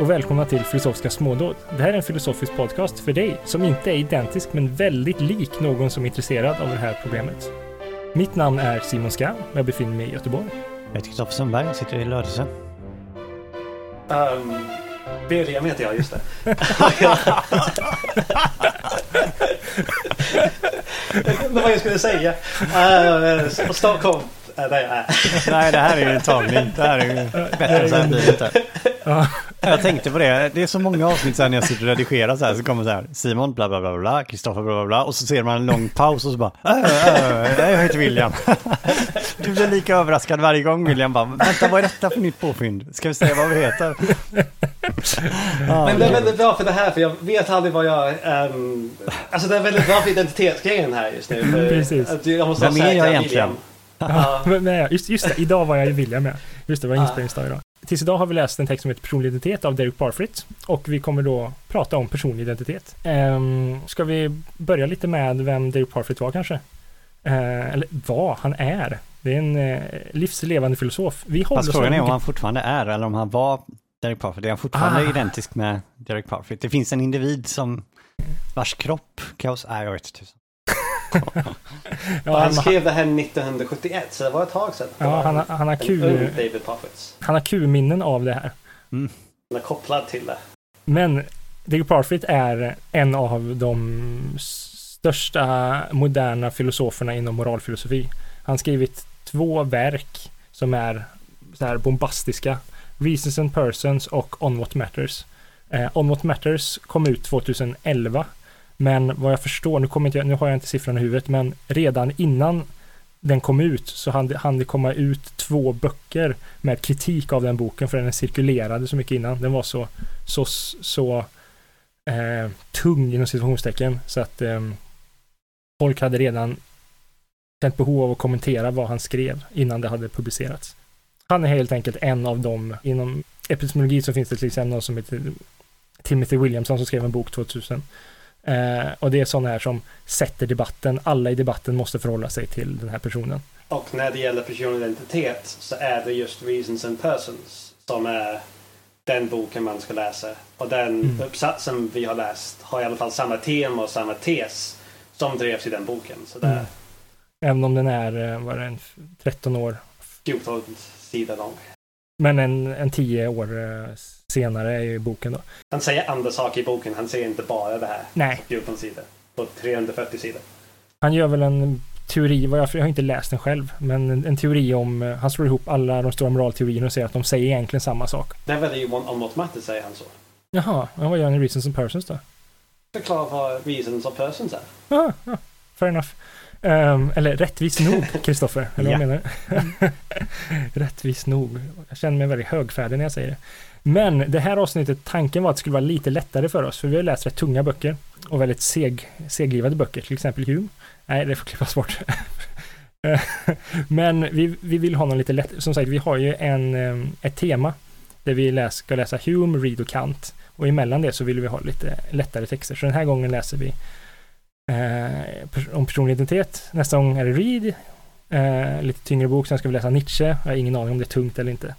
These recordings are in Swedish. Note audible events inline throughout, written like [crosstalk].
och välkomna till Filosofiska smådåd. Det här är en filosofisk podcast för dig som inte är identisk men väldigt lik någon som är intresserad av det här problemet. Mitt namn är Simon Skam och jag befinner mig i Göteborg. Jag heter Kristoffer Sundberg, sitter i Lödöse. Um, Benjamin heter jag, just det. [laughs] Vad var jag skulle säga? Uh, Stockholm. Jag är. Nej, det här är ju en tagning. Det här är ju bättre så här blir det inte. Jag tänkte på det. Det är så många avsnitt sen när jag sitter och redigerar så här så kommer så här Simon bla bla bla bla, Kristoffer bla bla bla och så ser man en lång paus och så bara äh, äh, jag heter William. [laughs] Du blir lika överraskad varje gång William bara vänta vad är detta för nytt påfynd? Ska vi säga vad vi heter? [laughs] Men det är väldigt bra för det här för jag vet aldrig vad jag... Um, alltså det är väldigt bra för identitetsgrejen här just nu. För Precis. att Jag måste Vem [laughs] är jag egentligen? William. Ja, men, just, just det, idag var jag i William med. Just det, var Ah. inspelningsdag idag. Tills idag har vi läst en text som heter Personlig identitet av Derek Barfrit och vi kommer då prata om personlig identitet. Um, ska vi börja lite med vem Derek Barfrit var kanske? Eh, eller vad han är. Det är en uh, livslevande filosof. Vi håller Fast frågan är om han fortfarande är eller om han var Derek Parfit. Är han fortfarande Ah. identisk med Derek Parfit? Det finns en individ som vars kropp kaos... Nej, jag vet tusan. [laughs] ja, han han, skrev det här 1971 så det var ett tag sedan. Ja, var han, har- han, har Q, David Prophets. han har Q-minnen av det här. Han är kopplad till det. Men David Parfit är en av de största moderna filosoferna inom moralfilosofi. Han har skrivit två verk som är så här bombastiska. Reasons and Persons och On What Matters. Eh, On What Matters kom ut 2011. Men vad jag förstår, nu, kommer inte jag, nu har jag inte siffran i huvudet, men redan innan den kom ut så hann det, hann det komma ut två böcker med kritik av den boken för den cirkulerade så mycket innan. Den var så, så, så eh, tung inom situationstecken så att eh, folk hade redan känt behov av att kommentera vad han skrev innan det hade publicerats. Han är helt enkelt en av dem. Inom epistemologi så finns det till exempel någon som heter Timothy Williamson som skrev en bok 2000. Eh, och det är sådana här som sätter debatten. Alla i debatten måste förhålla sig till den här personen. Och när det gäller personlig identitet så är det just Reasons and Persons som är den boken man ska läsa. Och den Mm. uppsatsen vi har läst har i alla fall samma tema och samma tes som drevs i den boken. Så det är Mm. Även om den är, är den, 13 år 14 sidor lång. Men en, en tio år eh, senare är ju boken då. Han säger andra saker i boken. Han säger inte bara det här. Nej, 14 sidor. På 340 sidor. han gör väl en teori, jag, har inte läst den själv, men en, en teori om, eh, han slår ihop alla de stora moralteorierna och säger att de säger egentligen samma sak. Det är väl One on What Matter säger han så. Jaha, men vad gör han i Reasons and Persons då? Förklara vad Reasons and Persons är. Ja, ja, fair enough. Ehm, eller rättvis nog, [laughs] Kristoffer. Eller vad Ja. menar du? [laughs] rättvis nog. Jag känner mig väldigt högfärdig när jag säger det. Men det här avsnittet, tanken var att det skulle vara lite lättare för oss, för vi har läst rätt tunga böcker och väldigt seg, seglivade böcker, till exempel Hume. Nej, det får klippas bort. [laughs] Men vi, vi vill ha någon lite lätt, som sagt, vi har ju en, eh, ett tema där vi läs, ska läsa Hume, Reed och Kant. Och emellan det så vill vi ha lite lättare texter. Så den här gången läser vi eh, om personlig identitet. Nästa gång är det Reed. Eh, lite tyngre bok. Sen ska vi läsa Nietzsche. Jag har ingen aning om det är tungt eller inte.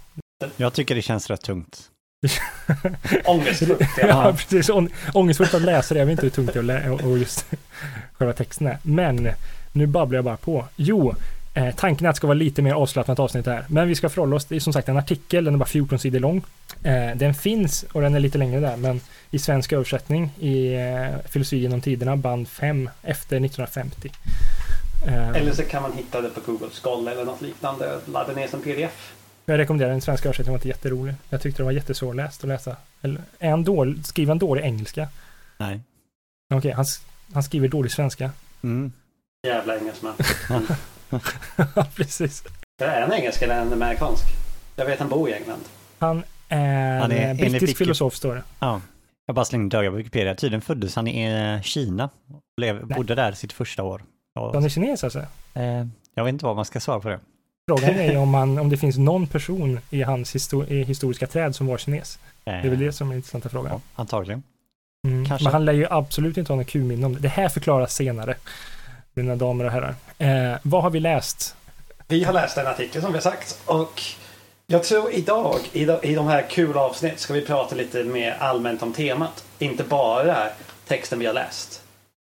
Jag tycker det känns rätt tungt. [laughs] Ångestfullt. ja, Ja. precis. Ångestfullt att läsa det. Jag vet inte hur tungt det är att och just [laughs] själva texten är. Men nu babblar jag bara på. Jo, eh, tanken är att det ska vara lite mer avslappnat avsnitt här. Men vi ska förhålla oss. Det är som sagt en artikel. Den är bara 14 sidor lång. Eh, den finns och den är lite längre där. Men i svensk översättning i eh, Filosofi genom tiderna, band 5 efter 1950. Eh, Eller så kan man hitta det på Google Scholar eller något liknande. Ladda ner som pdf. Jag rekommenderar den svenska översättningen, var inte jätterolig. Jag tyckte det var jättesvårläst att läsa. Eller, är han dålig, skriver han dålig engelska? Nej. Okej, han, s- han skriver dålig svenska. Mm. Jävla engelsman. [laughs] Ja, precis. Det är en engelska eller en amerikansk. Jag vet han bor i England. Han är, Han är eh, brittisk filosof, står det. Ja. Jag bara slängde döga på Wikipedia. Tydligen föddes han i eh, Kina. Nej. bodde där sitt första år. Och, Han är kines alltså. eh, jag vet inte vad man ska svara på det. Frågan är om, [laughs] han, om det finns någon person i hans histo- i historiska träd som var kines. Det är väl det som är den intressanta Ja, frågan. antagligen. Mm. kanske. Men han lär ju absolut inte ha någon Q-minne om det. Det här förklaras senare. Mina damer och herrar. Eh, vad har vi läst? Vi har läst en artikel som vi har sagt och Jag tror idag i de, i de här kul avsnitt ska vi prata lite mer allmänt om temat. Inte bara texten vi har läst.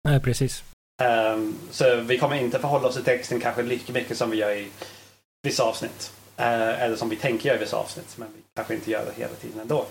Nej, precis. Um, så vi kommer inte förhålla oss till texten kanske lika mycket som vi gör i vissa avsnitt. Uh, eller som vi tänker göra i vissa avsnitt. Men vi kanske inte gör det hela tiden ändå.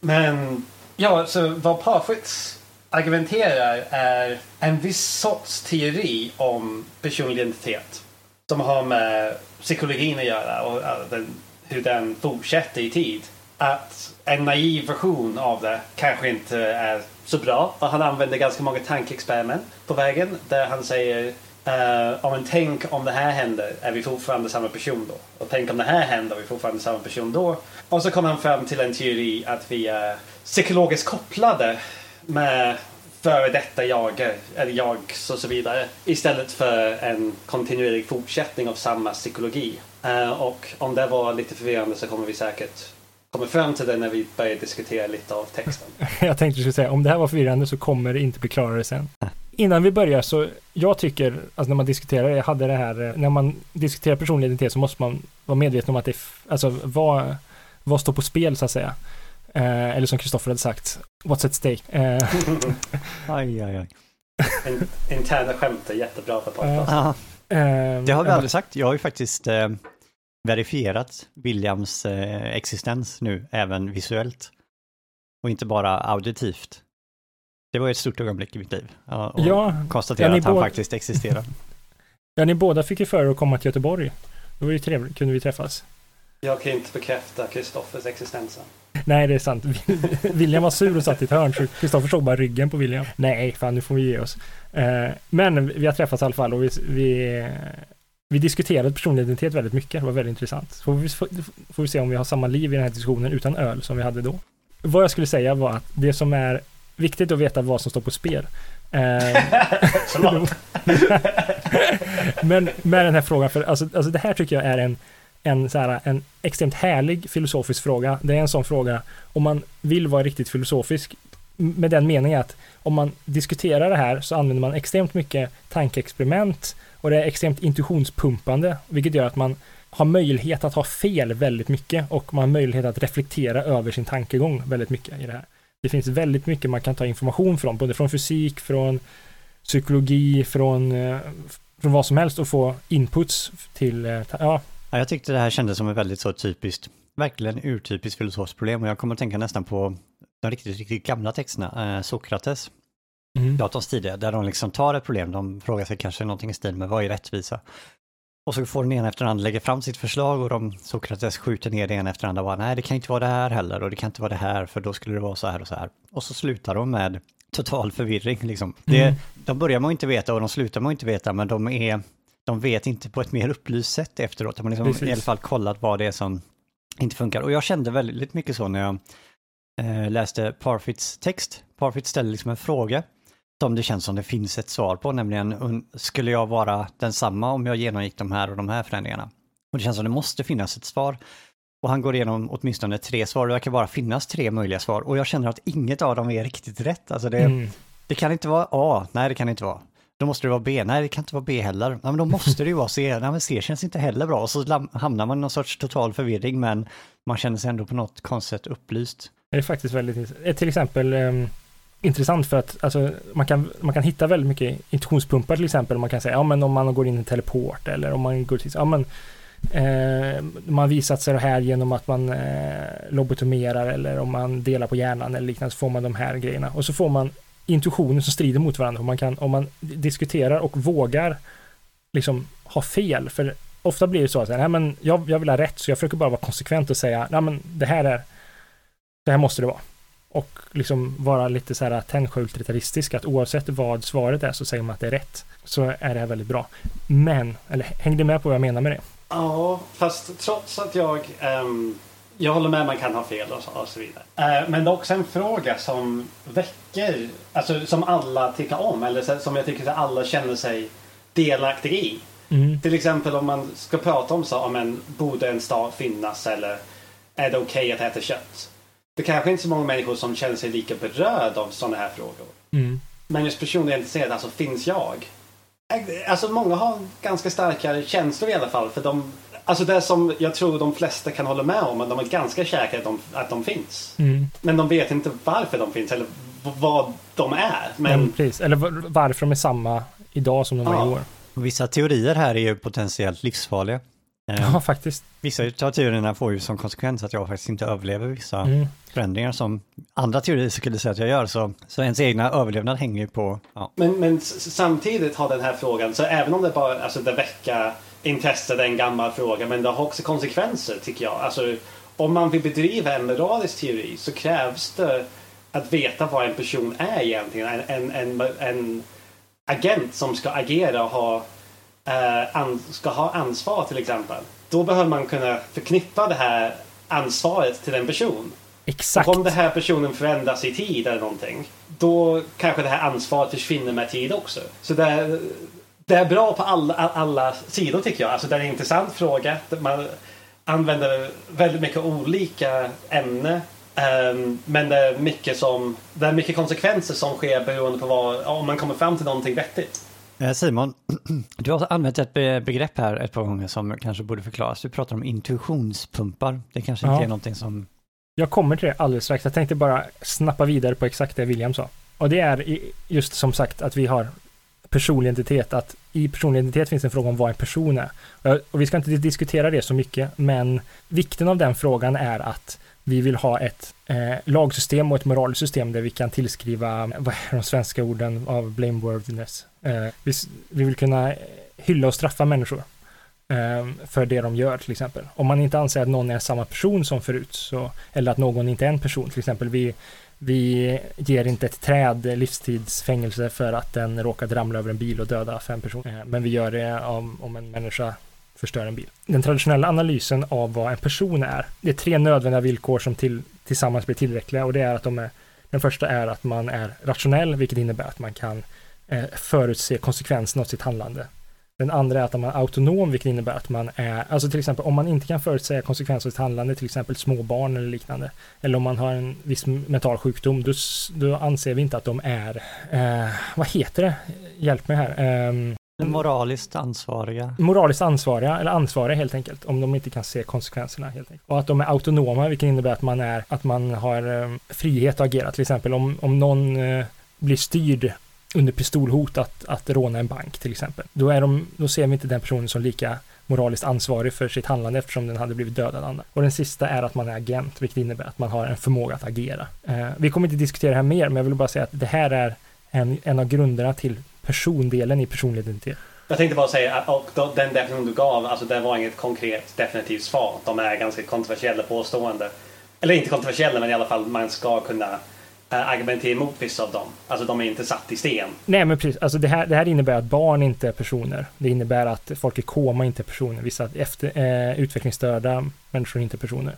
Men ja, så vad Parfits argumenterar är en viss sorts teori om personlig identitet. Som har med psykologin att göra och den, hur den fortsätter i tid. Att en naiv version av det kanske inte är så bra. För han använder ganska många tankeexperiment på vägen där han säger eh, Uh, om en tänk om det här händer, är vi fortfarande samma person då? Och tänk om det här händer, är vi fortfarande samma person då? Och så kommer han fram till en teori att vi är psykologiskt kopplade med före detta jag, eller jag och så vidare. Istället för en kontinuerlig fortsättning av samma psykologi. Uh, och om det var lite förvirrande så kommer vi säkert komma fram till det när vi börjar diskutera lite av texten. [laughs] Jag tänkte du skulle säga, om det här var förvirrande så kommer det inte bli klarare sen. Innan vi börjar så, jag tycker, alltså när man diskuterar, jag hade det här, när man diskuterar personlig identitet så måste man vara medveten om att det, alltså vad, vad står på spel så att säga. Eh, eller som Kristoffer hade sagt, what's at stake? Eh. [laughs] aj, aj, aj. En, interna skämt är jättebra för podcast. Uh, det har vi aldrig sagt. Jag har ju faktiskt eh, verifierat Williams eh, existens nu, även visuellt. Och inte bara auditivt. Det var ett stort ögonblick i mitt liv. Och ja, konstatera ja, att han båda... faktiskt existerar. [laughs] [laughs] ja, ni båda fick ju för er att komma till Göteborg. Det var ju trevligt, kunde vi träffas. Jag kan inte bekräfta Kristoffers existens. Nej, det är sant. [laughs] William var sur och satt i ett hörn, så Kristoffer såg bara ryggen på William. Nej, fan nu får vi ge oss. Eh, men vi har träffats i alla fall och vi, vi, vi diskuterade personlig identitet väldigt mycket. Det var väldigt intressant. Så får vi, får vi se om vi har samma liv i den här diskussionen utan öl som vi hade då. Vad jag skulle säga var att det som är viktigt att veta vad som står på spel. Eh, [laughs] [laughs] men med den här frågan, för alltså, alltså det här tycker jag är en en, så här, en extremt härlig filosofisk fråga. Det är en sån fråga, om man vill vara riktigt filosofisk, med den meningen att om man diskuterar det här så använder man extremt mycket tankeexperiment och det är extremt intuitionspumpande, vilket gör att man har möjlighet att ha fel väldigt mycket och man har möjlighet att reflektera över sin tankegång väldigt mycket i det här. Det finns väldigt mycket man kan ta information från, både från fysik, från psykologi, från, eh, från vad som helst och få inputs till, eh, ja, Ja, jag tyckte det här kändes som ett väldigt så typiskt, verkligen urtypiskt filosofiskt problem och jag kommer att tänka nästan på de riktigt, riktigt gamla texterna, eh, Sokrates, mm. Platons där de liksom tar ett problem, de frågar sig kanske någonting i stil med vad är rättvisa? Och så får den ena efter den andra lägga fram sitt förslag och de, Sokrates skjuter ner det ena efter den andra och bara, nej det kan inte vara det här heller och det kan inte vara det här för då skulle det vara så här och så här. Och så slutar de med total förvirring liksom. Det, mm. De börjar man inte veta och de slutar man inte veta men de är de vet inte på ett mer upplyst sätt efteråt. De har liksom i alla fall kollat vad det är som inte funkar. Och jag kände väldigt mycket så när jag eh, läste Parfits text. Parfit ställer liksom en fråga som det känns som det finns ett svar på, nämligen skulle jag vara densamma om jag genomgick de här och de här förändringarna? Och det känns som det måste finnas ett svar. Och han går igenom åtminstone tre svar, det verkar bara finnas tre möjliga svar. Och jag känner att inget av dem är riktigt rätt. Alltså det, mm. det kan inte vara A, nej det kan inte vara. Då måste det vara B. Nej, det kan inte vara B heller. Nej, men då måste det ju vara C. Nej, men C känns inte heller bra. Och så hamnar man i någon sorts total förvirring, men man känner sig ändå på något konstigt upplyst. Det är faktiskt väldigt intressant. Eh, till exempel um, intressant för att alltså, man, kan, man kan hitta väldigt mycket intuitionspumpar till exempel. Man kan säga, ja men om man går in i teleport eller om man går till, ja men eh, man har visat sig det här genom att man eh, lobotomerar eller om man delar på hjärnan eller liknande så får man de här grejerna. Och så får man intuitioner som strider mot varandra. Om man, kan, om man diskuterar och vågar liksom ha fel. För ofta blir det så att nej, men jag, jag vill ha rätt, så jag försöker bara vara konsekvent och säga nej, men det här är det här måste det vara. Och liksom vara lite så här tennsjöultritaristisk, att oavsett vad svaret är så säger man att det är rätt. Så är det här väldigt bra. Men, eller hängde med på vad jag menar med det? Ja, fast trots att jag um jag håller med, man kan ha fel och så, och så vidare. Eh, men det är också en fråga som väcker, alltså som alla tycker om eller som jag tycker att alla känner sig delaktiga i. Mm. Till exempel om man ska prata om så, om en, borde en stad finnas eller är det okej okay att äta kött? Det kanske inte är så många människor som känner sig lika berörda av sådana här frågor. Mm. Men just personligen intresserad, alltså finns jag? Alltså många har ganska starka känslor i alla fall för de Alltså det som jag tror de flesta kan hålla med om, att de är ganska säkra att de, att de finns. Mm. Men de vet inte varför de finns eller vad de är. Men, Men precis. Eller var- varför de är samma idag som de var Ja. igår. Vissa teorier här är ju potentiellt livsfarliga. Ja, faktiskt. Vissa av teorierna får ju som konsekvens att jag faktiskt inte överlever vissa Mm. förändringar som andra teorier skulle säga att jag gör. Så, så ens egna överlevnad hänger ju på, ja. Men, men samtidigt har den här frågan, så även om det bara alltså det väcker intresse, är en gammal fråga, men det har också konsekvenser tycker jag. Alltså, om man vill bedriva en moralisk teori så krävs det att veta vad en person är egentligen. En, en, en, en agent som ska agera och ha, eh, an, ska ha ansvar till exempel. Då behöver man kunna förknippa det här ansvaret till en person. Exakt. Och om den här personen förändras i tid eller någonting. Då kanske det här ansvaret försvinner med tid också. Så det är, det är bra på alla, alla sidor tycker jag. Alltså det är en intressant fråga. Man använder väldigt mycket olika ämnen. Ehm, men det är mycket som det är mycket konsekvenser som sker beroende på vad, om man kommer fram till någonting vettigt. Eh, Simon, [clears throat] du har använt ett be- begrepp här ett par gånger som kanske borde förklaras. Du pratar om intuitionspumpar. Det kanske inte Ja. är någonting som... Jag kommer till det alldeles strax. Jag tänkte bara snappa vidare på exakt det William sa. Och det är just som sagt att vi har personlig identitet. Att i personlig identitet finns en fråga om vad en person är. Och- vi ska inte diskutera det så mycket, men vikten av den frågan är att vi vill ha ett eh, lagsystem och ett moraliskt system där vi kan tillskriva, vad är de svenska orden av blameworthiness? Eh, vi, vi vill kunna hylla och straffa människor eh, för det de gör till exempel. Om man inte anser att någon är samma person som förut, så, eller att någon inte är en person, till exempel vi, vi ger inte ett träd livstidsfängelse för att den råkade ramla över en bil och döda fem personer, eh, men vi gör det om, om en människa förstör en bil. Den traditionella analysen av vad en person är, det är tre nödvändiga villkor som till, tillsammans blir tillräckliga och det är att de är, den första är att man är rationell, vilket innebär att man kan eh, förutse konsekvenserna av sitt handlande. Den andra är att man är autonom, vilket innebär att man är, alltså till exempel om man inte kan förutsäga konsekvenser av sitt handlande, till exempel små barn eller liknande, eller om man har en viss mental sjukdom, då, då anser vi inte att de är, eh, vad heter det? Hjälp mig här. Ehm, Moraliskt ansvariga. moraliskt ansvariga, eller ansvariga helt enkelt, om de inte kan se konsekvenserna helt enkelt. Och att de är autonoma, vilket innebär att man är, att man har eh, frihet att agera. Till exempel om, om någon eh, blir styrd under pistolhot att, att råna en bank till exempel. Då, är de, då ser vi inte den personen som lika moraliskt ansvarig för sitt handlande eftersom den hade blivit dödad annars. Och den sista är att man är agent, vilket innebär att man har en förmåga att agera. Eh, vi kommer inte diskutera det här mer, men jag vill bara säga att det här är en, en av grunderna till persondelen i personlig identitet. Jag tänkte bara säga att och då, den definition du gav, alltså det var inget konkret definitivt svar. De är ganska kontroversiella påstående. Eller inte kontroversiella, men i alla fall man ska kunna argumentera emot vissa av dem. Alltså de är inte satt i sten. Nej, men precis. Alltså det, här, det här innebär att barn inte är personer. Det innebär att folk i koma inte är personer. Vissa efter, eh, utvecklingsstörda människor är inte personer.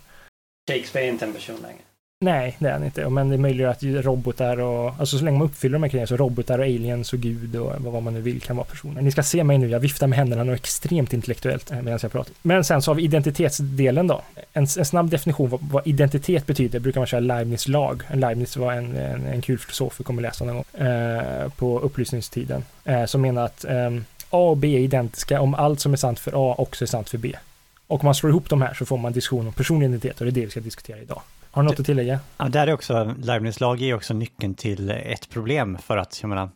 Shakespeare är inte en person längre. Nej, det är han inte. Men det möjliggör att robotar och, alltså så länge man uppfyller de här grejerna, så robotar och aliens och gud och vad man nu vill kan vara personer. Ni ska se mig nu, jag viftar med händerna och extremt intellektuellt eh, medan jag pratar. Men sen så har vi identitetsdelen då. En, en snabb definition vad, vad identitet betyder brukar man köra Leibniz lag. Leibniz var en, en, en kul filosof vi kommer läsa någon gång eh, på upplysningstiden. Eh, som menar att eh, A och B är identiska om allt som är sant för A också är sant för B. Och om man slår ihop de här så får man diskussion om personlig identitet och det är det vi ska diskutera idag. Har du något att tillägga? Ja, där är också, Leibniz lag är också nyckeln till ett problem för att, jag menar,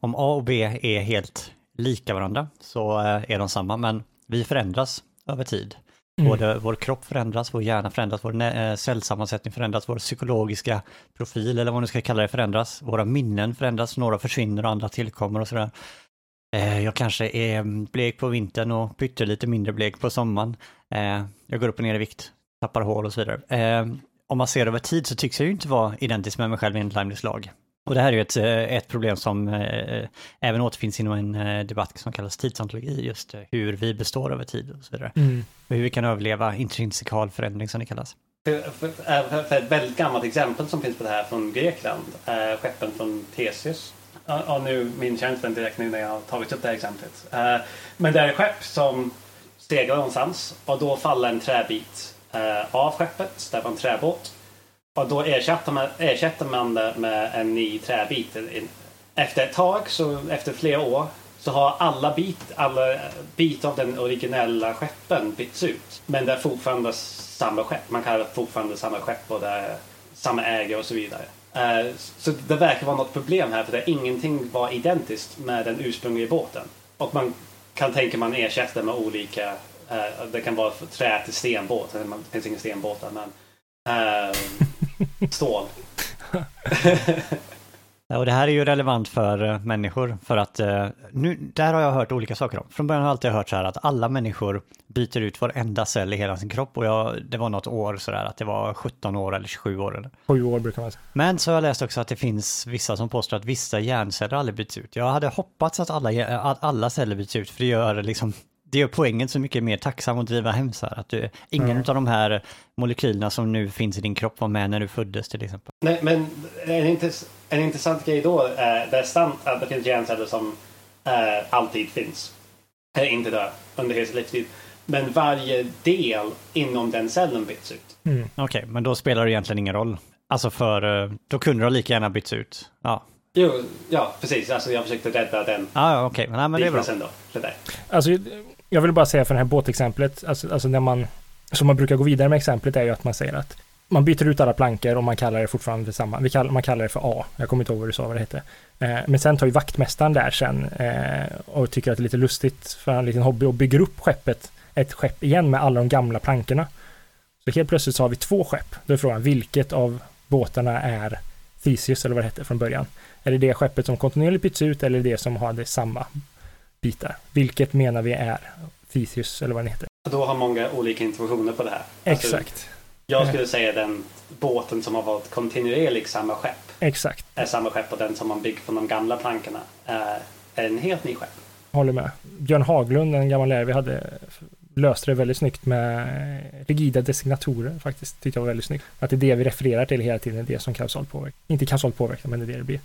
om A och B är helt lika varandra så eh, är de samma, men vi förändras över tid. Mm. Både vår kropp förändras, vår hjärna förändras, vår eh, cellsammansättning förändras, vår psykologiska profil eller vad man ska kalla det förändras. Våra minnen förändras, några försvinner och andra tillkommer och sådär. Eh, Jag kanske är blek på vintern och pyttelite mindre blek på sommaren. Jag går upp och ner i vikt, tappar hål och så vidare. Eh, Om man ser över tid så tycks jag ju inte vara identisk med mig själv enligt Leibniz lag. Och det här är ju ett, eh, ett problem som eh, även återfinns inom en eh, debatt som kallas tidsontologi, just eh, hur vi består över tid och så vidare. Mm. Och hur vi kan överleva intrinsikal förändring som det kallas. För, för, för, för ett väldigt gammalt exempel som finns på det här från Grekland är skeppen från Theseus. Ja, nu minns jag inte direkt nu när jag har tagit upp det här exemplet. Eh, Men det är ett skepp som seglar någonstans och då faller en träbit eh, Eh, av skeppet. Det var en träbåt. Och då ersätter man, ersatte man det med en ny träbit. Efter ett tag, så efter flera år, så har alla bit, alla bit av den originella skeppen bytts ut. Men det är fortfarande samma skepp. Man kallar det fortfarande samma skepp och det är samma ägare och så vidare. Eh, så det verkar vara något problem här för det ingenting var identiskt med den ursprungliga båten. Och man kan tänka man ersätter med olika, det kan vara trä till stenbåt, det finns inga stenbåtar men eh, stål. [laughs] Ja, och det här är ju relevant för uh, människor för att uh, nu, där har jag hört olika saker om. Från början har jag alltid hört så här att alla människor byter ut varenda cell i hela sin kropp och jag, det var något år så där att det var 17 år eller 27 år. Eller. 7 år brukar man säga. Men så har jag läst också att det finns vissa som påstår att vissa hjärnceller aldrig byts ut. Jag hade hoppats att alla, att alla celler byts ut för det gör liksom det gör poängen så mycket mer tacksam att driva hem så här. Att du, ingen mm. av de här molekylerna som nu finns i din kropp var med när du föddes till exempel. Nej, men en, intress en intressant grej då, är det är sant att det finns hjärnceller som äh, alltid finns. Eller inte dör under hela livstid. Men varje del inom den cellen byts ut. Mm. Okej, okay, men då spelar det egentligen ingen roll. Alltså för eh, då kunde det lika gärna bytts ut. Ja. Jo, ja precis. Alltså jag försökte rädda den. Ah, ja, okej. Okay. Men, men det är bra. Då, det. Alltså, jag vill bara säga för det här båtexemplet, alltså, alltså när man, som man brukar gå vidare med exemplet är ju att man säger att man byter ut alla plankor och man kallar det fortfarande för samma. Vi kallar, man kallar det för A. Jag kommer inte ihåg vad du sa vad det hette. Eh, men sen tar ju vaktmästaren där sen eh, och tycker att det är lite lustigt för en liten hobby och bygger upp skeppet, ett skepp igen med alla de gamla plankorna. Så helt plötsligt så har vi två skepp. Då är frågan vilket av båtarna är Theseus eller vad det hette från början. Är det det skeppet som kontinuerligt byts ut eller det som har det samma bitar. Vilket menar vi är Theseus eller vad den heter. Då har många olika informationer på det här. Exakt. Alltså, jag skulle säga den båten som har varit kontinuerligt samma skepp. Exakt. Är samma skepp och den som man byggt från de gamla plankorna är en helt ny skepp. Håller med. Björn Haglund, en gammal lärare vi hade, löste det väldigt snyggt med rigida designatorer faktiskt. Tyckte jag var väldigt snyggt. Att det är det vi refererar till hela tiden, det som kausalt påverkan. Inte kausalt påverkan, men det är det det blir.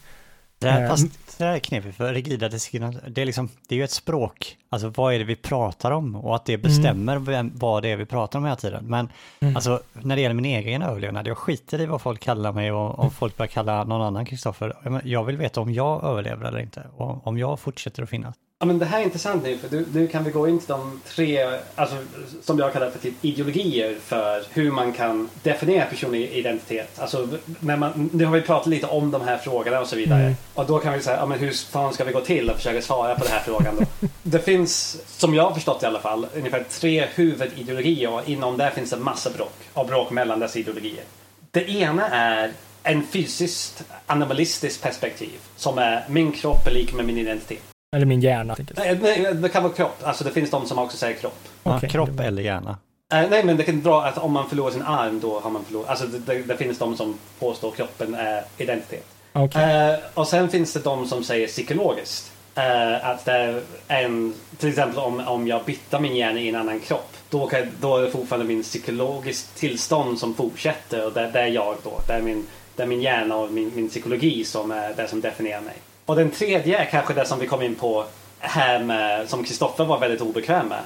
Det här, fast det här är knepigt för rigida designatorer, det är liksom, det är ju ett språk. Alltså vad är det vi pratar om? Och att det bestämmer mm. vem, vad det är vi pratar om hela tiden. Men mm. alltså när det gäller min egen överlevnad, jag skiter i vad folk kallar mig och om folk börjar kalla någon annan Kristoffer. Jag vill veta om jag överlever eller inte. Och om jag fortsätter att finnas. Ja, men det här är intressant nu för nu, nu kan vi gå in till de tre, alltså, som jag kallar för typ ideologier för hur man kan definiera personlig identitet. Alltså, när man, nu har vi pratat lite om de här frågorna och så vidare. Mm. Och då kan vi säga, ja, men hur fan ska vi gå till och försöka svara på den här frågan då? [laughs] det finns, som jag har förstått i alla fall, ungefär tre huvudideologier och inom det finns det massa bråk. Och bråk mellan dessa ideologier. Det ena är en fysiskt animalistiskt perspektiv som är min kropp är lik med min identitet. Eller min hjärna. Nej, nej, det kan vara kropp. Alltså det finns de som också säger kropp. Ja, okay. kropp eller hjärna. Äh, nej, men det kan vara att om man förlorar sin arm då har man förlorat. Alltså det, det, det finns de som påstår kroppen är identitet. Okay. Uh, och sen finns det de som säger psykologiskt. Uh, att det är en, till exempel om, om jag byter min hjärna i en annan kropp. Då, kan, då är det fortfarande min psykologiska tillstånd som fortsätter och det, det är jag då. Det är min, det är min hjärna och min, min psykologi som är det som definierar mig. Och den tredje är kanske det som vi kom in på här med, som Kristoffer var väldigt obekväm med.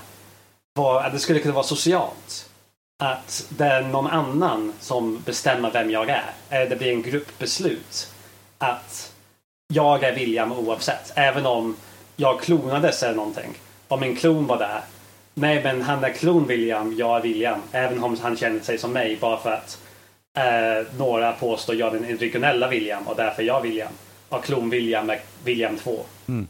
Var att det skulle kunna vara socialt. Att det är någon annan som bestämmer vem jag är. Eh, det blir en gruppbeslut. Att jag är William oavsett. Även om jag klonades eller någonting. Om min klon var där. Nej men han är klon William, jag är William. Även om han känner sig som mig bara för att eh, några påstår jag är den originella William och därför är jag William av klon William William 2. Mm.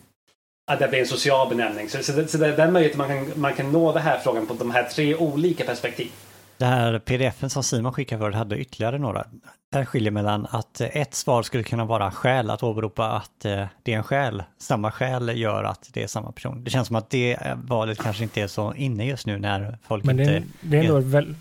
Att det blir en social benämning. Så, så, det, så det, det är möjligt att man kan, man kan nå den här frågan på de här tre olika perspektiv. Det här pdfen som Simon skickade för hade ytterligare några. Det skiljer mellan att ett svar skulle kunna vara skäl, att åberopa att eh, det är en skäl. Samma skäl gör att det är samma person. Det känns som att det valet kanske inte är så inne just nu när folk Men inte... Men det är ändå väl,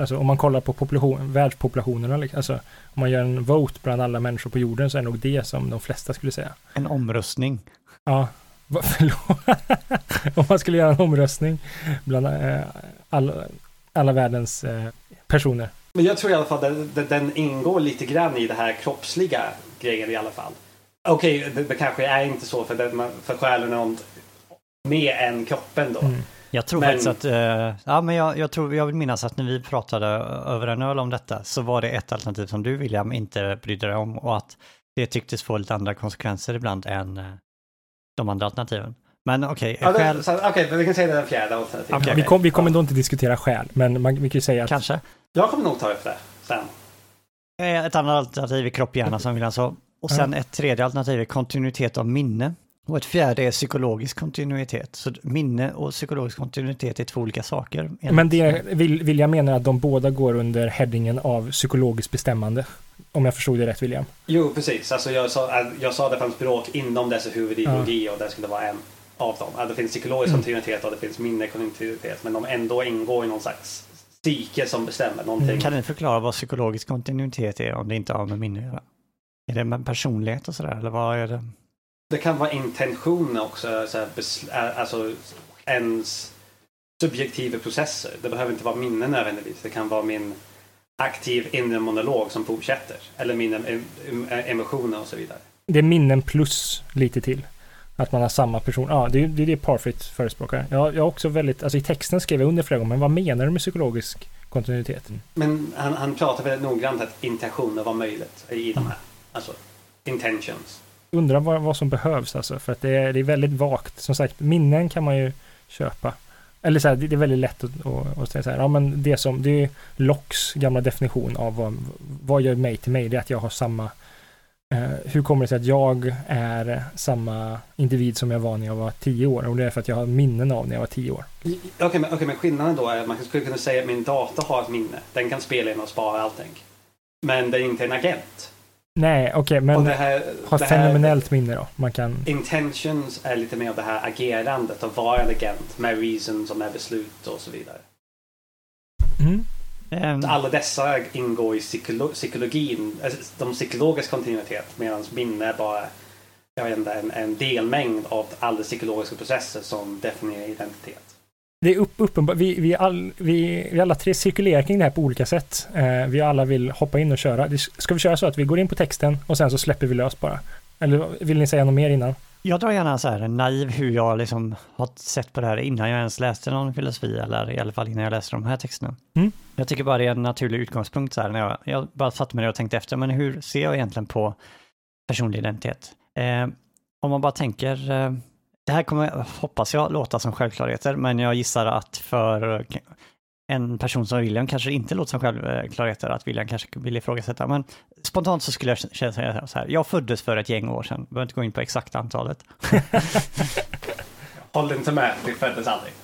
alltså om man kollar på population, världspopulationerna, alltså om man gör en vote bland alla människor på jorden så är det nog det som de flesta skulle säga. En omröstning. Ja, [laughs] om man skulle göra en omröstning bland eh, alla, alla världens eh, personer. Men jag tror i alla fall att den, den ingår lite grann i det här kroppsliga grejen i alla fall. Okej, okay, det, det, kanske är inte så för, det, för själen är något mer än kroppen då. Mm. Jag tror men... faktiskt att, uh, ja men jag, jag, tror, jag vill minnas att när vi pratade över en öl om detta så var det ett alternativ som du William inte brydde dig om och att det tycktes få lite andra konsekvenser ibland än uh, de andra alternativen. Men okej, Ja, själ det- så- Okej, men vi kan säga det den fjärde alternativet. Okej. Vi, kom, vi kommer då inte diskutera själ, men man, vi kan ju säga att kanske. Jag kommer nog ta upp det sen. Eh, Ett annat alternativ är kropp-hjärna som William sa. Och sen ett tredje alternativ är kontinuitet av minne. Och ett fjärde är psykologisk kontinuitet. Så minne och psykologisk kontinuitet är två olika saker. Men det vill, vill jag mena att de båda går under headingen av psykologiskt bestämmande. Om jag förstod det rätt William. Jo, precis. Alltså, jag, sa, jag sa det fanns språk inom dessa huvudideologi och det skulle vara en av dem. Ja, Det finns psykologisk Mm. kontinuitet och det finns minnekontinuitet. Men de ändå ingår i någon slags psyke som bestämmer någonting. Kan ni förklara vad psykologisk kontinuitet är om det inte har med minne att göra? Är det med personlighet och sådär, eller vad är det? Det kan vara intentioner också. Så här, alltså ens subjektiva processer. Det behöver inte vara minnen nödvändigtvis. Det kan vara min aktiv inre monolog som fortsätter. Eller mina em- emotioner och så vidare. Det är minnen plus lite till. Att man har samma person. Ja, det är det, är det Parfit förespråkar. Jag, jag också väldigt, alltså i texten skrev jag under flera gånger, men vad menar du med psykologisk kontinuitet? Men han, han pratar väldigt noggrant att intentioner var möjligt i de här. Alltså intentions. Undrar vad, vad som behövs alltså, för att det är, det är väldigt vagt. Som sagt, minnen kan man ju köpa. Eller så här, det, är väldigt lätt att, att, att säga så här, ja men det som, det är Locks gamla definition av vad, vad gör mig till mig, det är att jag har samma eh, hur kommer det sig att jag är samma individ som jag var när jag var tio år? Och det är för att jag har minnen av när jag var tio år. Okej, men, okay, men skillnaden då är att man skulle kunna säga att min dator har ett minne. Den kan spela in och spara allting. Men den är inte en agent. Nej, okej, och men här, har här, fenomenellt minne då. Man kan... Intentions är lite mer av det här agerandet och vara en agent med reasons och med beslut och så vidare. Mm. Ehm, Alla dessa ingår i psykolo- psykologin, alltså, de psykologisk kontinuitet medan minne är bara jag vet inte, en, en delmängd av alla psykologiska processer som definierar identitet. Det är upp, uppenbart, vi, vi, all, vi, vi alla tre cirkulerar kring det här på olika sätt. Eh, vi alla vill hoppa in och köra. Det- Ska vi köra så att vi går in på texten och sen så släpper vi lös bara? Eller vill ni säga något mer innan? Jag drar gärna så här naiv hur jag liksom har sett på det här innan jag ens läste någon filosofi eller i alla fall innan jag läste de här texterna. Mm. Jag tycker bara det är en naturlig utgångspunkt så här när jag, jag bara satte mig ner och tänkte efter, men hur ser jag egentligen på personlig identitet? Eh, om man bara tänker, eh, det här kommer, hoppas jag, låta som självklarheter, men jag gissar att för en person som William kanske inte låter som självklarheter, att William kanske vill ifrågasätta, men spontant så skulle jag säga så här, jag föddes för ett gäng år sedan, behöver inte gå in på exakta antalet. [laughs] Håll inte med, vi föddes aldrig. [laughs]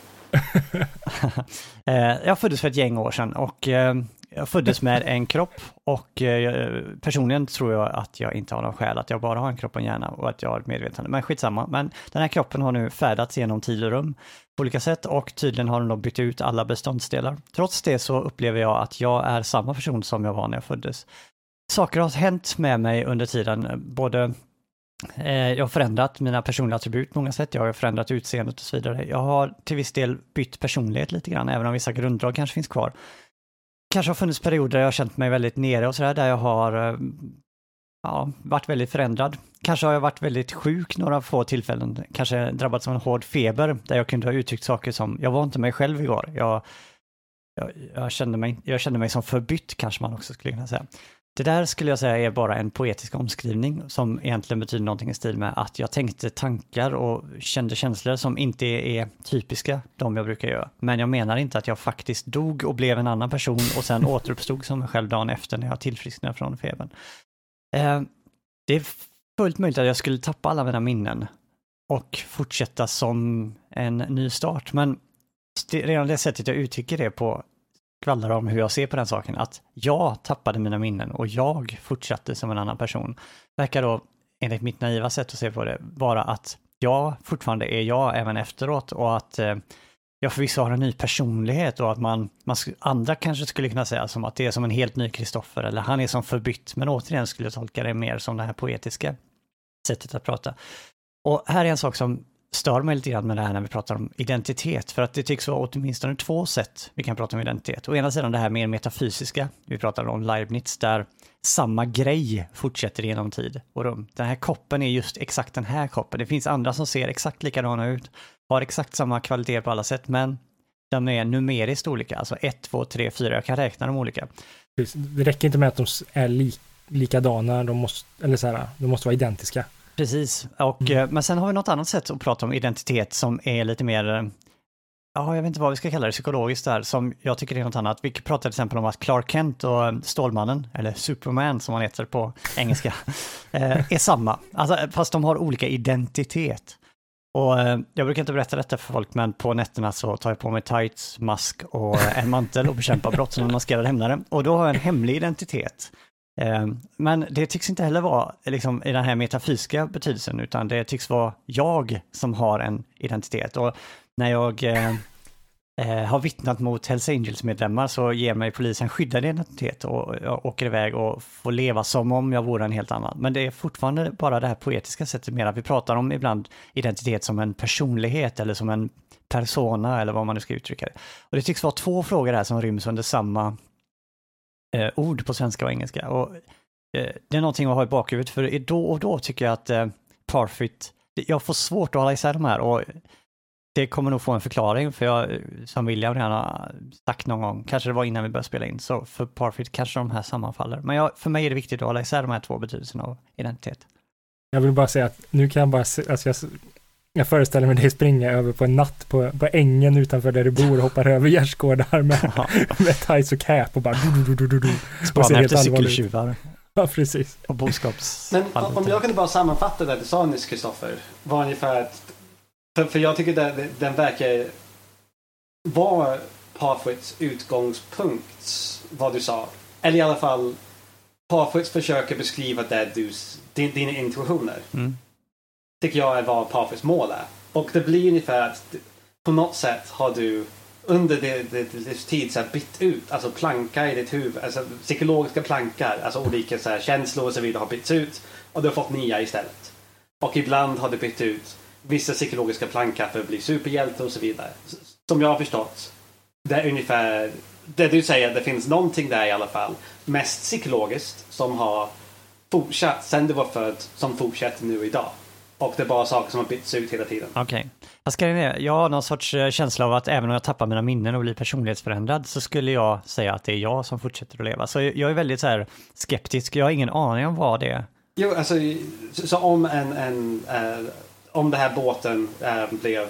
Eh, jag föddes för ett gäng år sedan och eh, jag föddes med en kropp och eh, personligen tror jag att jag inte har någon själ, att jag bara har en kropp och en hjärna och att jag har ett medvetande. Men skitsamma, men den här kroppen har nu färdats genom tid och rum på olika sätt och tydligen har den då bytt ut alla beståndsdelar. Trots det så upplever jag att jag är samma person som jag var när jag föddes. Saker har hänt med mig under tiden, både Eh, Jag har förändrat mina personliga attribut på många sätt. Jag har förändrat utseendet och så vidare. Jag har till viss del bytt personlighet lite grann, även om vissa grunddrag kanske finns kvar. Kanske har funnits perioder där jag har känt mig väldigt nere och sådär, där jag har eh, ja, varit väldigt förändrad. Kanske har jag varit väldigt sjuk några få tillfällen, kanske drabbats av en hård feber, där jag kunde ha uttryckt saker som, jag var inte mig själv igår. Jag, jag, jag, kände, mig, jag kände mig som förbytt, kanske man också skulle kunna säga. Det där skulle jag säga är bara en poetisk omskrivning som egentligen betyder någonting i stil med att jag tänkte tankar och kände känslor som inte är typiska de jag brukar göra. Men jag menar inte att jag faktiskt dog och blev en annan person och sen [laughs] återuppstod som mig själv dagen efter när jag tillfrisknade från febern. Eh, det är fullt möjligt att jag skulle tappa alla mina minnen och fortsätta som en ny start, men redan det sättet jag uttrycker det på skvallrar om hur jag ser på den saken, att jag tappade mina minnen och jag fortsatte som en annan person, verkar då, enligt mitt naiva sätt att se på det, vara att jag fortfarande är jag även efteråt och att eh, jag förvisso har en ny personlighet och att man, man sk- andra kanske skulle kunna säga som att det är som en helt ny Kristoffer eller han är som förbytt, men återigen skulle jag tolka det mer som det här poetiska sättet att prata. Och här är en sak som stör mig lite grann med det här när vi pratar om identitet, för att det tycks vara åtminstone två sätt vi kan prata om identitet. Å ena sidan det här mer metafysiska, vi pratar om Leibniz, där samma grej fortsätter genom tid och rum. Den här koppen är just exakt den här koppen. Det finns andra som ser exakt likadana ut, har exakt samma kvalitet på alla sätt, men de är numeriskt olika, alltså 1, 2, 3, 4, jag kan räkna dem olika. Det räcker inte med att de är li, likadana, de måste, eller så här, de måste vara identiska. Precis, och, mm. men sen har vi något annat sätt att prata om identitet som är lite mer ja, jag vet inte vad vi ska kalla det, psykologiskt där, som jag tycker är något annat. Vi pratar till exempel om att Clark Kent och Stålmannen, eller Superman som han heter på engelska, [laughs] eh, är samma. Alltså, fast de har olika identitet. Och eh, jag brukar inte berätta detta för folk, men på nätterna så tar jag på mig tights, mask och en mantel och bekämpar brott som en maskerad hämnare. Och då har jag en hemlig identitet. Eh, men det tycks inte heller vara liksom, i den här metafysiska betydelsen, utan det tycks vara jag som har en identitet. Och när jag eh, eh, har vittnat mot Hells Angels-medlemmar så ger mig polisen skyddad identitet och jag åker iväg och får leva som om jag vore en helt annan. Men det är fortfarande bara det här poetiska sättet mer att vi pratar om ibland identitet som en personlighet eller som en persona eller vad man nu ska uttrycka det. Och det tycks vara två frågor här som ryms under samma eh, ord på svenska och engelska. Och, eh, det är någonting att ha i bakhuvudet för då och då tycker jag att eh, Parfit, jag får svårt att hålla isär de här och det kommer nog få en förklaring, för jag, eh, som William redan har sagt någon gång, kanske det var innan vi började spela in, så för Parfit kanske de här sammanfaller. Men jag, för mig är det viktigt att hålla isär de här två betydelserna av identitet. Jag vill bara säga att nu kan jag bara, se, alltså jag, jag föreställer mig dig springa över på en natt på, på ängen utanför där du bor och hoppar över gärdsgårdar med, med tights och cap och bara du, du, du, du, Spana efter cykeltjuvar. Ja, precis. Och boskaps... Men om jag kunde bara sammanfatta det du sa nyss, Kristoffer, var ungefär att för, för jag tycker den, den verkar vara Parfits utgångspunkt, vad du sa. Eller i alla fall Parfits försöker beskriva det du, din, dina intuitioner. Mm. Tycker jag är vad Parfits mål är. Och det blir ungefär att på något sätt har du under din livstid så här bytt ut, alltså plankar i ditt huvud, alltså psykologiska plankar, alltså olika så här, känslor och så vidare har bytts ut och du har fått nya istället. Och ibland har du bytt ut vissa psykologiska plankar för att bli superhjälte och så vidare. Som jag har förstått. Det är ungefär det du säger, det finns någonting där i alla fall. Mest psykologiskt som har fortsatt sen du var född, som fortsätter nu idag. Och det är bara saker som har bytts ut hela tiden. Okej. Okay. Jag har någon sorts eh, känsla av att även om jag tappar mina minnen och blir personlighetsförändrad så skulle jag säga att det är jag som fortsätter att leva. Så jag är väldigt så här skeptisk. Jag har ingen aning om vad det är. Jo, alltså, så om en, en äh, om den här båten äh, blev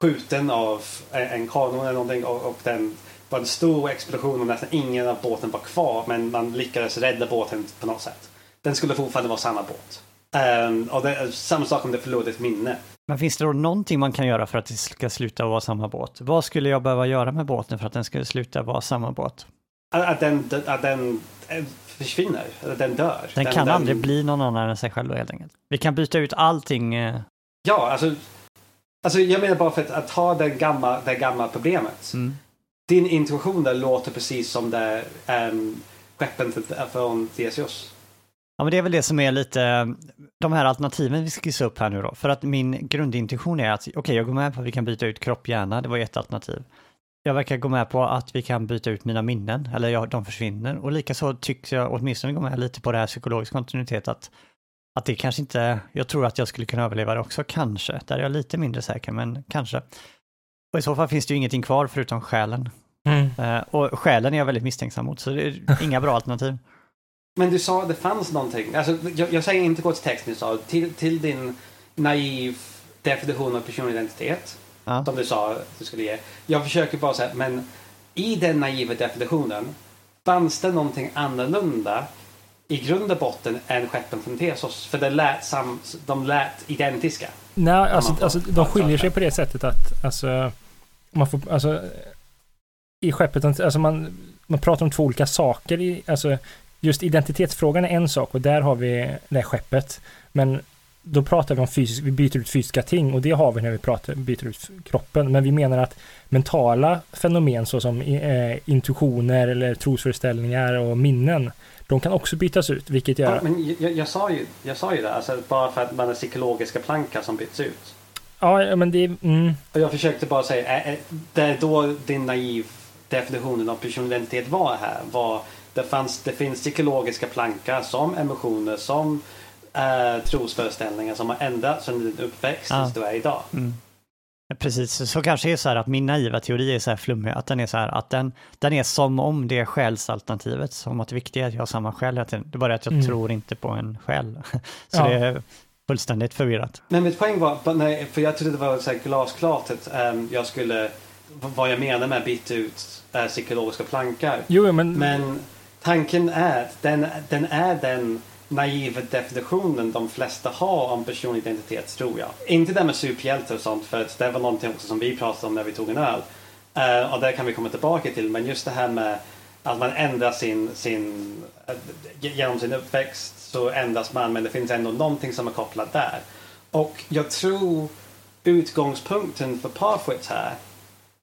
skjuten av en kanon eller någonting och, och den var en stor explosion och nästan ingen av båten var kvar men man lyckades rädda båten på något sätt. Den skulle fortfarande vara samma båt. Um, och det är samma sak om det förlorade ett minne. Men finns det då någonting man kan göra för att det ska sluta vara samma båt? Vad skulle jag behöva göra med båten för att den skulle sluta vara samma båt? Att den, att den eh, försvinner, att den dör. Den, den kan den... aldrig bli någon annan än sig själv då helt enkelt. Vi kan byta ut allting eh, Ja, alltså, alltså jag menar bara för att, att ha det gamla, det gamla problemet. Mm. Din intuition där låter precis som det um, skeppen från Theseus. Ja, men det är väl det som är lite de här alternativen vi skissar upp här nu då. För att min grundintuition är att okej, okay, jag går med på att vi kan byta ut kropp, hjärna, det var ett alternativ. Jag verkar gå med på att vi kan byta ut mina minnen, eller ja, de försvinner. Och likaså tycks jag åtminstone gå med lite på det här psykologisk kontinuitet, att att det kanske inte, jag tror att jag skulle kunna överleva det också, kanske. Där är jag lite mindre säker, men kanske. Och i så fall finns det ju ingenting kvar förutom själen. Mm. Uh, och själen är jag väldigt misstänksam mot, så det är inga bra alternativ. Men du sa att det fanns någonting, alltså, jag, jag säger inte gå till texten du sa, till, till din naiv definition av personlig identitet, ja. som du sa att du skulle ge. Jag försöker bara säga, men i den naiva definitionen, fanns det någonting annorlunda i grund och botten än skeppen från Tesos. För det lät sam, de lät identiska. Nej, alltså, alltså de skiljer sig på det sättet att alltså, man får, alltså, i skeppet, alltså man, man pratar om två olika saker. I, alltså, just identitetsfrågan är en sak och där har vi det här skeppet. Men då pratar vi om fysisk, vi byter ut fysiska ting och det har vi när vi pratar, byter ut kroppen. Men vi menar att mentala fenomen såsom eh, intuitioner eller trosföreställningar och minnen de kan också bytas ut, vilket gör... Ja, men jag, jag, sa ju, jag sa ju det, alltså bara för att man är psykologiska plankar som byts ut. Ja, men det... Mm. Och jag försökte bara säga, är, det är då din naiv definitionen av personidentitet var här. Var, det, fanns, det finns psykologiska plankar som emotioner, som eh, trosföreställningar som har ändrats under din uppväxt ja. tills du är idag. Mm. Precis, så kanske är så här att min naiva teori är så här flummig, att den är så här att den, den är som om det är själsalternativet, som att det viktiga är att jag har samma själ. Det är bara att jag mm. tror inte på en själ. [laughs] Så ja. det, fullständigt förvirrat. Men mitt poäng var, nej, för jag trodde det var så här glasklart att um, jag skulle, vad jag menar med att byta ut uh, psykologiska plankar. Jo, men... men tanken är att den, den är den naiva definitionen de flesta har om personlig identitet, tror jag. Inte det med superhjältar och sånt, för det var någonting också som vi pratade om när vi tog en öl. Uh, och det kan vi komma tillbaka till, men just det här med att man ändrar sin, sin uh, genom sin uppväxt så ändras man, men det finns ändå någonting som är kopplat där. Och jag tror utgångspunkten för Parfit här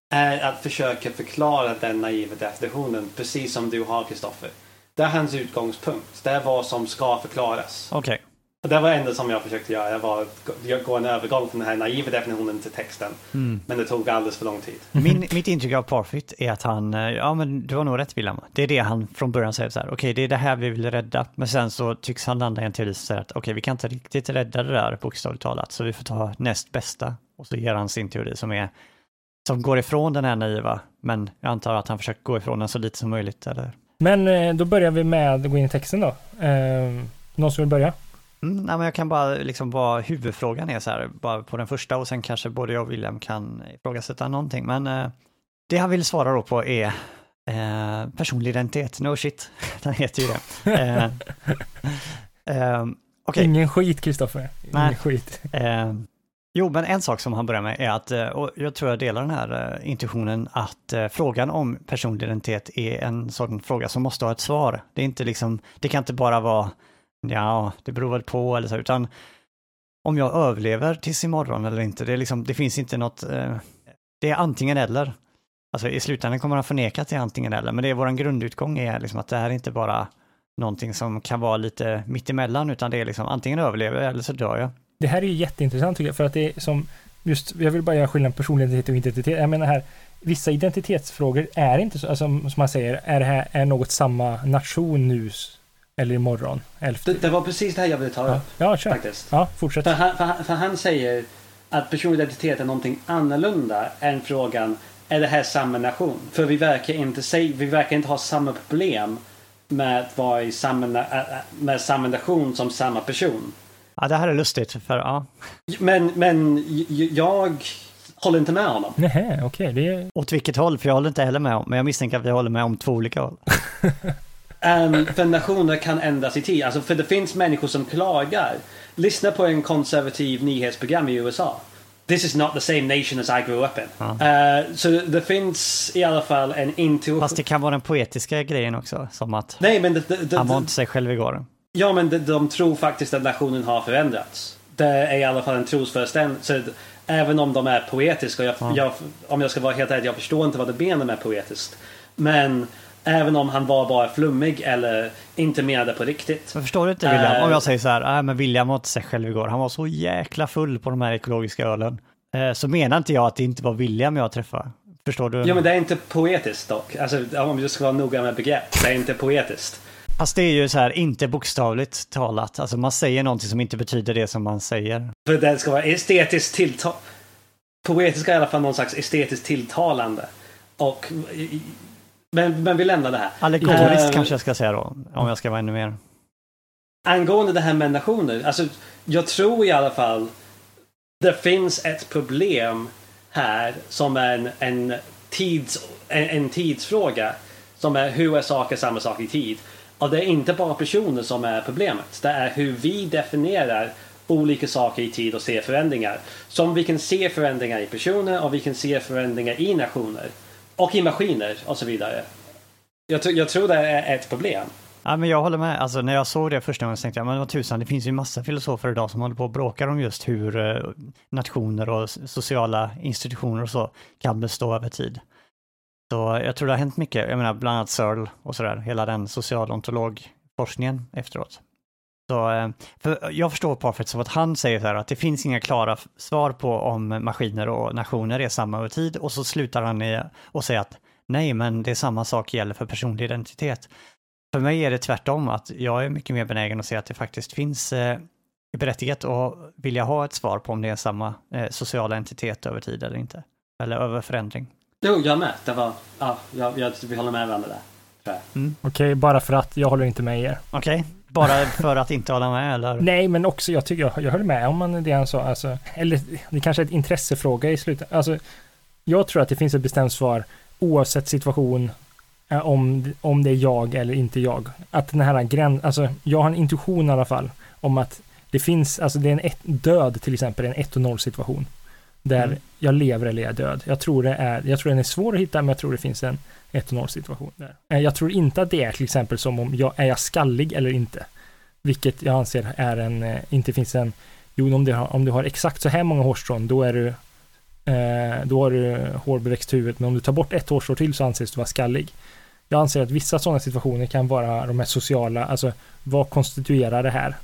är att försöka förklara den naiva definitionen, precis som du har, Kristoffer. Det är hans utgångspunkt. Det är vad som ska förklaras. Okej. Okay. Och det var det enda som jag försökte göra. Jag var att gå en övergång från den här naiva definitionen till texten. Mm. Men det tog alldeles för lång tid. Min, mitt intryck av Parfit är att han, eh, ja men du har nog rätt William. Det är det han från början säger så här, okej okay, det är det här vi vill rädda. Men sen så tycks han landa i en teori som säger att okej okay, vi kan inte riktigt rädda det där bokstavligt talat. Så vi får ta näst bästa. Och så ger han sin teori som är, som går ifrån den här naiva. Men jag antar att han försöker gå ifrån den så lite som möjligt. Eller? Men eh, då börjar vi med att gå in i texten då. Eh, någon som vill börja? Mm, nej, men jag kan bara liksom vad huvudfrågan är så här, bara på den första och sen kanske både jag och William kan ifrågasätta någonting. Men eh, det han vill svara då på är eh, personlig identitet, no shit, [laughs] den heter ju det. eh, [laughs] eh, okay. Ingen skit Kristoffer, ingen nej. skit. Jo, men en sak som han börjar med är att, eh, och jag tror jag delar den här eh, intuitionen, att eh, frågan om personlig identitet är en sån fråga som måste ha ett svar. Det är inte liksom, det kan inte bara vara Ja, det beror väl på eller så, utan om jag överlever tills imorgon eller inte, det, är liksom, det finns inte något, det är antingen eller. Alltså i slutändan kommer han förneka att det är antingen eller, men det är vår grundutgång är liksom att det här är inte bara någonting som kan vara lite mittemellan, utan det är liksom antingen överlever jag eller så dör jag. Det här är ju jätteintressant tycker jag, för att det är som just, jag vill bara göra skillnad på personlig identitet och identitet. Jag menar här, vissa identitetsfrågor är inte så, alltså, som man säger, är det här är något samma nation nu eller imorgon. Det, det var precis det här jag ville ta upp. Ja, kör. Faktiskt. Ja, fortsätt. För han, för, för han säger att personlig identitet är någonting annorlunda än frågan är det här samma nation? För vi verkar inte, säga, vi verkar inte ha samma problem med att vara i samma, med samma nation som samma person. Ja, det här är lustigt. För, ja. Men, men jag håller inte med honom. Nej, okej. Okay, det... Åt vilket håll? För jag håller inte heller med om. Men jag misstänker att vi håller med om två olika håll. Um, [laughs] för nationer kan ändras i tid. Alltså, för det finns människor som klagar. Lyssna på en konservativ nyhetsprogram i USA. This is not the same nation as I grew up in. Ja. Uh, så det finns i alla fall en intuition. Fast det kan vara den poetiska grejen också. Som att Nej, men det, det, han var inte sig själv igår. Ja, men de, de tror faktiskt att nationen har förändrats. Det är i alla fall en trosföreställning. Även om de är poetiska. Jag, ja. jag, om jag ska vara helt ärlig, jag förstår inte vad det menar med poetiskt. Men Även om han var bara flummig eller inte menade på riktigt. Men förstår du inte William? Uh, om jag säger så här, äh, men William var inte sig själv igår. Han var så jäkla full på de här ekologiska ölen. Uh, så menar inte jag att det inte var William jag träffade. Förstår du? Ja, men det är inte poetiskt dock. Alltså, om du ska vara noga med begrepp. Det är inte poetiskt. Fast det är ju så här, inte bokstavligt talat. Alltså man säger någonting som inte betyder det som man säger. För det ska vara estetiskt tilltalande. Poetiska är i alla fall någon slags estetiskt tilltalande. Och men, men vi lämnar det här. Allegoriskt uh, kanske jag ska säga då, om jag ska vara ännu mer. Angående det här med nationer, alltså jag tror i alla fall det finns ett problem här som är en, en, tids, en, en tidsfråga. Som är hur är saker samma sak i tid? Och det är inte bara personer som är problemet. Det är hur vi definierar olika saker i tid och ser förändringar. Som vi kan se förändringar i personer och vi kan se förändringar i nationer. Och i maskiner och så vidare. Jag, jag tror det är ett problem. Ja, men jag håller med. Alltså, när jag såg det första gången så tänkte jag, men vad tusan, det finns ju massa filosofer idag som håller på och bråkar om just hur eh, nationer och sociala institutioner och så kan bestå över tid. Så jag tror det har hänt mycket. Jag menar, bland annat Searle och sådär, hela den socialontologforskningen efteråt. Så, eh, för jag förstår Parfait som att han säger så här att det finns inga klara svar på om maskiner och nationer är samma över tid och så slutar han i och säger att nej, men det är samma sak gäller för personlig identitet. För mig är det tvärtom, att jag är mycket mer benägen att se att det faktiskt finns eh, berättigat att vilja ha ett svar på om det är samma eh, sociala entitet över tid eller inte. Eller över förändring. Jo, jag med. Det var, ja, jag, jag, vi håller med varandra där. Mm. Okej, okay, bara för att jag håller inte med er. Okej. Bara för att inte hålla med eller? [laughs] Nej, men också jag tycker jag, jag höll med om det han sa. Alltså, eller det kanske är ett intressefråga i slutet. Alltså, jag tror att det finns ett bestämt svar oavsett situation eh, om, om det är jag eller inte jag. Att den här gränsen, alltså jag har en intuition i alla fall om att det finns, alltså det är en ett, död till exempel, en 1 och 0 situation. Där mm. jag lever eller jag är död. Jag tror det är, jag tror den är svår att hitta, men jag tror det finns en 1 och 0 situation där. Eh, jag tror inte att det är till exempel som om jag, är jag skallig eller inte? Vilket jag anser är en, eh, inte finns en, jo om du har, om du har exakt så här många hårstrån, då är du, eh, då har du hårbeväxt huvud, men om du tar bort ett hårstrå till så anses du vara skallig. Jag anser att vissa sådana situationer kan vara de här sociala, alltså vad konstituerar det här?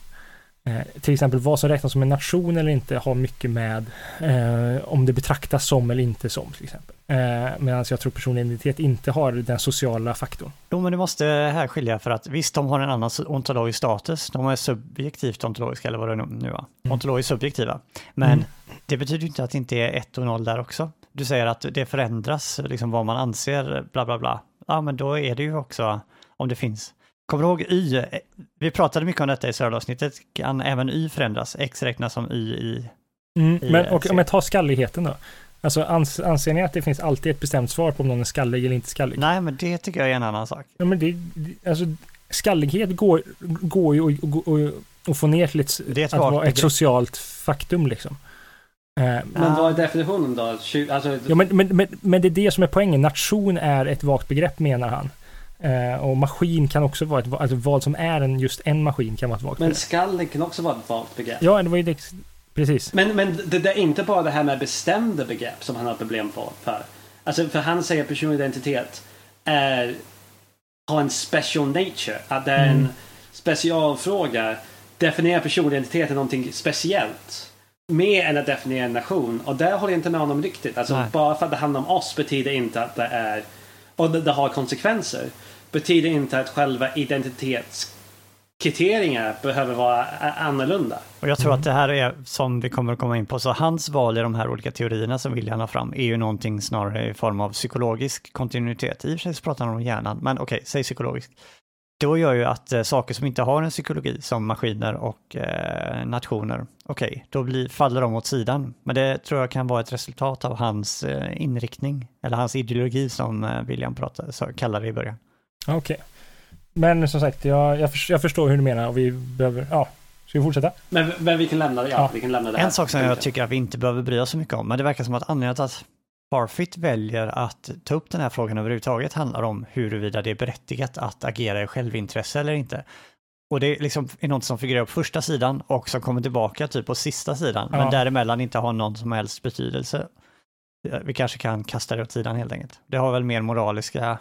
Eh, till exempel vad som räknas som en nation eller inte har mycket med eh, om det betraktas som eller inte som till exempel. Eh, Medan jag tror personlig identitet inte har den sociala faktorn. Jo, men du måste här skilja för att visst, de har en annan ontologisk status. De är subjektivt ontologiska eller vad det är nu var. Mm. Ontologiskt subjektiva. Men mm. det betyder inte att det inte är ett och noll där också. Du säger att det förändras, liksom vad man anser, bla bla bla. Ja, men då är det ju också om det finns Kommer du ihåg Y? Vi pratade mycket om detta i serveravsnittet. Kan även Y förändras? X räknas som Y i... Mm, i men och, om jag tar skalligheten då? Alltså ans, anser ni att det finns alltid ett bestämt svar på om någon är skallig eller inte skallig? Nej, men det tycker jag är en annan sak. Ja, men det, alltså skallighet går, går ju att få ner till ett, det är ett att vara ett socialt faktum liksom. Eh, men vad är definitionen då? Alltså, ja, men, men, men, men det är det som är poängen. Nation är ett vagt begrepp menar han. Uh, och maskin kan också vara ett, alltså vad som är en, just en maskin kan vara ett vagt. Men skallen kan också vara ett vagt begrepp. Ja, det var ju det, precis. Men, men det, det, är inte bara det här med bestämda begrepp som han har problem för. Alltså, för han säger att personlig identitet är, har en special nature. Att det är mm. en specialfråga. Definiera personlig identitet är någonting speciellt. Mer än att definiera en nation. Och där håller jag inte med honom riktigt. Alltså, bara för att det handlar om oss betyder inte att det är och det, det har konsekvenser betyder inte att själva identitetskriterierna behöver vara annorlunda. Och jag tror att det här är, som vi kommer att komma in på, så hans val i de här olika teorierna som William har fram är ju någonting snarare i form av psykologisk kontinuitet. I och för sig så pratar han om hjärnan, men okej, okay, säg psykologisk. Då gör ju att eh, saker som inte har en psykologi, som maskiner och eh, nationer, okej, okay, då blir, faller de åt sidan. Men det tror jag kan vara ett resultat av hans eh, inriktning, eller hans ideologi som eh, William pratade, så kallade det i början. Okej. Okay. Men som sagt, jag, jag, för, jag, förstår hur du menar och vi behöver, ja, ska vi fortsätta? Men, men vi kan lämna det, ja, ja. Vi kan lämna det En sak som jag tycker att vi inte behöver bry oss så mycket om, men det verkar som att anledningen till att Parfit väljer att ta upp den här frågan överhuvudtaget handlar om huruvida det är berättigat att agera i självintresse eller inte. Och det är liksom är något som figurerar på första sidan och som kommer tillbaka typ på sista sidan, ja. men däremellan inte har någon som helst betydelse. Vi kanske kan kasta det åt sidan helt enkelt. Det har väl mer moraliska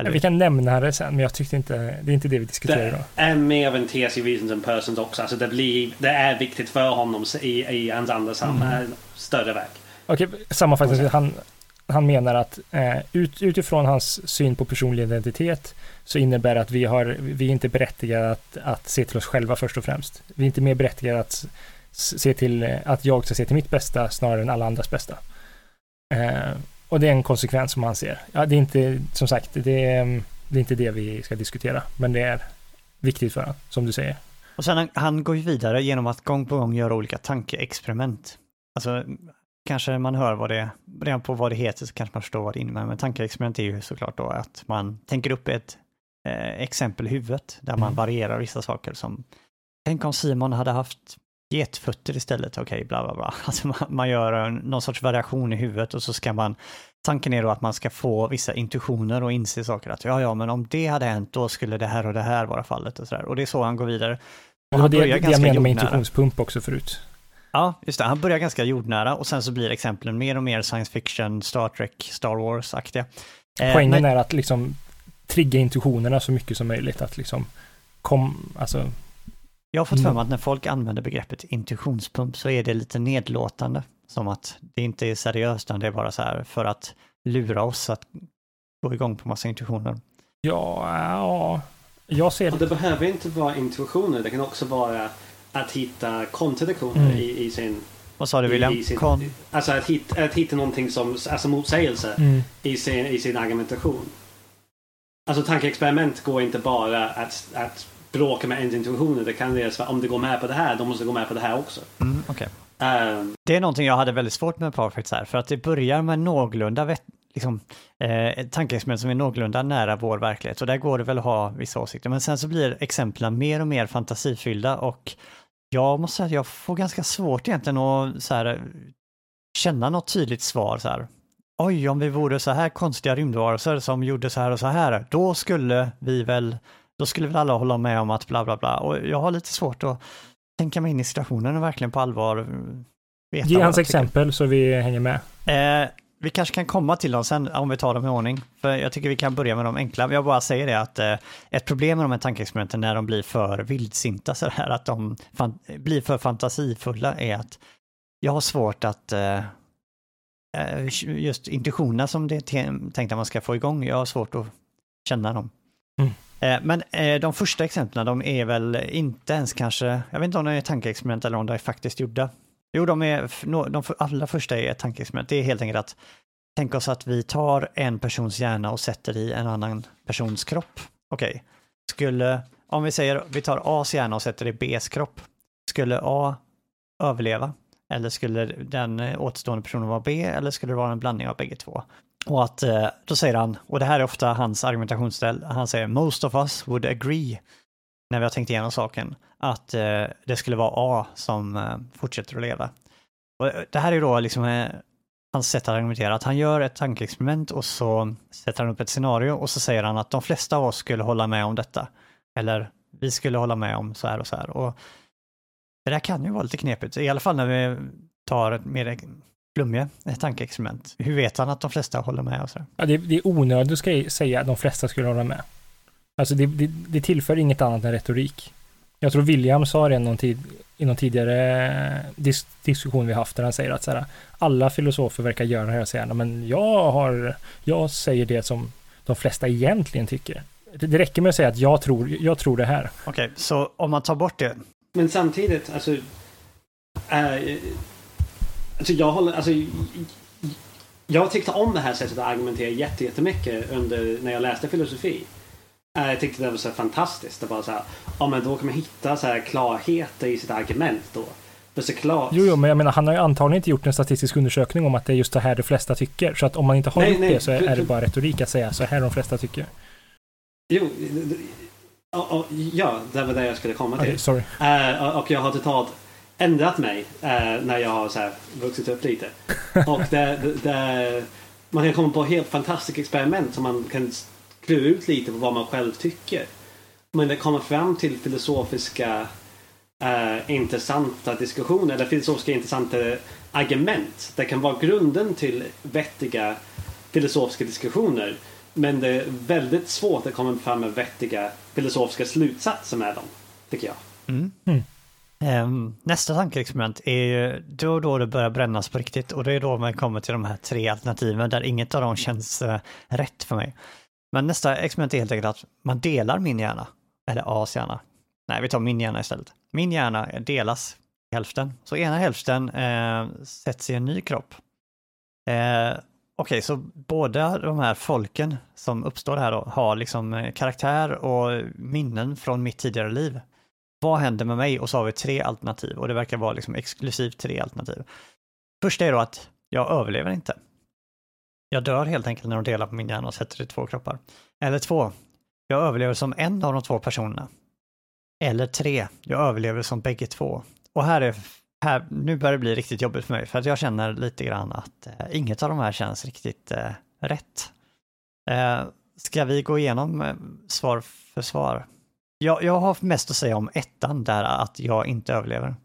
eller? Vi kan nämna det sen, men jag tyckte inte, det är inte det vi diskuterar idag. Det är mer av en tes i Reasons and Persons också. Alltså det, blir, det är viktigt för honom i, i hans andra mm. större verk. Okej, sammanfattningsvis, han, han menar att eh, ut, utifrån hans syn på personlig identitet så innebär det att vi, har, vi är inte berättigade att, att se till oss själva först och främst. Vi är inte mer berättigade att se till att jag ska se till mitt bästa snarare än alla andras bästa. Eh, och det är en konsekvens som han ser. Ja, det är inte, som sagt, det är, det är inte det vi ska diskutera, men det är viktigt för honom, som du säger. Och sen han, han går ju vidare genom att gång på gång göra olika tankeexperiment. Alltså, kanske man hör vad det, redan på vad det heter så kanske man förstår vad det innebär. Men tankeexperiment är ju såklart då att man tänker upp ett eh, exempel i huvudet där man mm. varierar vissa saker som Tänk om Simon hade haft getfötter istället, okej, okay, bla bla bla. [laughs] Alltså man, man gör någon sorts variation i huvudet och så ska man, tanken är då att man ska få vissa intuitioner och inse saker att ja, ja, men om det hade hänt då skulle det här och det här vara fallet och sådär. Och det är så han går vidare. Och det var det, det jag menade med intuitionspump också förut. Ja, just det. Han börjar ganska jordnära och sen så blir exemplen mer och mer science fiction, Star Trek, Star Wars-aktiga. Eh, Poängen men... är att liksom trigga intuitionerna så mycket som möjligt. Att liksom kom, alltså... Jag har fått för mig mm. att när folk använder begreppet intuitionspump så är det lite nedlåtande. Som att det inte är seriöst, utan det är bara så här för att lura oss att gå igång på massa intuitioner. Ja, ja. Jag ser... Och det behöver inte vara intuitioner, det kan också vara att hitta kontradiktioner mm. i, i, sin... Vad sa du William? I, sin, Kon... Alltså att hitta, att hitta någonting som, alltså motsägelse mm. i, sin, i sin argumentation. Alltså tankeexperiment går inte bara att, att bråka med ens intuitioner. Det kan deras, om det går med på det här, då måste det gå med på det här också. Mm, okay. Um, det är någonting jag hade väldigt svårt med Perfect här, för att det börjar med någorlunda vet, liksom, eh, tankeexperiment som är någorlunda nära vår verklighet och där går det väl att ha vissa åsikter. Men sen så blir exemplen mer och mer fantasifyllda och jag måste säga att jag får ganska svårt egentligen att så här, känna något tydligt svar så här. Oj, om vi vore så här konstiga rymdvarelser som gjorde så här och så här, då skulle vi väl, då skulle väl alla hålla med om att bla bla bla. Och jag har lite svårt att tänka mig in i situationen och verkligen på allvar veta Ge hans exempel så vi hänger med. Eh, vi kanske kan komma till dem sen om vi tar dem i ordning. För jag tycker vi kan börja med de enkla. Jag bara säger det att eh, ett problem med de här tankeexperimenten när de blir för vildsinta så här, att de blir för fantasifulla är att jag har svårt att eh, eh just intuitionerna som det är tänkt att man ska få igång, jag har svårt att känna dem. Mm. Eh, men eh, de första exemplen, de är väl inte ens kanske, jag vet inte om de är tankeexperiment eller om de är faktiskt gjorda. Jo, de, är, de allra första är tankeexperiment. Det är helt enkelt att tänka oss att vi tar en persons hjärna och sätter i en annan persons kropp. Okej, okay. skulle, om vi säger, vi tar A's hjärna och sätter i B's kropp. Skulle A överleva? Eller skulle den eh, återstående personen vara B? Eller skulle det vara en blandning av bägge två? Och att eh, då säger han, och det här är ofta hans argumentationsställ, han säger “Most of us would agree” när vi har tänkt igenom saken, att eh, det skulle vara A som eh, fortsätter att leva. Och eh, det här är då liksom eh, hans sätt att argumentera, att han gör ett tankeexperiment och så sätter han upp ett scenario och så säger han att de flesta av oss skulle hålla med om detta. Eller vi skulle hålla med om så här och så här. Och det där kan ju vara lite knepigt, i alla fall när vi tar ett mer flummiga tankeexperiment. Hur vet han att de flesta håller med? Och så ja, det, det är onödigt att säga att de flesta skulle hålla med. Alltså det, det, det tillför inget annat än retorik. Jag tror William sa det någon tid, i någon tidigare dis diskussion vi haft där han säger att så här, alla filosofer verkar göra det här och säga, men jag har, jag säger det som de flesta egentligen tycker. Det, det räcker med att säga att jag tror, jag tror det här. Okej, okay, så om man tar bort det. Men samtidigt, alltså, äh, alltså jag håller, alltså jag tyckte om det här sättet att argumentera jättemycket under när jag läste filosofi. Jag tyckte det var så fantastiskt. Det var så här, ja men då kan man hitta så här klarheter i sitt argument då. För såklart. Jo, jo, men jag menar han har ju antagligen inte gjort en statistisk undersökning om att det är just det här de flesta tycker. Så att om man inte har nej, gjort nej, det så är, är det [laughs] bara retorik att säga så här de flesta tycker. Jo, ja, det var det jag skulle komma till. Okay, sorry. Uh, och jag har totalt ändrat mig uh, när jag har så här vuxit upp lite. [laughs] och det, det, det, man kan komma på helt fantastiska experiment som man kan klura ut lite på vad man själv tycker. Men det kommer fram till filosofiska uh, intressanta diskussioner eller filosofiska intressanta argument. Det kan vara grunden till vettiga filosofiska diskussioner. Men det är väldigt svårt att komma fram med vettiga filosofiska slutsatser med dem, tycker jag. Mm. Mm. Um, nästa tankeexperiment är ju då och då det börjar brännas på riktigt och det är då man kommer till de här tre alternativen där inget av dem känns uh, rätt för mig. Men nästa experiment är helt enkelt att man delar min hjärna, eller A's hjärna. Nej, vi tar min hjärna istället. Min hjärna delas i hälften, så ena hälften eh, sätts i en ny kropp. Eh, Okej, okay, så båda de här folken som uppstår här då, har liksom eh, karaktär och minnen från mitt tidigare liv. Vad händer med mig? Och så har vi tre alternativ och det verkar vara liksom exklusivt tre alternativ. Första är då att jag överlever inte. Jag dör helt enkelt när de delar på min hjärna och sätter det i två kroppar. Eller två, jag överlever som en av de två personerna. Eller tre, jag överlever som bägge två. Och här är, här, nu börjar det bli riktigt jobbigt för mig för att jag känner lite grann att eh, inget av de här känns riktigt eh, rätt. Eh, ska vi gå igenom eh, svar för svar? Jag, jag har mest att säga om ettan där att jag inte överlever.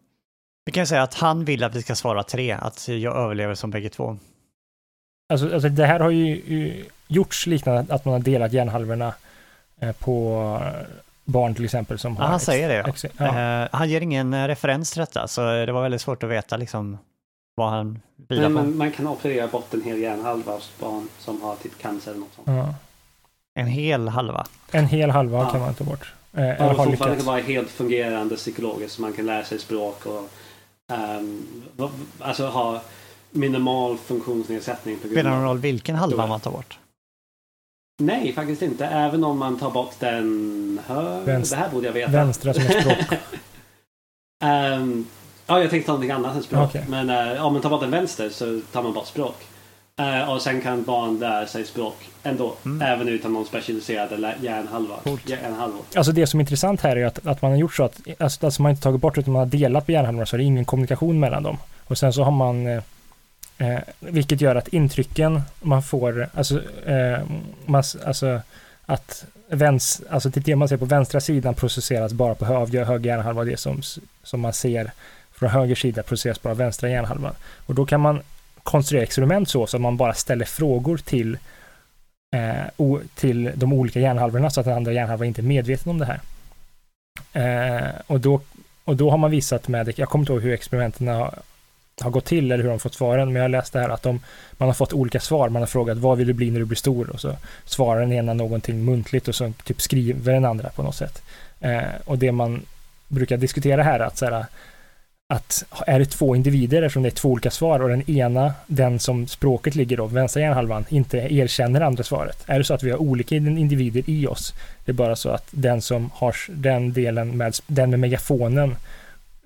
Vi kan säga att han vill att vi ska svara tre, att jag överlever som bägge två. Alltså, alltså det här har ju gjorts liknande att man har delat hjärnhalvorna eh, på barn till exempel som ja, har... Han säger det ja. ja. Uh, han ger ingen eh, referens till detta så det var väldigt svårt att veta liksom vad han vilar på. Man, man kan operera bort en hel hjärnhalva hos barn som har typ cancer eller något sånt. Ja. En hel halva? En hel halva ja. kan man ta bort. Eh, eller har fortfarande kan vara helt fungerande psykologiskt så man kan lära sig språk och um, alltså ha minimal funktionsnedsättning. Spelar det någon roll vilken halva man tar bort? Nej, faktiskt inte. Även om man tar bort den hör... Vänst- Det här borde jag veta. Vänstra som ett språk. [laughs] Ehm, ja, jag tänkte ta någonting annat än språk. Okej. Men uh, om man tar bort den vänster så tar man bort språk. Eh, och sen kan barn lära sig språk ändå. Även utan någon specialiserad hjärnhalva. Hjärnhalvor. Alltså det som är intressant här är att, att man har gjort så att, alltså, alltså man har inte tagit bort utan man har delat på hjärnhalvorna så är det ingen kommunikation mellan dem. Och sen så har man, eh, vilket gör att intrycken man får, alltså, eh, man, alltså att väns, alltså det man ser på vänstra sidan processeras bara på höger, höger hjärnhalva det som, som man ser från höger sida processeras bara vänstra hjärnhalvan. Och då kan man konstruera experiment så, så att man bara ställer frågor till eh, o, till de olika hjärnhalvorna så att den andra hjärnhalvan inte är medveten om det här. Eh, och, då, och då har man visat med, jag kommer inte ihåg hur experimenten har, gått till eller hur de fått svaren, men jag läste här att de, man har fått olika svar. Man har frågat vad vill du bli när du blir stor? Och så svarar den ena någonting muntligt och så typ skriver den andra på något sätt. Eh, och det man brukar diskutera här är att så här, att är det två individer eftersom det är två olika svar och den ena, den som språket ligger då, vänstra hjärnhalvan, inte erkänner andra svaret. Är det så att vi har olika individer i oss? Det är bara så att den som har den delen med, den med megafonen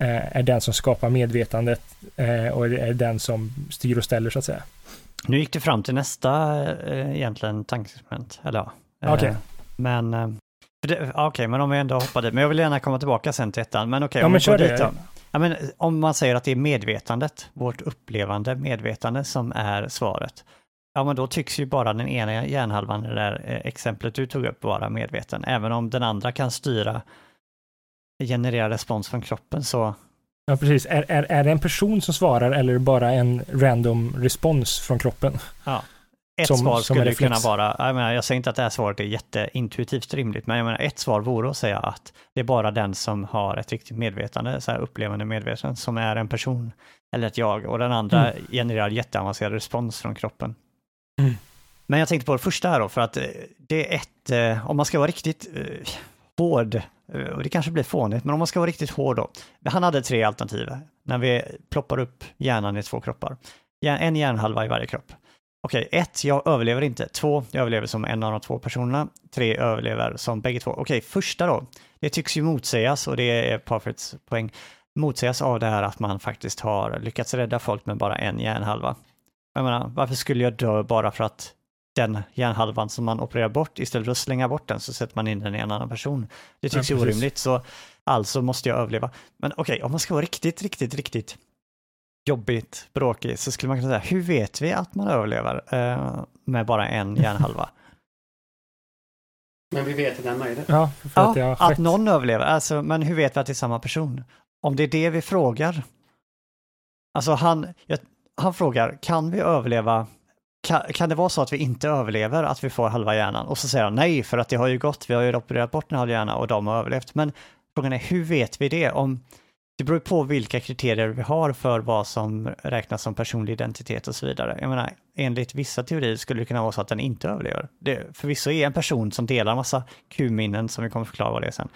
är den som skapar medvetandet eh, och är den som styr och ställer så att säga. Nu gick du fram till nästa eh, egentligen tankeexperiment, eller ja. Eh, Okej. Men, eh, det- ja, okej, men om vi ändå hoppar dit. Men jag vill gärna komma tillbaka sen till ettan. Men okej, Ja, om men kör dit det. då. Ja, men om man säger att det är medvetandet, vårt upplevande medvetande som är svaret. Ja, men då tycks ju bara den ena hjärnhalvan det där eh, exemplet du tog upp vara medveten. Även om den andra kan styra, generera respons från kroppen så Ja, precis. Är, är, är det en person som svarar eller bara en random respons från kroppen? Ett Som- svar som skulle kunna vara, jag, menar, jag säger inte att det här svaret är jätteintuitivt rimligt, men jag menar, ett svar vore att säga att det är bara den som har ett riktigt medvetande, så här upplevande medvetande, som är en person eller ett jag, och den andra genererar jätteavancerad respons från kroppen. Mm. Men jag tänkte på det första här då, för att eh, det är ett, eh, om man ska vara riktigt eh, hård, Eh, och det kanske blir fånigt, men om man ska vara riktigt hård då. Han hade tre alternativ när vi ploppar upp hjärnan i två kroppar. En hjärnhalva i varje kropp. Okej, ett, jag överlever inte. Två, jag överlever som en av de två personerna. Tre, överlever som bägge två. Okej, första då. Det tycks ju motsägas, och det är Parfits poäng, motsägas av det här att man faktiskt har lyckats rädda folk med bara en hjärnhalva. Jag menar, varför skulle jag dö bara för att den hjärnhalvan som man opererar bort, istället för att slänga bort den så sätter man in den i en annan person. Det tycks Ja, ju orimligt, så alltså måste jag överleva. Men okej, om man ska vara riktigt, riktigt, riktigt jobbigt, bråkig, så skulle man kunna säga, hur vet vi att man överlever eh, med bara en [laughs] hjärnhalva? Men vi vet att det är möjligt. Ja, för att det att någon överlever, alltså, men hur vet vi att det är samma person? Om det är det vi frågar. Alltså han, jag, han frågar, kan vi överleva? Kan, kan det vara så att vi inte överlever, att vi får halva hjärnan? Och så säger han nej, för att det har ju gått, vi har ju opererat bort en halv hjärna och de har överlevt. Men frågan är, hur vet vi det? Om, det beror ju på vilka kriterier vi har för vad som räknas som personlig identitet och så vidare. Jag menar, enligt vissa teorier skulle det kunna vara så att den inte överlever. Det förvisso är en person som delar massa Q-minnen, som vi kommer förklara vad det är sen.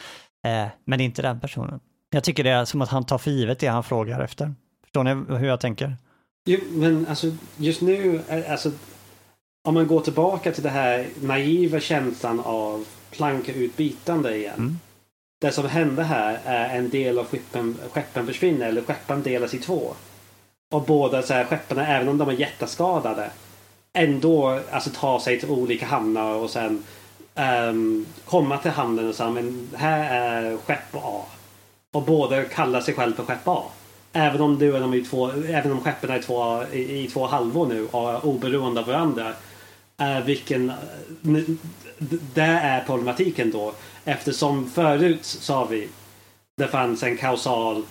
Eh, men det är inte den personen. Jag tycker det är som att han tar för givet det han frågar efter. Förstår ni hur jag tänker? Jo, men alltså just nu, eh, alltså om man går tillbaka till det här naiva känslan av plankautbytande igen. Mm. Det som hände här är en del av skeppen, skeppen försvinner eller skeppen delas i två. Och båda så här, skeppen, även om de är jätteskadade, ändå alltså, tar sig till olika hamnar och sen ehm, komma till hamnen och säga men här är skepp A. Och båda kallar sig själv för skepp A. Även om, du och de är två, även om skeppen är två, i, i två halvor nu och är oberoende av varandra. Är vilken, det är problematiken då. Eftersom förut sa vi det fanns en kausal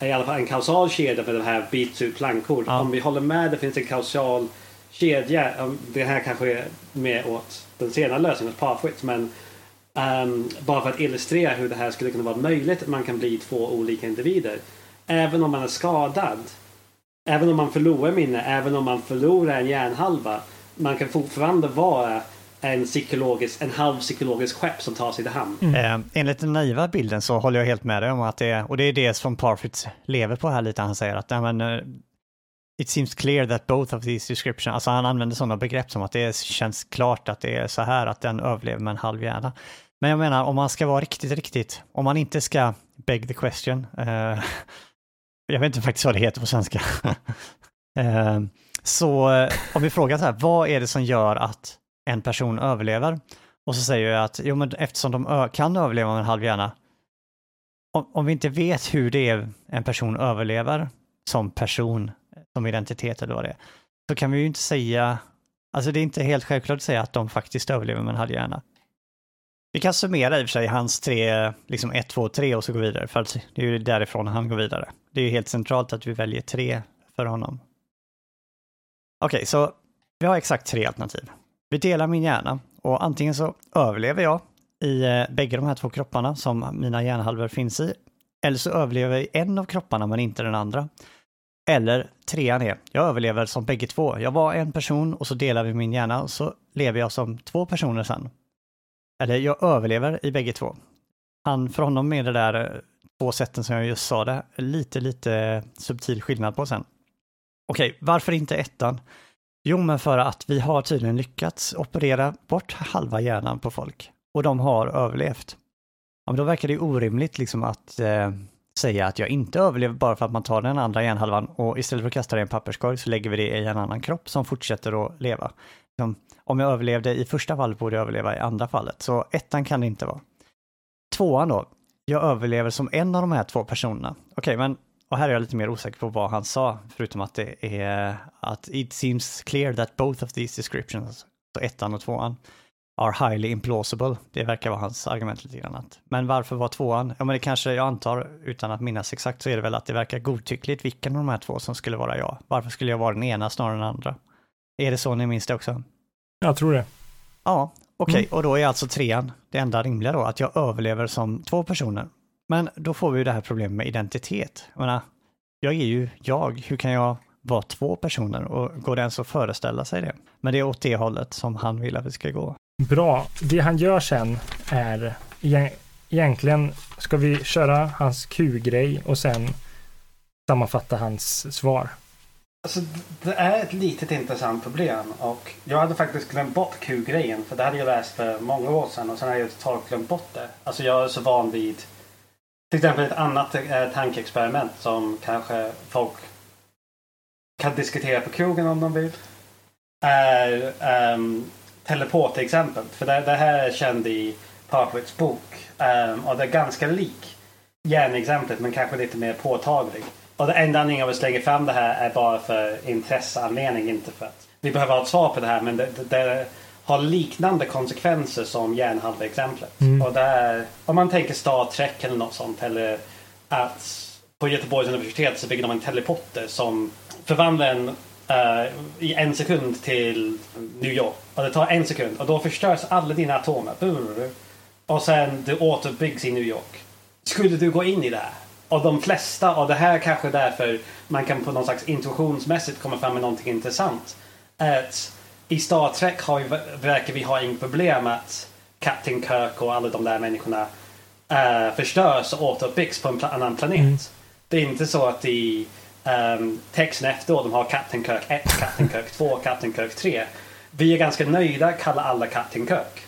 i alla fall en kausal kedja med de här byts ut plankor. Ja. Om vi håller med det finns en kausal kedja. um, Det här kanske är mer åt den senare lösningen Parfit. Men ehm, bara för att illustrera hur det här skulle kunna vara möjligt. Man kan bli två olika individer. Även om man är skadad. Även om man förlorar minne. Även om man förlorar en hjärnhalva. Man kan fortfarande vara en psykologisk, en halv psykologisk skepp som tar sig till hamn. Eh, enligt den naiva bilden så håller jag helt med dig om att det är, och det är det som Parfit lever på här lite, han säger att nej, men, eh, it seems clear that both of these descriptions, alltså han använder sådana begrepp som att det känns klart att det är så här att den överlever med en halv hjärna. Men jag menar, om man ska vara riktigt, riktigt, om man inte ska beg the question, eh, jag vet inte faktiskt vad det heter på svenska, [laughs] ehm, eh, så om vi frågar så här, vad är det som gör att en person överlever? Och så säger jag att jo, men eftersom de kan överleva med en halv hjärna, om, om vi inte vet hur det är en person överlever som person, som identitet eller vad det är, så kan vi ju inte säga, alltså det är inte helt självklart att säga att de faktiskt överlever med en halv hjärna. Vi kan summera i och för sig hans tre, liksom 1, 2, 3 och så gå vidare, för att det är ju därifrån han går vidare. Det är ju helt centralt att vi väljer tre för honom. Okej, okay, så vi har exakt tre alternativ. Vi delar min hjärna och antingen så överlever jag i eh, bägge de här två kropparna som mina hjärnhalvor finns i, eller så överlever jag i en av kropparna men inte den andra. Eller trean är, jag överlever som bägge två. Jag var en person och så delar vi min hjärna och så lever jag som två personer sen. Eller jag överlever i bägge två. Han, för honom är det där eh, två sätten som jag just sa det, lite, lite subtil skillnad på sen. Okej, varför inte ettan? Jo, men för att vi har tydligen lyckats operera bort halva hjärnan på folk och de har överlevt. Ja, men då verkar det orimligt liksom att eh, säga att jag inte överlever bara för att man tar den andra hjärnhalvan och istället för att kasta det i en papperskorg så lägger vi det i en annan kropp som fortsätter att leva. Liksom, om jag överlevde i första fallet borde jag överleva i andra fallet, så ettan kan det inte vara. Tvåan då, jag överlever som en av de här två personerna. Okej, okay, men och här är jag lite mer osäker på vad han sa, förutom att det är att it seems clear that both of these descriptions, så ettan och tvåan, are highly implausible. Det verkar vara hans argument lite grann. Att, men varför var tvåan? Ja, men det kanske jag antar, utan att minnas exakt, så är det väl att det verkar godtyckligt vilken av de här två som skulle vara jag. Varför skulle jag vara den ena snarare än den andra? Är det så ni minns det också? Jag tror det. Ja, okej, okay. mm. och då är alltså trean det enda rimliga då, att jag överlever som två personer. Men då får vi ju det här problemet med identitet. Jag menar, jag är ju jag, hur kan jag vara två personer och går det ens att föreställa sig det? Men det är åt det hållet som han vill att vi ska gå. Bra. Det han gör sen är egentligen ska vi köra hans Q-grej och sen sammanfatta hans svar. Alltså, det är ett litet intressant problem och jag hade faktiskt glömt bort Q-grejen för det hade jag läst för många år sedan och sen har jag totalt glömt bort det. Alltså jag är så van vid till exempel ett annat eh, tankeexperiment som kanske folk kan diskutera på krogen om de vill. Är um, teleportexempel. För det, det, här är känd i Parkwicks bok. Um, och det är ganska lik järnexemplet men kanske lite mer påtaglig. Och det enda anledningen jag vill slänga fram det här är bara för intresseanledning. Inte för att vi behöver ha ett svar på det här men det, det, det har liknande konsekvenser som järnhalveexemplet. Mm. Och där, om man tänker Star Trek eller något sånt eller att på Göteborgs universitet så bygger de en teleporter som förvandlar en uh, i en sekund till New York. Och det tar en sekund och då förstörs alla dina atomer. Och sen du återbyggs i New York. Skulle du gå in i det här? Och de flesta, och det här kanske därför man kan på någon slags intuitionsmässigt komma fram med någonting intressant. Att i Star Trek har vi, verkar vi ha inget problem att Captain Kirk och alla de där människorna uh, förstörs och återuppbyggs på en pla annan planet. Mm. Det är inte så att i um, texten efteråt de har Captain Kirk 1, Captain Kirk 2, Captain Kirk 3. Vi är ganska nöjda, kallar alla Captain Kirk.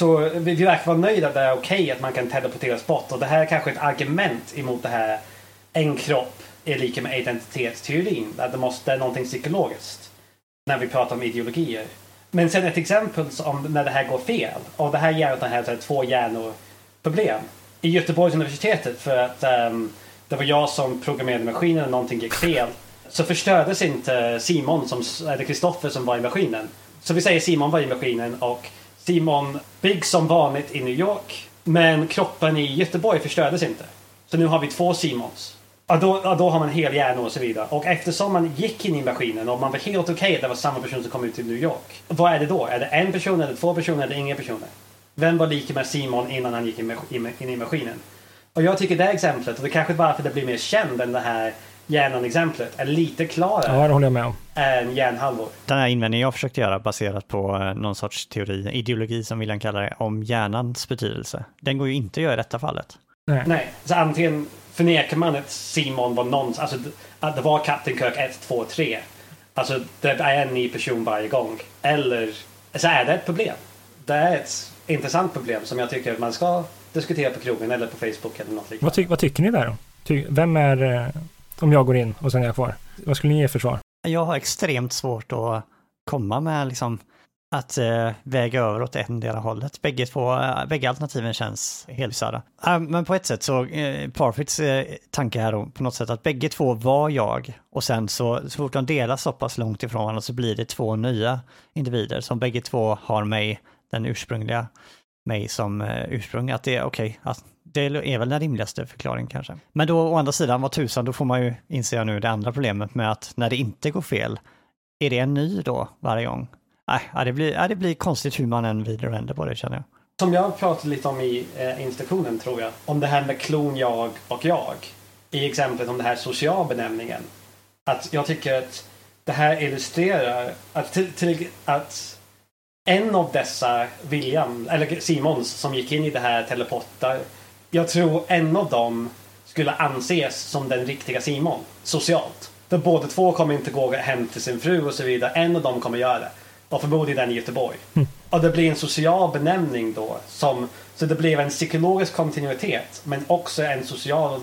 Så vi, verkar vara nöjda, det är okej okay att man kan teleporteras bort och det här är kanske ett argument emot det här en kropp är lika med identitetsteorin. Att det måste, vara är någonting psykologiskt när vi pratar om ideologier. Men sen ett exempel om när det här går fel. Och det här ger det här två hjärnor problem. I Göteborgs universitetet för att um, det var jag som programmerade maskinen och någonting gick fel. Så förstördes inte Simon, som, eller Kristoffer som var i maskinen. Så vi säger Simon var i maskinen och Simon byggs som vanligt i New York. Men kroppen i Göteborg förstördes inte. Så nu har vi två Simons. Ja, då, ja, då har man hel hjärna och så vidare. Och eftersom man gick in i maskinen och man var helt okej okay att det var samma person som kom ut till New York. Vad är det då? Är det en person eller två personer eller inga personer? Vem var lik med Simon innan han gick in, in i maskinen? Och jag tycker det exemplet, och det kanske bara för att det blir mer känd än det här hjärnan-exemplet, är lite klarare. Ja, det håller jag med om. Än hjärnhalvor. Den här invändningen jag försökte göra baserat på eh, någon sorts teori, ideologi som William kallar det, om hjärnans betydelse. Den går ju inte att göra i detta fallet. Nej. Nej, så antingen förnekar man att Simon var någon, alltså att det var Captain Kirk 1, 2, 3. Alltså det är en ny person varje gång. Eller så är det ett problem. Det är ett intressant problem som jag tycker man ska diskutera på krogen eller på Facebook eller något liknande. Vad, ty vad tycker ni där då? Ty vem är, eh, om jag går in och sen är jag kvar, vad skulle ni ge för svar? Jag har extremt svårt att komma med liksom att eh, väga över åt endera hållet. Bägge, två, eh, bägge alternativen känns helvsöda. Uh, ah, men på ett sätt så, eh, Parfits eh, tanke här då, på något sätt att bägge två var jag och sen så, så fort de delas så pass långt ifrån varandra så blir det två nya individer som bägge två har mig, den ursprungliga mig som eh, ursprung. Att det är okej, okay, det är väl den rimligaste förklaringen kanske. Men då å andra sidan, vad tusan, då får man ju, inse nu, det andra problemet med att när det inte går fel, är det en ny då varje gång? Äh, Nej, det blir, det blir konstigt hur man än vrider och vänder på det känner jag. Som jag pratade lite om i eh, instruktionen tror jag, om det här med klon, jag och jag. I exemplet om den här social benämningen. Att jag tycker att det här illustrerar att, till, till, att en av dessa, William, eller Simons, som gick in i det här teleportar. Jag tror en av dem skulle anses som den riktiga Simon, socialt. För båda två kommer inte gå hem till sin fru och så vidare. En av dem kommer göra det. Och förmodligen den i Göteborg. Mm. Och det blir en social benämning då. Som, så det blir en psykologisk kontinuitet men också en social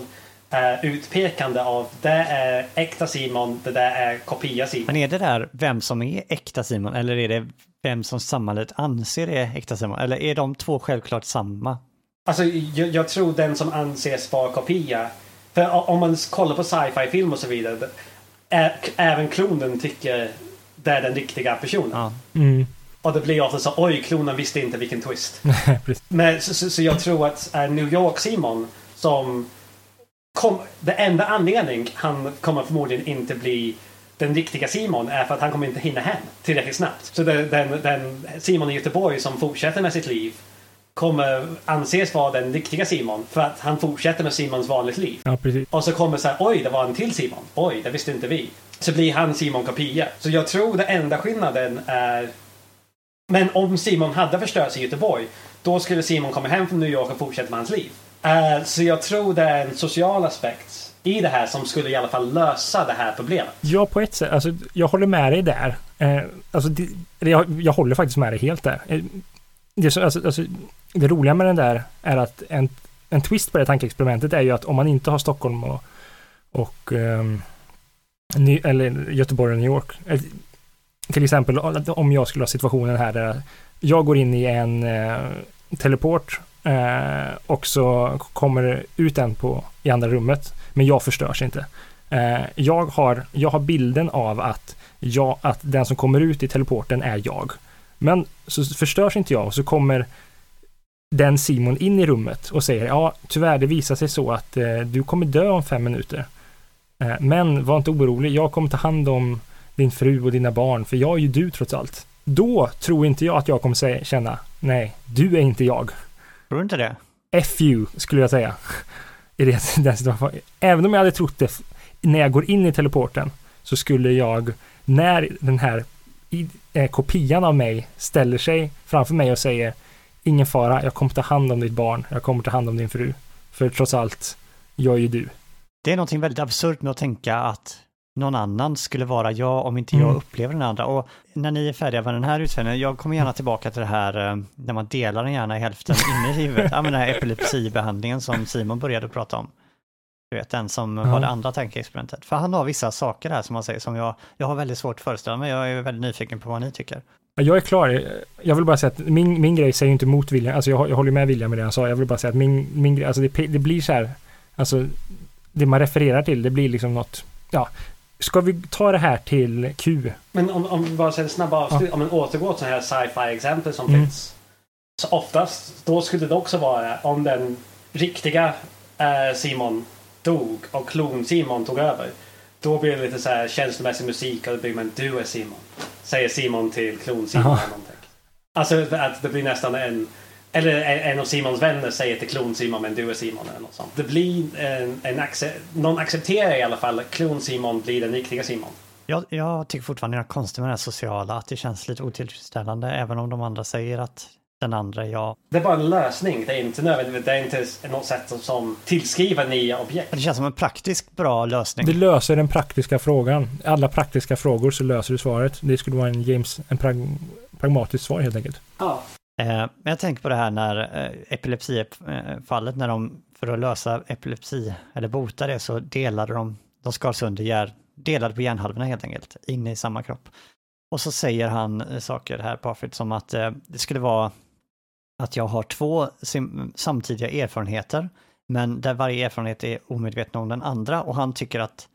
eh, utpekande av det är äkta Simon, det där är kopia Simon. Men är det där vem som är äkta Simon eller är det vem som samhället anser är äkta Simon? Eller är de två självklart samma? Alltså jag, jag tror den som anses vara kopia. För om man kollar på sci-fi film och så vidare. Även klonen tycker det är den riktiga personen. Ja. Mm. Och det blir ofta så oj, klonen visste inte vilken twist. [laughs] Men, så, så, så, jag tror att uh, New York-Simon som kom, det enda anledning han kommer förmodligen inte bli den riktiga Simon är för att han kommer inte hinna hem tillräckligt snabbt. Så den, den, den Simon i Göteborg som fortsätter med sitt liv kommer anses vara den riktiga Simon för att han fortsätter med Simons vanligt liv. Ja, precis. Och så kommer så här, oj, det var en till Simon. Oj, det visste inte vi. Så blir han Simon kopia. Så jag tror det enda skillnaden är men om Simon hade förstörts i Göteborg, då skulle Simon komma hem från New York och fortsätta med hans liv. Uh, så jag tror det är en social aspekt i det här som skulle i alla fall lösa det här problemet. Ja, på ett sätt. Alltså, jag håller med dig där. Uh, alltså, det, jag, jag håller faktiskt med dig helt där. Uh, det, så, alltså, alltså, det roliga med den där är att en, en twist på det tankeexperimentet är ju att om man inte har Stockholm och, och um, Ny, eller Göteborg och New York. Eh, till exempel om jag skulle ha situationen här där jag går in i en uh, teleport uh, och så kommer ut en på, i andra rummet, men jag förstörs inte. Uh, jag, har, jag har bilden av att, jag, att den som kommer ut i teleporten är jag. Men så förstörs inte jag och så kommer den Simon in i rummet och säger ja, tyvärr, det visar sig så att eh, du kommer dö om fem minuter. Eh, men var inte orolig, jag kommer ta hand om din fru och dina barn, för jag är ju du trots allt. Då tror inte jag att jag kommer säga, känna, nej, du är inte jag. Tror du inte det? F you, skulle jag säga. I [laughs] den situationen. Även om jag hade trott det när jag går in i teleporten, så skulle jag, när den här eh, kopian av mig ställer sig framför mig och säger ingen fara, jag kommer ta hand om ditt barn, jag kommer ta hand om din fru. För trots allt, jag är ju du. Det är någonting väldigt absurt med att tänka att någon annan skulle vara jag om inte jag mm. upplever den andra. Och när ni är färdiga med den här utfällningen, jag kommer gärna tillbaka till det här eh, när man delar den gärna i hälften inne i huvudet. Ja, men den här epilepsibehandlingen som Simon började prata om. Du vet, den som mm. var det andra tankeexperimentet. För han har vissa saker här som man säger som jag, jag har väldigt svårt att föreställa mig. Jag är väldigt nyfiken på vad ni tycker. Jag är klar. Jag vill bara säga att min, min grej säger inte emot William. Alltså jag, jag håller med William med det han sa. Jag vill bara säga att min, min grej, alltså det, det blir så här, alltså det man refererar till, det blir liksom något, ja, Ska vi ta det här till Q? Men om, om vi bara säger snabba avslut, ja. om man återgår till sådana här sci-fi exempel som mm. finns. Så oftast, då skulle det också vara om den riktiga eh, Simon dog och klon-Simon tog över. Då blir det lite så här känslomässig musik och då blir man du är Simon. Säger Simon till klon-Simon eller någonting. Alltså att det blir nästan en eller en av Simons vänner säger till klon-Simon men du är Simon eller något sånt. Det blir en, en accept, någon accepterar i alla fall att klon-Simon blir den riktiga Simon. Jag, jag tycker fortfarande det är konstigt med det här sociala, att det känns lite otillfredsställande även om de andra säger att den andra är ja. Det är bara en lösning. Det är inte nödvändigt. Det är inte något sätt som, som tillskriver nya objekt. Det känns som en praktisk bra lösning. Det löser den praktiska frågan. Alla praktiska frågor så löser du svaret. Det skulle vara en James, en prag, pragmatisk svar helt enkelt. Ja. Eh, men jag tänker på det här när eh, epilepsifallet, när de för att lösa epilepsi eller bota det så delade de, de skar sönder hjär, delade på hjärnhalvorna helt enkelt, inne i samma kropp. Och så säger han eh, saker här, Parfit, som att eh, det skulle vara att jag har två samtidiga erfarenheter, men där varje erfarenhet är omedveten om den andra och han tycker att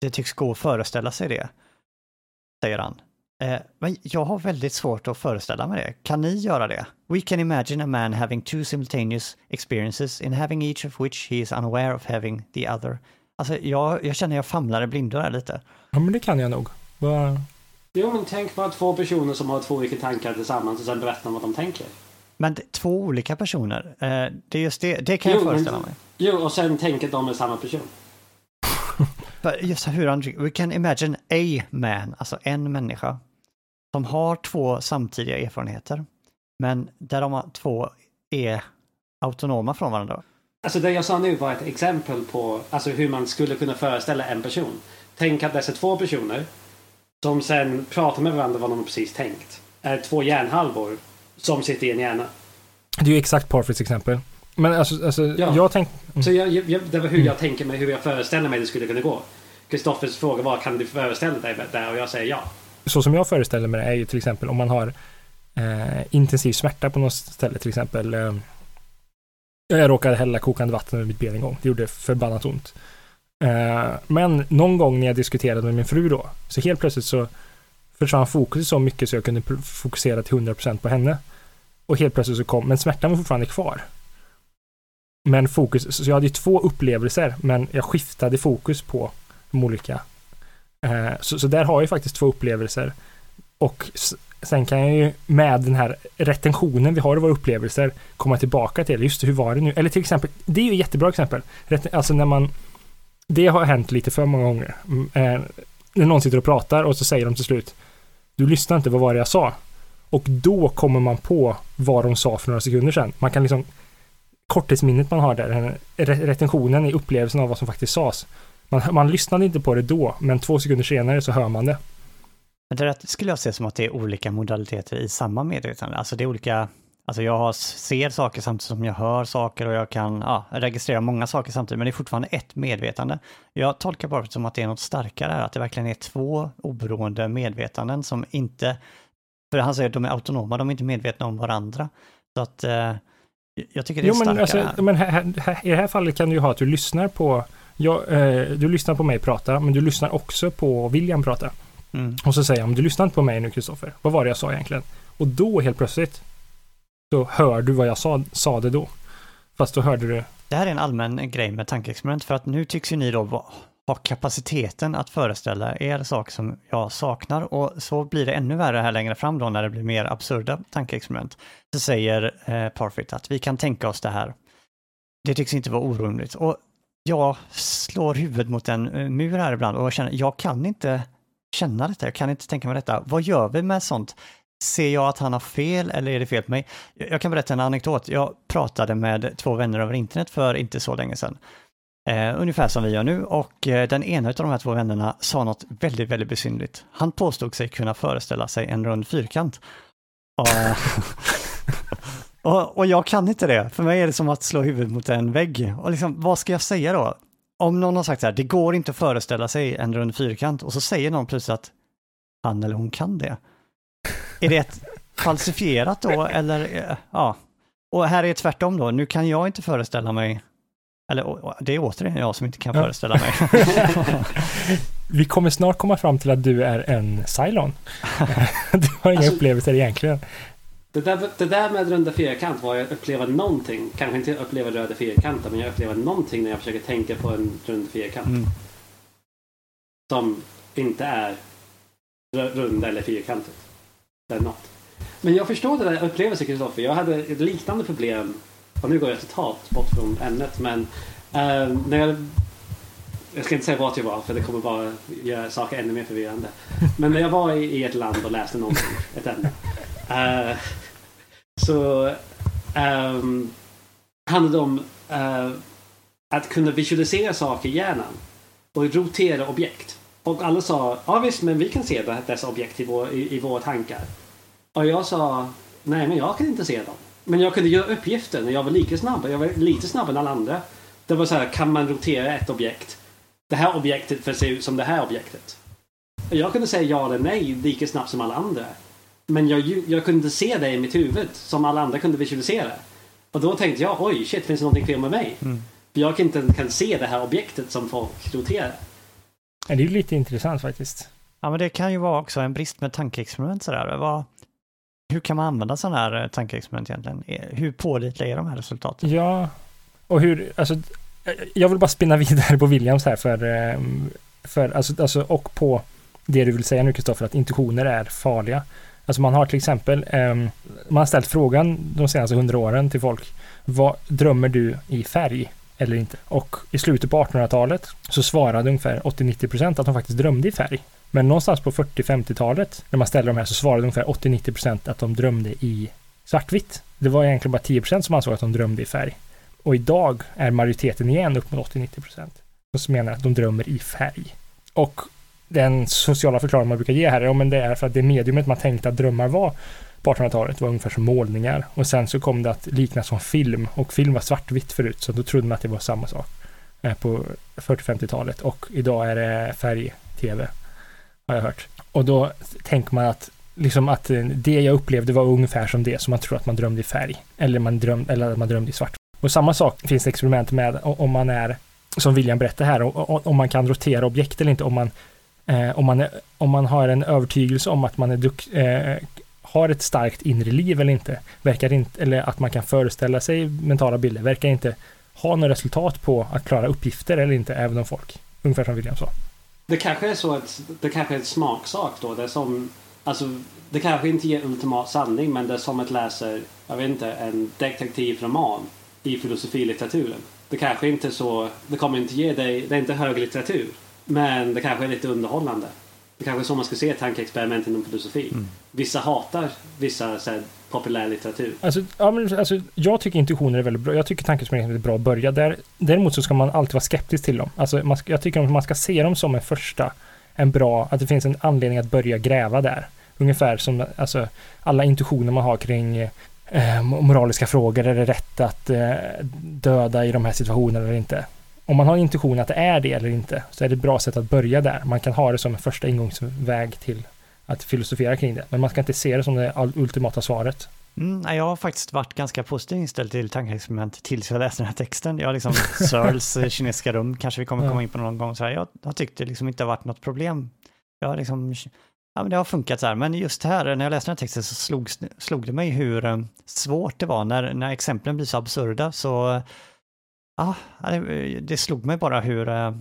det tycks gå att föreställa sig det, säger han. Eh, men jag har väldigt svårt att föreställa mig det. Kan ni göra det? We can imagine a man having two simultaneous experiences in having each of which he is unaware of having the other. Alltså jag, jag känner jag famlar i blindo här lite. Ja men det kan jag nog. Bara... Jo men tänk på två personer som har två olika tankar tillsammans och sen berättar vad de tänker. Men två olika personer, eh, det är just det, det kan jo, jag föreställa mig. Jo, och sen tänker de är samma person. [laughs] just hur han, we can imagine a man, alltså en människa, som har två samtidiga erfarenheter, men där de två är autonoma från varandra. Alltså det jag sa nu var ett exempel på alltså hur man skulle kunna föreställa en person. Tänk att dessa två personer som sen pratar med varandra vad de precis tänkt. Är två hjärnhalvor som sitter i en hjärna. Det är ju exakt Parfits exempel. Men alltså, alltså ja. jag tänkte... Mm. Så jag, jag, det var hur jag tänker mig, hur jag föreställer mig det skulle kunna gå. Kristoffers fråga var, kan du föreställa dig det? Och jag säger ja. Så som jag föreställer mig det är ju till exempel om man har eh, intensiv smärta på något ställe till exempel. Eh, jag råkade hälla kokande vatten över mitt ben en gång. Det gjorde förbannat ont. Eh, men någon gång när jag diskuterade med min fru då, så helt plötsligt så försvann fokuset så mycket så jag kunde fokusera till 100% på henne. Och helt plötsligt så kom, men smärtan var fortfarande kvar. Men fokus, så jag hade ju två upplevelser, men jag skiftade fokus på de olika. Eh, så, så där har jag faktiskt två upplevelser. Och sen kan jag ju med den här retentionen vi har i våra upplevelser komma tillbaka till, just hur var det nu? Eller till exempel, det är ju ett jättebra exempel. Alltså när man, det har hänt lite för många gånger. Mm, eh, när någon sitter och pratar och så säger de till slut, du lyssnar inte, vad var det jag sa? Och då kommer man på vad de sa för några sekunder sedan. Man kan liksom korttidsminnet man har där, retentionen i upplevelsen av vad som faktiskt sades. Man, man lyssnade inte på det då, men två sekunder senare så hör man det. Men det skulle jag se som att det är olika modaliteter i samma medvetande. Alltså det är olika, alltså jag ser saker samtidigt som jag hör saker och jag kan ja, registrera många saker samtidigt, men det är fortfarande ett medvetande. Jag tolkar bara som att det är något starkare, att det verkligen är två oberoende medvetanden som inte, för han säger att de är autonoma, de är inte medvetna om varandra. Så att eh, jag tycker det är jo, men, starkare. Alltså, men här, här, i det här fallet kan du ju ha att du lyssnar på jag, eh, du lyssnar på mig prata, men du lyssnar också på William prata. Mm. Och så säger han, du lyssnar inte på mig nu Kristoffer. Vad var det jag sa egentligen? Och då helt plötsligt så hör du vad jag sa, sa det då. Fast då hörde du... Det här är en allmän grej med tankeexperiment för att nu tycks ju ni då ha kapaciteten att föreställa er saker som jag saknar och så blir det ännu värre här längre fram då när det blir mer absurda tankeexperiment. Så säger eh, Parfit att vi kan tänka oss det här. Det tycks inte vara orimligt och jag slår huvudet mot en eh, mur här ibland och känner, jag kan inte känna detta, jag kan inte tänka mig detta. Vad gör vi med sånt? Ser jag att han har fel eller är det fel på mig? Jag kan berätta en anekdot. Jag pratade med två vänner över internet för inte så länge sedan. Eh, ungefär som vi gör nu och eh, den ena av de här två vännerna sa något väldigt, väldigt besynligt. Han påstod sig kunna föreställa sig en rund fyrkant. Och, [laughs] Och, och, jag kan inte det. För mig är det som att slå huvudet mot en vägg. Och liksom, vad ska jag säga då? Om någon har sagt så här, det går inte att föreställa sig en rund fyrkant och så säger någon plötsligt att han eller hon kan det. Är det ett falsifierat då eller ja? Och här är det tvärtom då, nu kan jag inte föreställa mig eller det är återigen jag som inte kan ja. föreställa mig. [laughs] Vi kommer snart komma fram till att du är en Cylon. [laughs] Du har inga alltså, upplevelser egentligen. Det där, det där med runda fyrkant var att uppleva någonting. Kanske inte uppleva röda fyrkanter men jag upplever någonting när jag försöker tänka på en rund fyrkant. Mm. Som inte är rund eller fyrkantigt. Det är något. Men jag förstår det där upplevelsen Kristoffer. Jag hade ett liknande problem. Och nu går jag totalt bort från ämnet men eh, när jag jag ska inte säga vart jag var för det kommer bara göra saker ännu mer förvirrande. Men när jag var i, i ett land och läste någonting, ett ämne. Eh, så eh, handlade det om eh, att kunna visualisera saker i hjärnan och rotera objekt. Och alla sa, ja visst, men vi kan se dessa objekt i, vår, i, i våra tankar. Och jag sa, nej men jag kan inte se dem. Men jag kunde göra uppgifter när jag var lika snabb. Jag var lite snabbare än alla andra. Det var så här, kan man rotera ett objekt? Det här objektet får se ut som det här objektet. Jag kunde säga ja eller nej lika snabbt som alla andra. Men jag, jag kunde inte se det i mitt huvud som alla andra kunde visualisera. Och då tänkte jag, oj shit, finns det någonting fel med mig? Mm. För jag inte kan se det här objektet som folk roterar. Det är lite intressant faktiskt. Ja, men det kan ju vara också en brist med tankeexperiment sådär. Vad, hur kan man använda sådana här eh, tankeexperiment egentligen? Eh, hur pålitliga är de här resultaten? Ja, och hur, alltså, jag vill bara spinna [laughs] vidare på Williams här för, ehm, för alltså, alltså, och på det du vill säga nu Kristoffer, att intuitioner är farliga. Alltså man har till exempel, um, man har ställt frågan de senaste hundra åren till folk, vad drömmer du i färg eller inte? Och i slutet på 1800-talet så svarade ungefär 80-90% att de faktiskt drömde i färg. Men någonstans på 40-50-talet när man ställde de här så svarade ungefär 80-90% att de drömde i svartvitt. Det var egentligen bara 10% som ansåg att de drömde i färg. Och idag är majoriteten igen upp mot 80-90% som menar att de drömmer i färg. Och den sociala förklaring man brukar ge här är, ja, men det är för att det mediumet man tänkte att drömmar var på 1800-talet var ungefär som målningar. Och sen så kom det att likna som film och film var svartvitt förut så då trodde man att det var samma sak eh, på 40-50-talet och idag är det färg-tv har jag hört. Och då tänker man att liksom att eh, det jag upplevde var ungefär som det som man tror att man drömde i färg eller man drömde, eller att man drömde i svart. Och samma sak finns det experiment med om man är som William berättade här, om man kan rotera objekt eller inte, om man Eh, om, man är, om man har en övertygelse om att man är duk, eh, har ett starkt inre liv eller inte, verkar inte, eller att man kan föreställa sig mentala bilder, verkar inte ha något resultat på att klara uppgifter eller inte, även om folk, ungefär som William sa. Det kanske är så att det kanske är en smaksak då. Det är som, alltså, det kanske inte ger ultimat sanning, men det är som att läsa, jag vet inte, en detektivroman i filosofilitteraturen. Det kanske inte är så, det kommer inte ge dig, det är inte höglitteratur. Men det kanske är lite underhållande. Det kanske är så man ska se tankeexperiment inom filosofi. Mm. Vissa hatar vissa så här, populär litteratur. Alltså, ja, men, alltså, jag tycker intuitioner är väldigt bra. Jag tycker tankeexperiment är bra att börja där. Däremot så ska man alltid vara skeptisk till dem. Alltså, man, jag tycker att man ska se dem som en första, en bra, att det finns en anledning att börja gräva där. Ungefär som alltså, alla intuitioner man har kring eh, moraliska frågor. Är det rätt att eh, döda i de här situationerna eller inte? Om man har intuition att det är det eller inte, så är det ett bra sätt att börja där. Man kan ha det som en första ingångsväg till att filosofera kring det. Men man ska inte se det som det ultimata svaret. Mm, jag har faktiskt varit ganska positivt inställd till tankeexperiment tills jag läste den här texten. Jag har liksom [laughs] Searles eh, kinesiska rum, kanske vi kommer komma in på någon gång. Så här. Jag har tyckt det liksom inte har varit något problem. Jag har liksom, ja, men det har funkat så här. Men just här, när jag läste den här texten så slog, slog det mig hur eh, svårt det var när, när exemplen blir så absurda. Så Ja, det slog mig bara hur eh,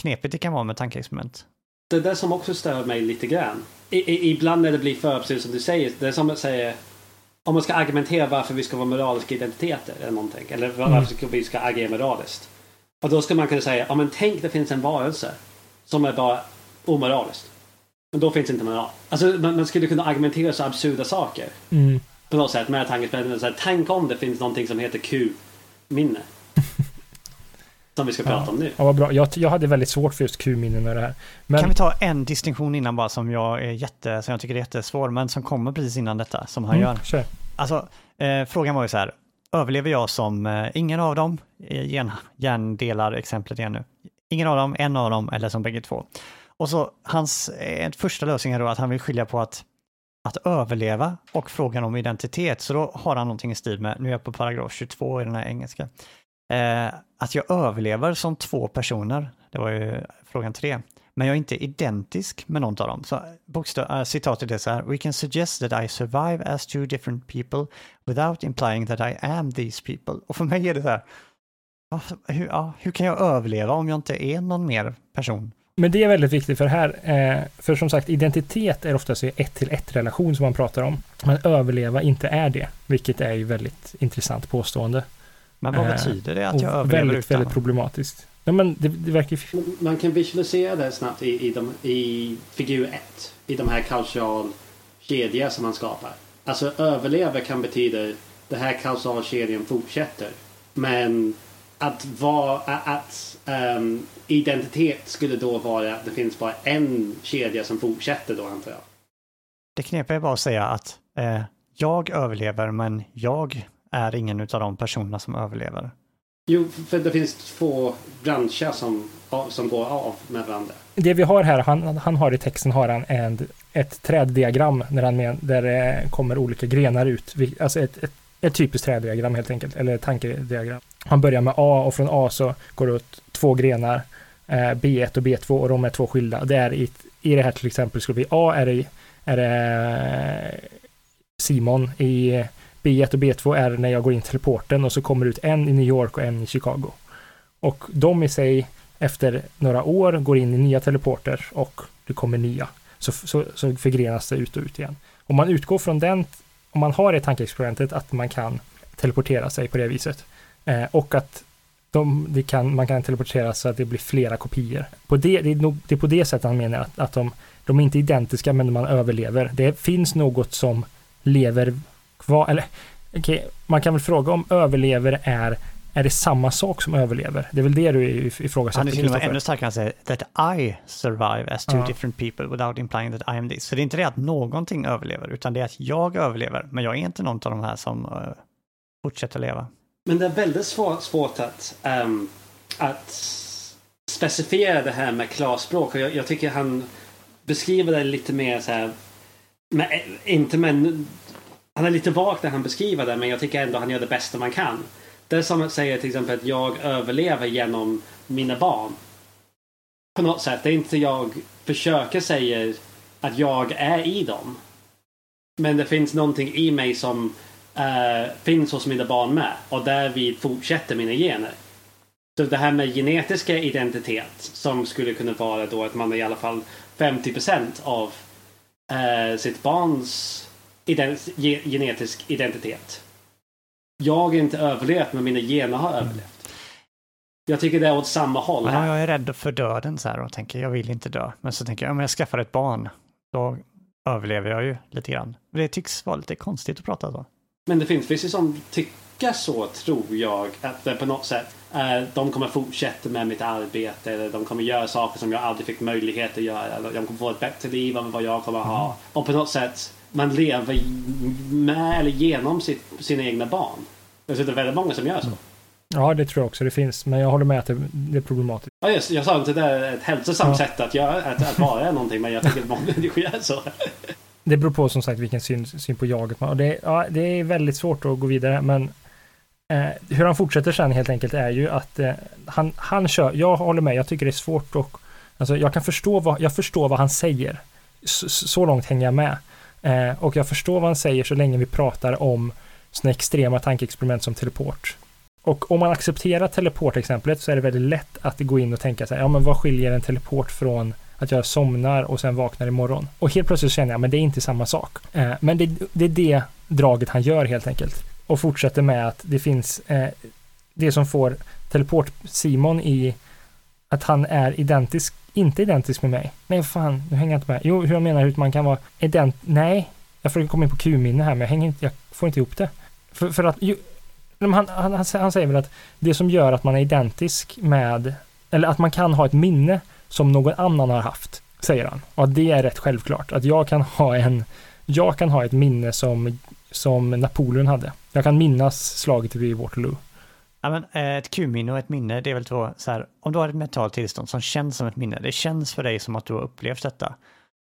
knepigt det kan vara med tankeexperiment. Det är det som också stör mig lite grann. I, i, ibland när det blir för absurt som du säger, det är som att säga om man ska argumentera varför vi ska vara moraliska identiteter eller någonting. Eller varför mm. vi ska agera moraliskt. Och då ska man kunna säga, ja men tänk det finns en varelse som är bara omoraliskt. Men då finns inte moral. Alltså man, man skulle kunna argumentera så absurda saker. Mm. På något sätt med tankexperiment. Tänk om det finns någonting som heter Q-minne. Som vi ska prata ja. om nu. Ja, vad bra. Jag, jag hade väldigt svårt för just Q-minnen och det här. Men... Kan vi ta en distinktion innan bara som jag, är jätte, som jag tycker är jättesvår, men som kommer precis innan detta, som han mm, gör. Kör. Alltså, eh, frågan var ju så här, överlever jag som eh, ingen av dem, gen, hjärndelar exemplet igen nu, ingen av dem, en av dem eller som bägge två. Och så hans eh, första lösning är då att han vill skilja på att att överleva och frågan om identitet. Så då har han någonting i stil med, nu är jag på paragraf 22 i den här engelska, Eh, att jag överlever som två personer, det var ju frågan tre. Men jag är inte identisk med någon av dem. Så bokstav, eh, äh, citatet är så här, We can suggest that I survive as two different people without implying that I am these people. Och för mig är det så här, hur, ja, hur kan jag överleva om jag inte är någon mer person? Men det är väldigt viktigt för här, eh, för som sagt identitet är oftast ett till ett relation som man pratar om. Men överleva inte är det, vilket är ju väldigt intressant påstående. Men vad eh, betyder det att jag överlever väldigt, utan? Väldigt problematiskt. Ja, men det, det verkar... Man kan visualisera det snabbt i, i, de, i figur 1. I de här cultural kedjor som man skapar. Alltså överlever kan betyda det här kausalkedjan fortsätter. Men att vara, att um, identitet skulle då vara att det finns bara en kedja som fortsätter då antar jag. Det knepiga är bara att säga att eh, jag överlever men jag är ingen av de personerna som överlever. Jo, för det finns två branscher som, som går av med varandra. Det vi har här, han, han har i texten har han en, ett träddiagram där, han men, där det kommer olika grenar ut. Alltså ett, ett, ett typiskt träddiagram helt enkelt, eller tankediagram. Han börjar med A och från A så går det åt två grenar, eh, B1 och B2 och de är två skilda. Det är i, i det här till exempel skulle vi A är det, är det Simon i B1 och B2 är när jag går in till porten och så kommer det ut en i New York och en i Chicago. Och de i sig efter några år går in i nya teleporter och det kommer nya. Så, så, så förgrenas det ut och ut igen. Om man utgår från den, om man har det tankeexperimentet att man kan teleportera sig på det viset eh, och att de, de kan, man kan teleportera så att det blir flera kopior. På det, det, är, nog, det är på det sättet han menar att, att de, de är inte identiska men man överlever. Det finns något som lever kvar, eller okay, man kan väl fråga om överlever är är det samma sak som överlever? Det är väl det du ifrågasätter? Han är till och med ännu starkare, han säger that I survive as two ja. different people without implying that I am this. Så det är inte det att någonting överlever, utan det är att jag överlever, men jag är inte någon av de här som uh, fortsätter leva. Men det är väldigt svårt, svårt att, um, att specificera det här med klarspråk. Jag, jag tycker han beskriver det lite mer så här, med, inte med han är lite vag när han beskriver det men jag tycker ändå han gör det bästa man kan. Det är som att säga till exempel att jag överlever genom mina barn. På något sätt. Det är inte jag försöker säga att jag är i dem. Men det finns någonting i mig som äh, finns hos mina barn med. Och därvid fortsätter mina gener. Så det här med genetiska identitet som skulle kunna vara då att man är i alla fall 50% av äh, sitt barns ident genetisk identitet. Jag har inte överlevt, men mina gener har överlevt. Jag tycker det är åt samma håll. Ja, jag är rädd för döden så här och tänker jag vill inte dö. Men så tänker jag, om jag skaffar ett barn, då överlever jag ju lite grann. Det tycks vara lite konstigt att prata så. Men det finns vissa som tycker så, tror jag, att det på något sätt eh, de kommer fortsätta med mitt arbete eller de kommer göra saker som jag aldrig fick möjlighet att göra. Eller de kommer få ett bättre liv än vad jag kommer ha. Mm. Och på något sätt man lever med eller genom sitt, sina egna barn. Det är väldigt många som gör så. Mm. Ja, det tror jag också det finns, men jag håller med att det, det är problematiskt. Ja, just, jag sa inte att det är ett hälsosamt ja. sätt att, göra, att, att vara någonting, men jag tycker att många [laughs] människor gör så. Det beror på som sagt vilken syn, syn på jaget man har. Det, ja, det är väldigt svårt att gå vidare, men eh, hur han fortsätter sen helt enkelt är ju att eh, han, han kör, jag håller med, jag tycker det är svårt och alltså jag kan förstå vad, jag förstår vad han säger. Så, så långt hänger jag med. Eh, och jag förstår vad han säger så länge vi pratar om sådana extrema tankeexperiment som teleport. Och om man accepterar teleportexemplet så är det väldigt lätt att gå in och tänka så här, ja men vad skiljer en teleport från att jag somnar och sen vaknar imorgon? Och helt plötsligt känner jag, men det är inte samma sak. Eh, men det, det, är det draget han gör helt enkelt. Och fortsätter med att det finns eh, det som får teleport-Simon i att han är identisk, inte identisk med mig. Nej, fan, nu hänger jag inte med. Jo, hur jag menar hur man kan vara ident... Nej, jag försöker komma in på Q-minne här, men jag hänger inte, jag får inte ihop det. För, för att, ju, han, han, han, han säger väl att det som gör att man är identisk med, eller att man kan ha ett minne som någon annan har haft, säger han. Och att det är rätt självklart. Att jag kan ha en, jag kan ha ett minne som, som Napoleon hade. Jag kan minnas slaget vid Waterloo. Ja, men, eh, ett Q-minne och ett minne, det är väl två, så här, om du har ett mentalt tillstånd som känns som ett minne, det känns för dig som att du har upplevt detta.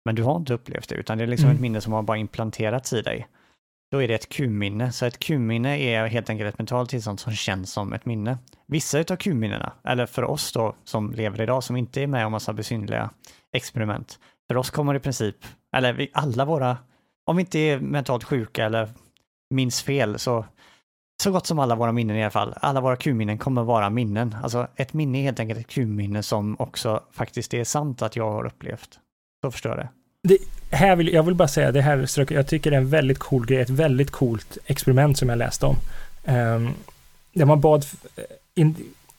Men du har inte upplevt det, utan det är liksom mm. ett minne som har bara implanterats i dig. Då är det ett Q-minne, så ett Q-minne är helt enkelt ett mentalt tillstånd som känns som ett minne. Vissa av Q-minnena, eller för oss då som lever idag, som inte är med om massa besynliga experiment, för oss kommer i princip, eller vi, alla våra, om vi inte är mentalt sjuka eller minns fel, så så gott som alla våra minnen i alla fall. Alla våra Q-minnen kommer vara minnen. Alltså ett minne är helt enkelt ett Q-minne som också faktiskt är sant att jag har upplevt. Så förstår jag det. det här vill, jag vill bara säga, det här jag tycker det är en väldigt cool grej, ett väldigt coolt experiment som jag läste om. Um, där man bad eh,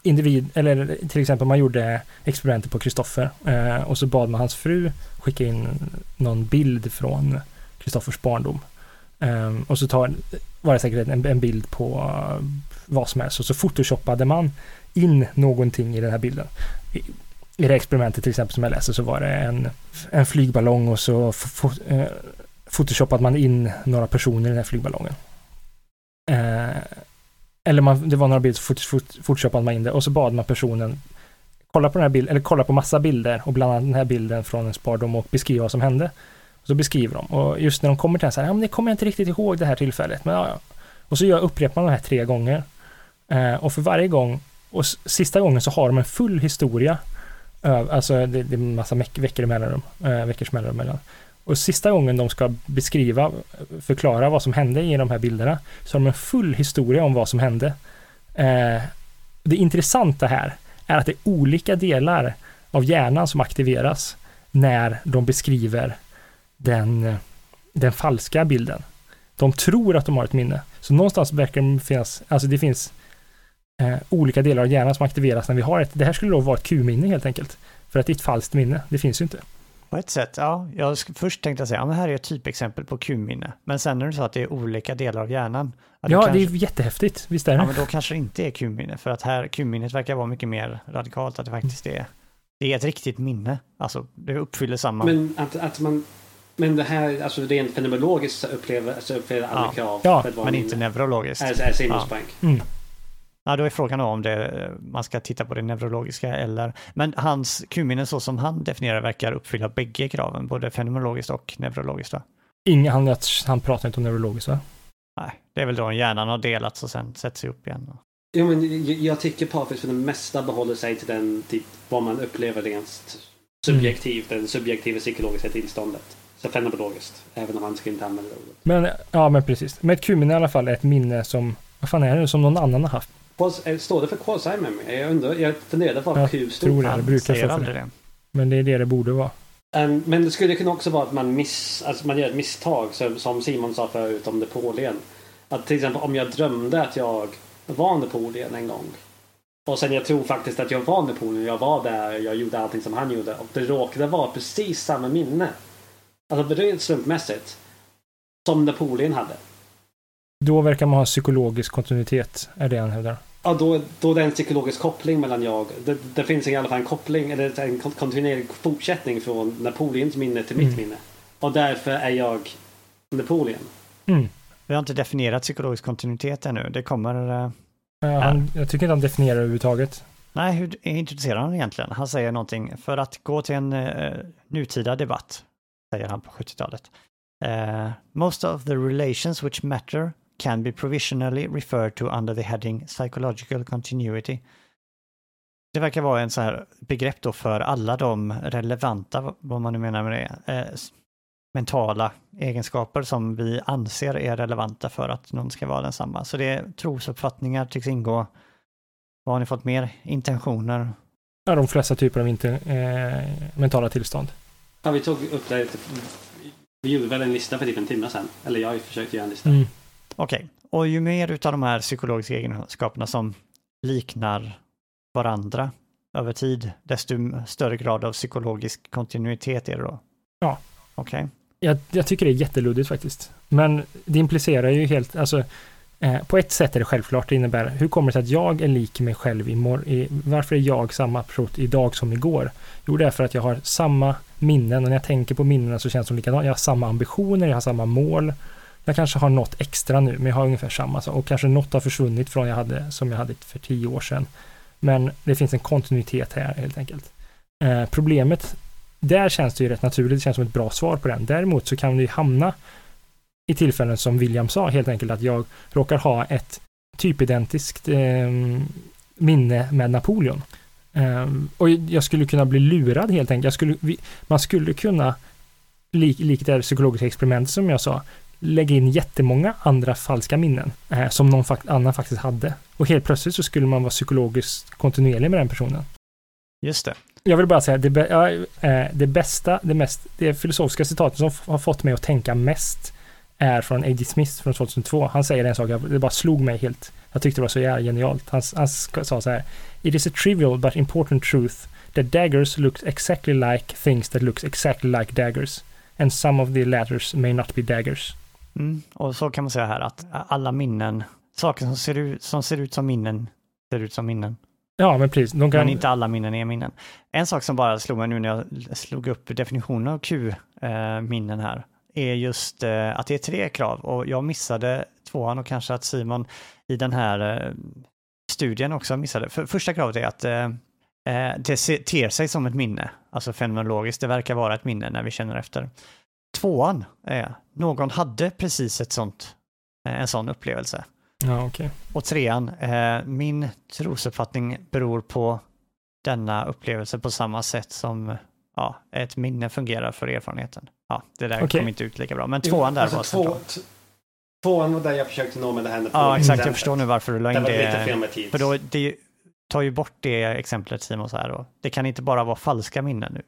individ, eller till exempel man gjorde experimentet på Kristoffer uh, eh, och så bad man hans fru skicka in någon bild från Kristoffers barndom. Um, och så tar, var det säkert en, en bild på uh, vad som helst och så photoshoppade man in någonting i den här bilden. I, i det experimentet till exempel som jag läste så var det en, en flygballong och så uh, photoshoppade man in några personer i den här flygballongen. Uh, eh, eller man, det var några bilder, så photoshoppade man in det och så bad man personen kolla på den här bilden, eller kolla på massa bilder och bland annat den här bilden från en spardom och beskriva vad som hände. Så beskriver de och just när de kommer till den så här, ja men det kommer jag inte riktigt ihåg det här tillfället, men ja, ja. Och så gör, upprepar man de här tre gånger. Eh, och för varje gång, och sista gången så har de en full historia. Eh, alltså det, det är en massa veckor emellan, eh, veckors mellanrum mellan. Och sista gången de ska beskriva, förklara vad som hände i de här bilderna, så har de en full historia om vad som hände. Eh, det intressanta här är att det är olika delar av hjärnan som aktiveras när de beskriver den, den falska bilden. De tror att de har ett minne. Så någonstans verkar det finnas, alltså det finns eh, olika delar av hjärnan som aktiveras när vi har ett, det här skulle då vara ett Q-minne helt enkelt. För att det är ett falskt minne, det finns ju inte. På ett sätt, ja. Jag först tänkte säga, ja men här är ett typexempel på Q-minne. Men sen när du sa att det är olika delar av hjärnan. Ja, ja kanske... det är jättehäftigt, visst är det? Ja, men då kanske det inte är Q-minne. För att här, Q-minnet verkar vara mycket mer radikalt, att det faktiskt är, det är ett riktigt minne. Alltså, det uppfyller samma... Men att, att man men det här, alltså rent fenomenologiskt så upplever, så upplever alla ja. krav. Ja, men inte neurologiskt. Är, är. Ja. Mm. Ja, då är frågan om det, man ska titta på det neurologiska eller... Men hans Q-minne så som han definierar verkar uppfylla bägge kraven, både fenomenologiskt och neurologiskt va? Inga, han, han pratar inte om neurologiskt va? Nej, det är väl då hjärnan har delats och sen sätter sig upp igen. Jo, men jag tycker Parfit för det mesta behåller sig till den, typ, vad man upplever rent subjektivt, mm. det subjektiva psykologiska tillståndet. Så fenomenologiskt, även om han skulle inte använda det ordet. Men, ja men precis. Men ett Q-minne i alla fall är ett minne som, vad fan är det, som någon annan har haft. Eh, står det för quasi memory? Jag undrar, jag funderade på vad Q stod tror det, det brukar stå för det. Men det är det det borde vara. Um, men det skulle kunna också vara att man, miss, alltså man gör ett misstag, som, som Simon sa förut om Napoleon. Att till exempel om jag drömde att jag var Napoleon en gång. Och sen jag tror faktiskt att jag var Napoleon, jag var där, jag gjorde allting som han gjorde. Och det råkade vara precis samma minne. Alltså rent slumpmässigt. Som Napoleon hade. Då verkar man ha psykologisk kontinuitet, är det han hävdar. Ja, då, då är det en psykologisk koppling mellan jag. Det, det finns i alla fall en koppling, eller en kontinuerlig fortsättning från Napoleons minne till mitt mm. minne. Och därför är jag Napoleon. Mm. Vi har inte definierat psykologisk kontinuitet ännu. Det kommer... Uh, ja, han, jag tycker inte han definierar överhuvudtaget. Nej, hur introducerar han egentligen? Han säger någonting, för att gå till en uh, nutida debatt, säger han på 70-talet. Uh, eh, most of the relations which matter can be provisionally referred to under the heading psychological continuity. Det verkar vara en så här begrepp då för alla de relevanta, vad man nu menar med det, eh, mentala egenskaper som vi anser är relevanta för att någon ska vara densamma. Så det är trosuppfattningar tycks ingå. Vad har ni fått mer? Intentioner? Ja, de flesta typer av eh, mentala tillstånd. Ja, vi tog upp det. Vi gjorde väl en lista för typ en timme sedan. Eller jag har ju försökt göra en lista. Mm. Okej, okay. och ju mer utav de här psykologiska egenskaperna som liknar varandra över tid, desto större grad av psykologisk kontinuitet är det då? Ja. Okej. Okay. Jag, jag, tycker det är jätteluddigt faktiskt. Men det implicerar ju helt, alltså eh, på ett sätt är det självklart, det innebär hur kommer det sig att jag är lik mig själv imorgon, i, varför är jag samma person idag som igår? Jo, det är för att jag har samma minnen och när jag tänker på minnena så känns de likadana. Jag har samma ambitioner, jag har samma mål, jag kanske har något extra nu, men jag har ungefär samma sak. Och kanske något har försvunnit från jag hade, som jag hade för tio år sedan. Men det finns en kontinuitet här helt enkelt. Eh, problemet, där känns det ju rätt naturligt, det känns som ett bra svar på den. Däremot så kan det ju hamna i tillfällen som William sa, helt enkelt att jag råkar ha ett typidentiskt eh, minne med Napoleon. Eh, och jag skulle kunna bli lurad helt enkelt. Skulle, man skulle kunna, lik, likt det psykologiska experimentet som jag sa, lägga in jättemånga andra falska minnen eh, som någon fakt annan faktiskt hade. Och helt plötsligt så skulle man vara psykologiskt kontinuerlig med den personen. Just det. Jag vill bara säga det, eh, det bästa, det mest, det filosofiska citatet som har fått mig att tänka mest är från A.D. Smith från 2002. Han säger en sak, det bara slog mig helt. Jag tyckte det var så jävla genialt. Han, han sa så här. It is a trivial but important truth that daggers look exactly like things that looks exactly like daggers. And some of the ladders may not be daggers. Mm. Och så kan man säga här att alla minnen, saker som ser ut som, ser ut som minnen, ser ut som minnen. Ja, men precis. Kan... Men inte alla minnen är minnen. En sak som bara slog mig nu när jag slog upp definitionen av Q-minnen här är just eh, att det är tre krav och jag missade tvåan och kanske att Simon i den här eh, studien också missade. För första kravet är att eh, det ter sig som ett minne, alltså fenomenologiskt, det verkar vara ett minne när vi känner efter. Tvåan är någon hade precis ett sånt, en sån upplevelse. Ja, okay. Och trean, eh, min trosuppfattning beror på denna upplevelse på samma sätt som ja, ett minne fungerar för erfarenheten. Ja, det där okay. kom inte ut lika bra, men tvåan där alltså var två, Tvåan var där jag försökte nå med det här. Ja, exakt. Jag förstår nu varför du la in det. det för då, det tar ju bort det exemplet Simon så här då. Det kan inte bara vara falska minnen nu.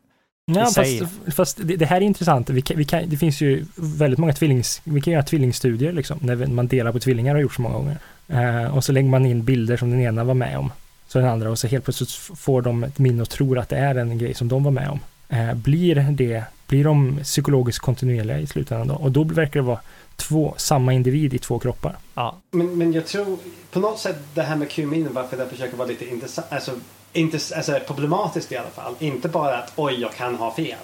Ja, fast, fast det, det, här är intressant. Vi kan, vi kan, det finns ju väldigt många tvillings... Vi kan göra tvillingstudier liksom, när man delar på tvillingar och har gjort så många gånger. Uh, och så lägger man in bilder som den ena var med om. Så den andra och så helt plötsligt får de ett minne och tror att det är en grej som de var med om. Uh, blir det, blir de psykologiskt kontinuerliga i slutändan då? Och då verkar det vara två, samma individ i två kroppar. Ja. Men, men jag tror på något sätt det här med Q-minnen, varför jag försöker vara lite intressant, alltså inte, alltså, problematiskt i alla fall. Inte bara att oj, jag kan ha fel.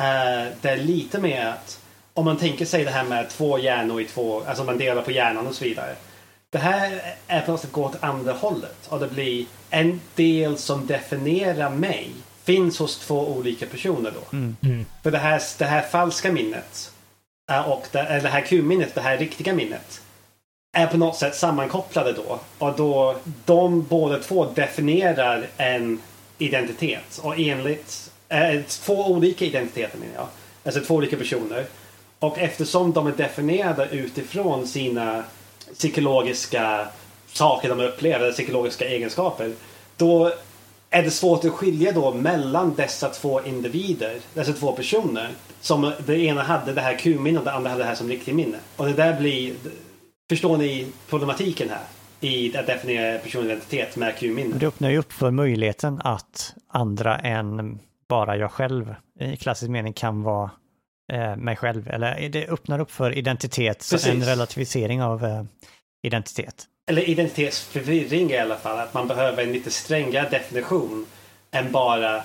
Uh, det är lite mer att om man tänker sig det här med två hjärnor i två, alltså man delar på hjärnan och så vidare. Det här är på något sätt går åt andra hållet och det blir en del som definierar mig finns hos två olika personer då. Mm. Mm. För det här, det här falska minnet Eh, och det, eh, det här Q-minnet, det här riktiga minnet är på något sätt sammankopplade då. Och då de båda två definierar en identitet. Och enligt eh, två olika identiteter menar jag. Alltså två olika personer. Och eftersom de är definierade utifrån sina psykologiska saker de upplever, psykologiska egenskaper. Då är det svårt att skilja då mellan dessa två individer, dessa två personer. Som det ena hade det här Q-minnet och det andra hade det här som riktigt minne. Och det där blir Förstår ni problematiken här? I att definiera personidentitet med Q-minne? Det öppnar ju upp för möjligheten att andra än bara jag själv i klassisk mening kan vara eh, mig själv. Eller det öppnar upp för identitet, Precis. en relativisering av eh, identitet. Eller identitetsförvirring i alla fall. Att man behöver en lite strängare definition än bara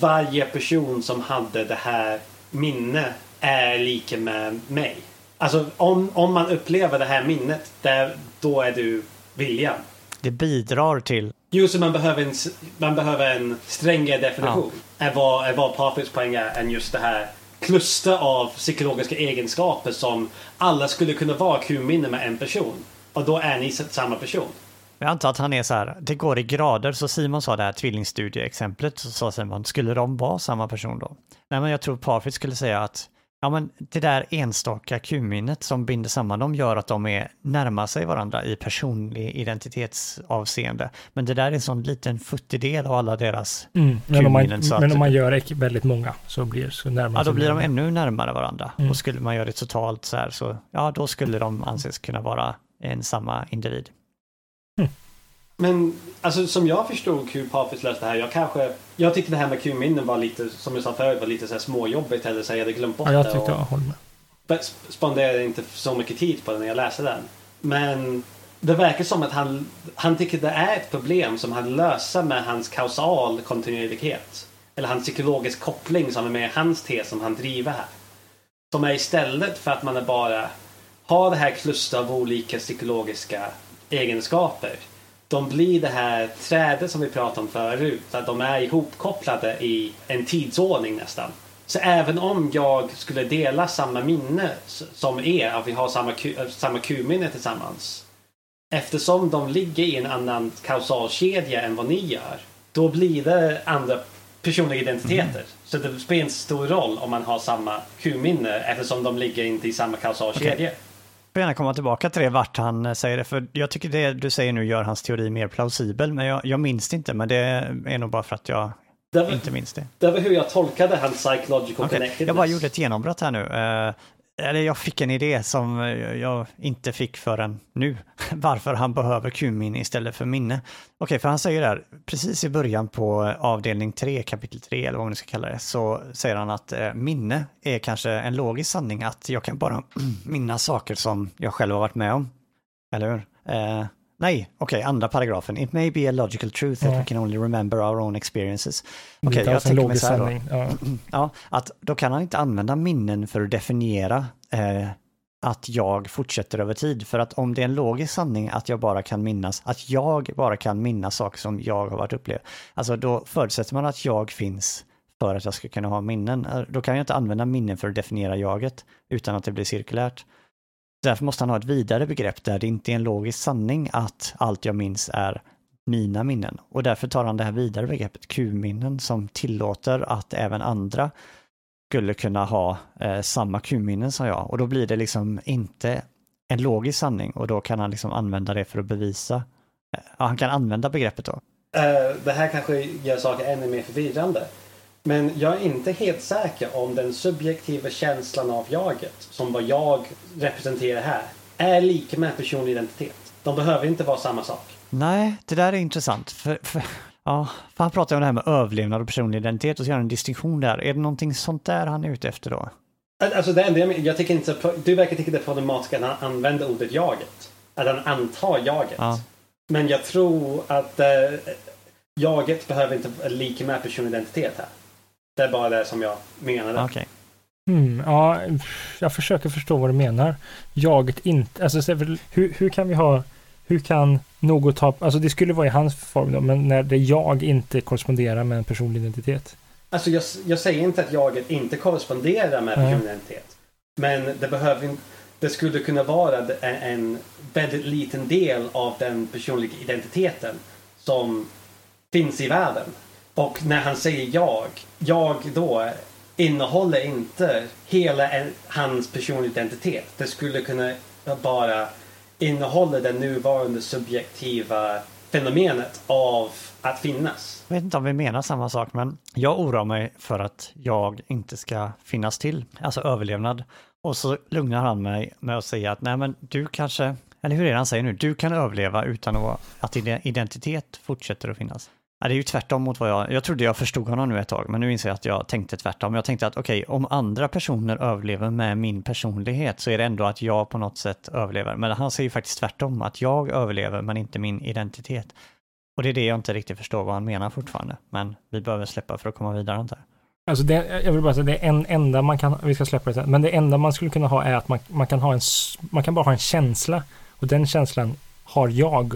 varje person som hade det här minne är lika med mig. Alltså om, om man upplever det här minnet, där, då är du William. Det bidrar till... Jo, så man behöver en, man behöver en strängare definition. Ja. Är vad, är vad Patricks poäng är än just det här kluster av psykologiska egenskaper som alla skulle kunna vara Q-minne med en person. Och då är ni samma person. Jag antar att han är så här, det går i grader, så Simon sa det här tvillingstudieexemplet, så sa Simon, skulle de vara samma person då? Nej, men jag tror Parfit skulle säga att Ja, men det där enstaka Q-minnet som binder samman dem gör att de är närmar sig varandra i personlig identitetsavseende. Men det där är en sån liten futtig del av alla deras mm, men, om man, men om man gör väldigt många så blir så närmare. Ja, då blir de ännu närmare varandra. Mm. Och skulle man göra det totalt så här så, ja, då skulle de anses kunna vara en samma individ. Men alltså som jag förstod hur Papis löste det här. Jag kanske... Jag tyckte det här med Q-minnen var lite, som jag sa förut, var lite så här småjobbigt. Eller så jag hade glömt bort ja, jag tyckte jag håller med. Spenderade inte så mycket tid på det när jag läste den. Men det verkar som att han, han tycker det är ett problem som han löser med hans kausal kontinuitet. Eller hans psykologisk koppling som är med hans tes som han driver här. Som är istället för att man är bara har det här klustret av olika psykologiska egenskaper de blir det här trädet som vi pratade om förut. Att de är ihopkopplade i en tidsordning nästan. Så även om jag skulle dela samma minne som er, att vi har samma, samma Q-minne tillsammans. Eftersom de ligger i en annan kausalkedja än vad ni gör. Då blir det andra personliga identiteter. Mm. Så det spelar en stor roll om man har samma Q-minne eftersom de ligger inte i samma kausalkedja. Okay får gärna komma tillbaka till det vart han säger det, för jag tycker det du säger nu gör hans teori mer plausibel, men jag, jag minns det inte, men det är nog bara för att jag det var, inte minns det. Det var hur jag tolkade hans psychological okay. connectedness. Jag bara gjorde ett genombrott här nu. Eller jag fick en idé som jag inte fick förrän nu. [laughs] Varför han behöver Q-minne istället för minne. Okej, för han säger där, precis i början på avdelning 3, kapitel 3 eller vad man nu ska kalla det, så säger han att eh, minne är kanske en logisk sanning, att jag kan bara [clears throat] minnas saker som jag själv har varit med om. Eller hur? Eh, nej, okej, andra paragrafen. It may be a logical truth that Ja. we can only remember our own experiences. Okej, inte jag tänker mig så här då. Ja. [clears throat] Ja, att då kan han inte använda minnen för att definiera eh, att jag fortsätter över tid. För att om det är en logisk sanning att jag bara kan minnas, att jag bara kan minnas saker som jag har varit upplevd, alltså då förutsätter man att jag finns för att jag ska kunna ha minnen. Eh, Då kan jag inte använda minnen för att definiera jaget utan att det blir cirkulärt. Därför måste han ha ett vidare begrepp där det inte är en logisk sanning att allt jag minns är mina minnen. Och därför tar han det här vidare begreppet Q-minnen som tillåter att även andra skulle kunna ha eh, samma Q-minnen som jag. Och då blir det liksom inte en logisk sanning och då kan han liksom använda det för att bevisa. Eh, ja, han kan använda begreppet då. Uh, det här kanske gör saker ännu mer förvirrande. Men jag är inte helt säker om den subjektiva känslan av jaget, som vad jag representerar här, är lika med personlig identitet. De behöver inte vara samma sak. Nej, det där är intressant. För, för, ja, för han pratar om det här med överlevnad och personlig identitet och så gör han en distinktion där. Är det någonting sånt där han är ute efter då? Alltså det enda jag, jag tycker inte, du verkar tycka det är problematiskt att han använder ordet jaget. Att han antar jaget. Ja. Men jag tror att eh, jaget behöver inte vara lika med personlig identitet här. Det är bara det som jag menade. Okej. Mm, ja, jag försöker förstå vad du menar. Jaget inte, alltså hur, hur kan vi ha, hur kan något ha, alltså det skulle vara i hans form då, men när det jag inte korresponderar med en personlig identitet. Alltså jag, jag säger inte att jaget inte korresponderar med personlig identitet. Men det behöver inte, det skulle kunna vara en, en väldigt liten del av den personliga identiteten som finns i världen. Och när han säger jag, jag då innehåller inte hela hans personliga identitet. Det skulle kunna bara innehålla det nuvarande subjektiva fenomenet av att finnas. Jag vet inte om vi menar samma sak, men jag oroar mig för att jag inte ska finnas till, alltså överlevnad. Och så lugnar han mig med att säga att nej men du kanske, eller hur är det han säger nu, du kan överleva utan att din identitet fortsätter att finnas. Ja, det är ju tvärtom mot vad jag, jag trodde jag förstod honom nu ett tag, men nu inser jag att jag tänkte tvärtom. Jag tänkte att okej, om andra personer överlever med min personlighet så är det ändå att jag på något sätt överlever. Men han säger ju faktiskt tvärtom, att jag överlever men inte min identitet. Och det är det jag inte riktigt förstår vad han menar fortfarande. Men vi behöver släppa för att komma vidare antar jag. Alltså det, jag vill bara säga, det är en enda man kan, vi ska släppa det sen, men det enda man skulle kunna ha är att man, man kan ha en, man kan bara ha en känsla och den känslan har jag.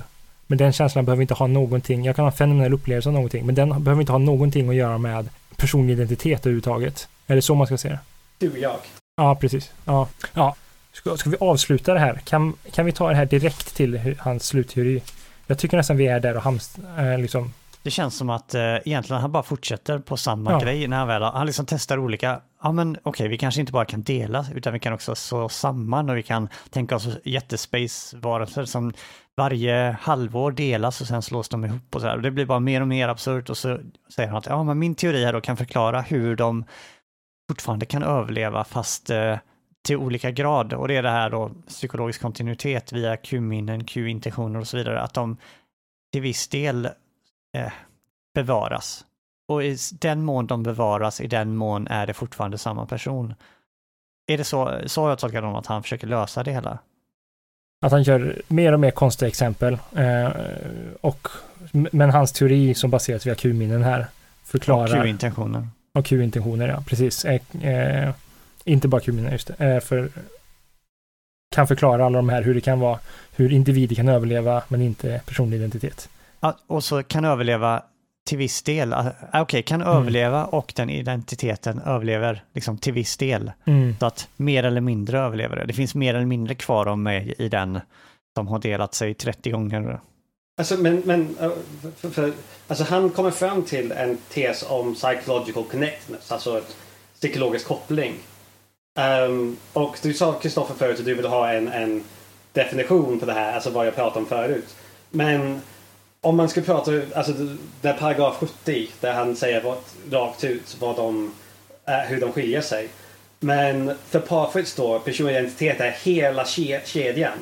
Men den känslan behöver inte ha någonting, jag kan ha en fenomenell upplevelse av någonting, men den behöver inte ha någonting att göra med personlig identitet överhuvudtaget. Är det så man ska se det? Du och jag. Ja, precis. Ja, ja. Ska, ska vi avsluta det här? Kan, kan vi ta det här direkt till hans slutteori? Jag tycker nästan vi är där och hamst, eh, liksom. Det känns som att eh, egentligen han bara fortfarter på samma Ja. grej när han väl har- han liksom testar olika, ja men okej vi kanske inte bara kan dela utan vi kan också slå samman och vi kan tänka oss jättespace-varelser som varje halvår delas och sen slås de ihop och så här. Och det blir bara mer och mer absurt och så säger han att ja men min teori här då kan förklara hur de fortfarande kan överleva fast eh, till olika grad och det är det här då psykologisk kontinuitet via Q-minnen, Q-intentioner och så vidare att de till viss del eh, bevaras. Och i den mån de bevaras, i den mån är det fortfarande samma person. Är det så, så har jag tolkat honom att han försöker lösa det hela? Att han gör mer och mer konstiga exempel. Eh, och, men hans teori som baseras via Q-minnen här Och förklarar Q-intentioner. och Q-intentioner, ja precis. Eh, eh, inte bara Q-minnen, just det. Eh, för kan förklara alla de här, hur det kan vara, hur individer kan överleva men inte personlig identitet. Och så kan överleva till viss del. Ah, Okej, kan Mm. överleva och den identiteten överlever liksom till viss del. Mm. Så att mer eller mindre överlever det. Det finns mer eller mindre kvar om mig i den som har delat sig 30 gånger. Alltså, men, men uh, för, för, alltså han kommer fram till en tes om psychological connectedness, alltså ett psykologisk koppling. Ehm, och du sa Kristoffer förut att du vill ha en, en definition på det här, alltså vad jag pratade om förut. Men om man skulle prata, alltså det- där paragraf 70 där han säger vad, rakt ut vad de, eh, hur de skiljer sig. Men för Parfits då, personlig identitet är hela ke- kedjan.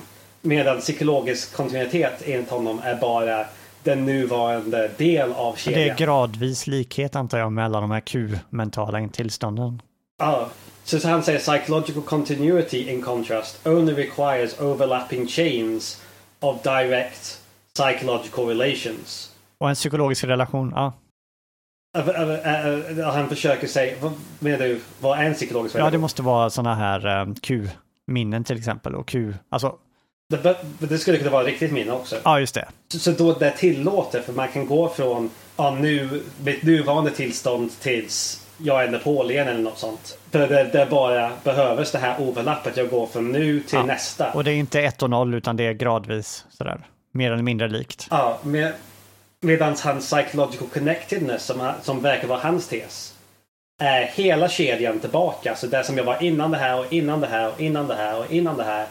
Medan psykologisk kontinuitet enligt honom är bara den nuvarande del av Det kedjan. är gradvis likhet antar jag med alla de här Q-mentala tillstånden. Ja, så så han säger psychological continuity in contrast only requires overlapping chains of direct psychological relations. Och en psykologisk relation, ja. Ä- ä- ä- ä- Han försöker säga, vad menar du, vad är en psykologisk Ja, det relation? måste vara sådana här eh, Q-minnen till exempel. Och Q, alltså, Det, det skulle kunna vara riktigt minne också. ja just det. Så, så då det tillåter, för man kan gå från ja, nu, mitt nuvarande tillstånd tills jag är Napoleon eller något sånt. För det, det bara behövs det här overlappet. Jag går från nu till Ja. nästa. Och det är inte 1 och 0 utan det är gradvis sådär. Mer eller mindre likt. Ja, med, medan hans psychological connectedness, som, som verkar vara hans tes, är hela kedjan tillbaka. Så det som jag var innan det här och innan det här och innan det här och innan det här.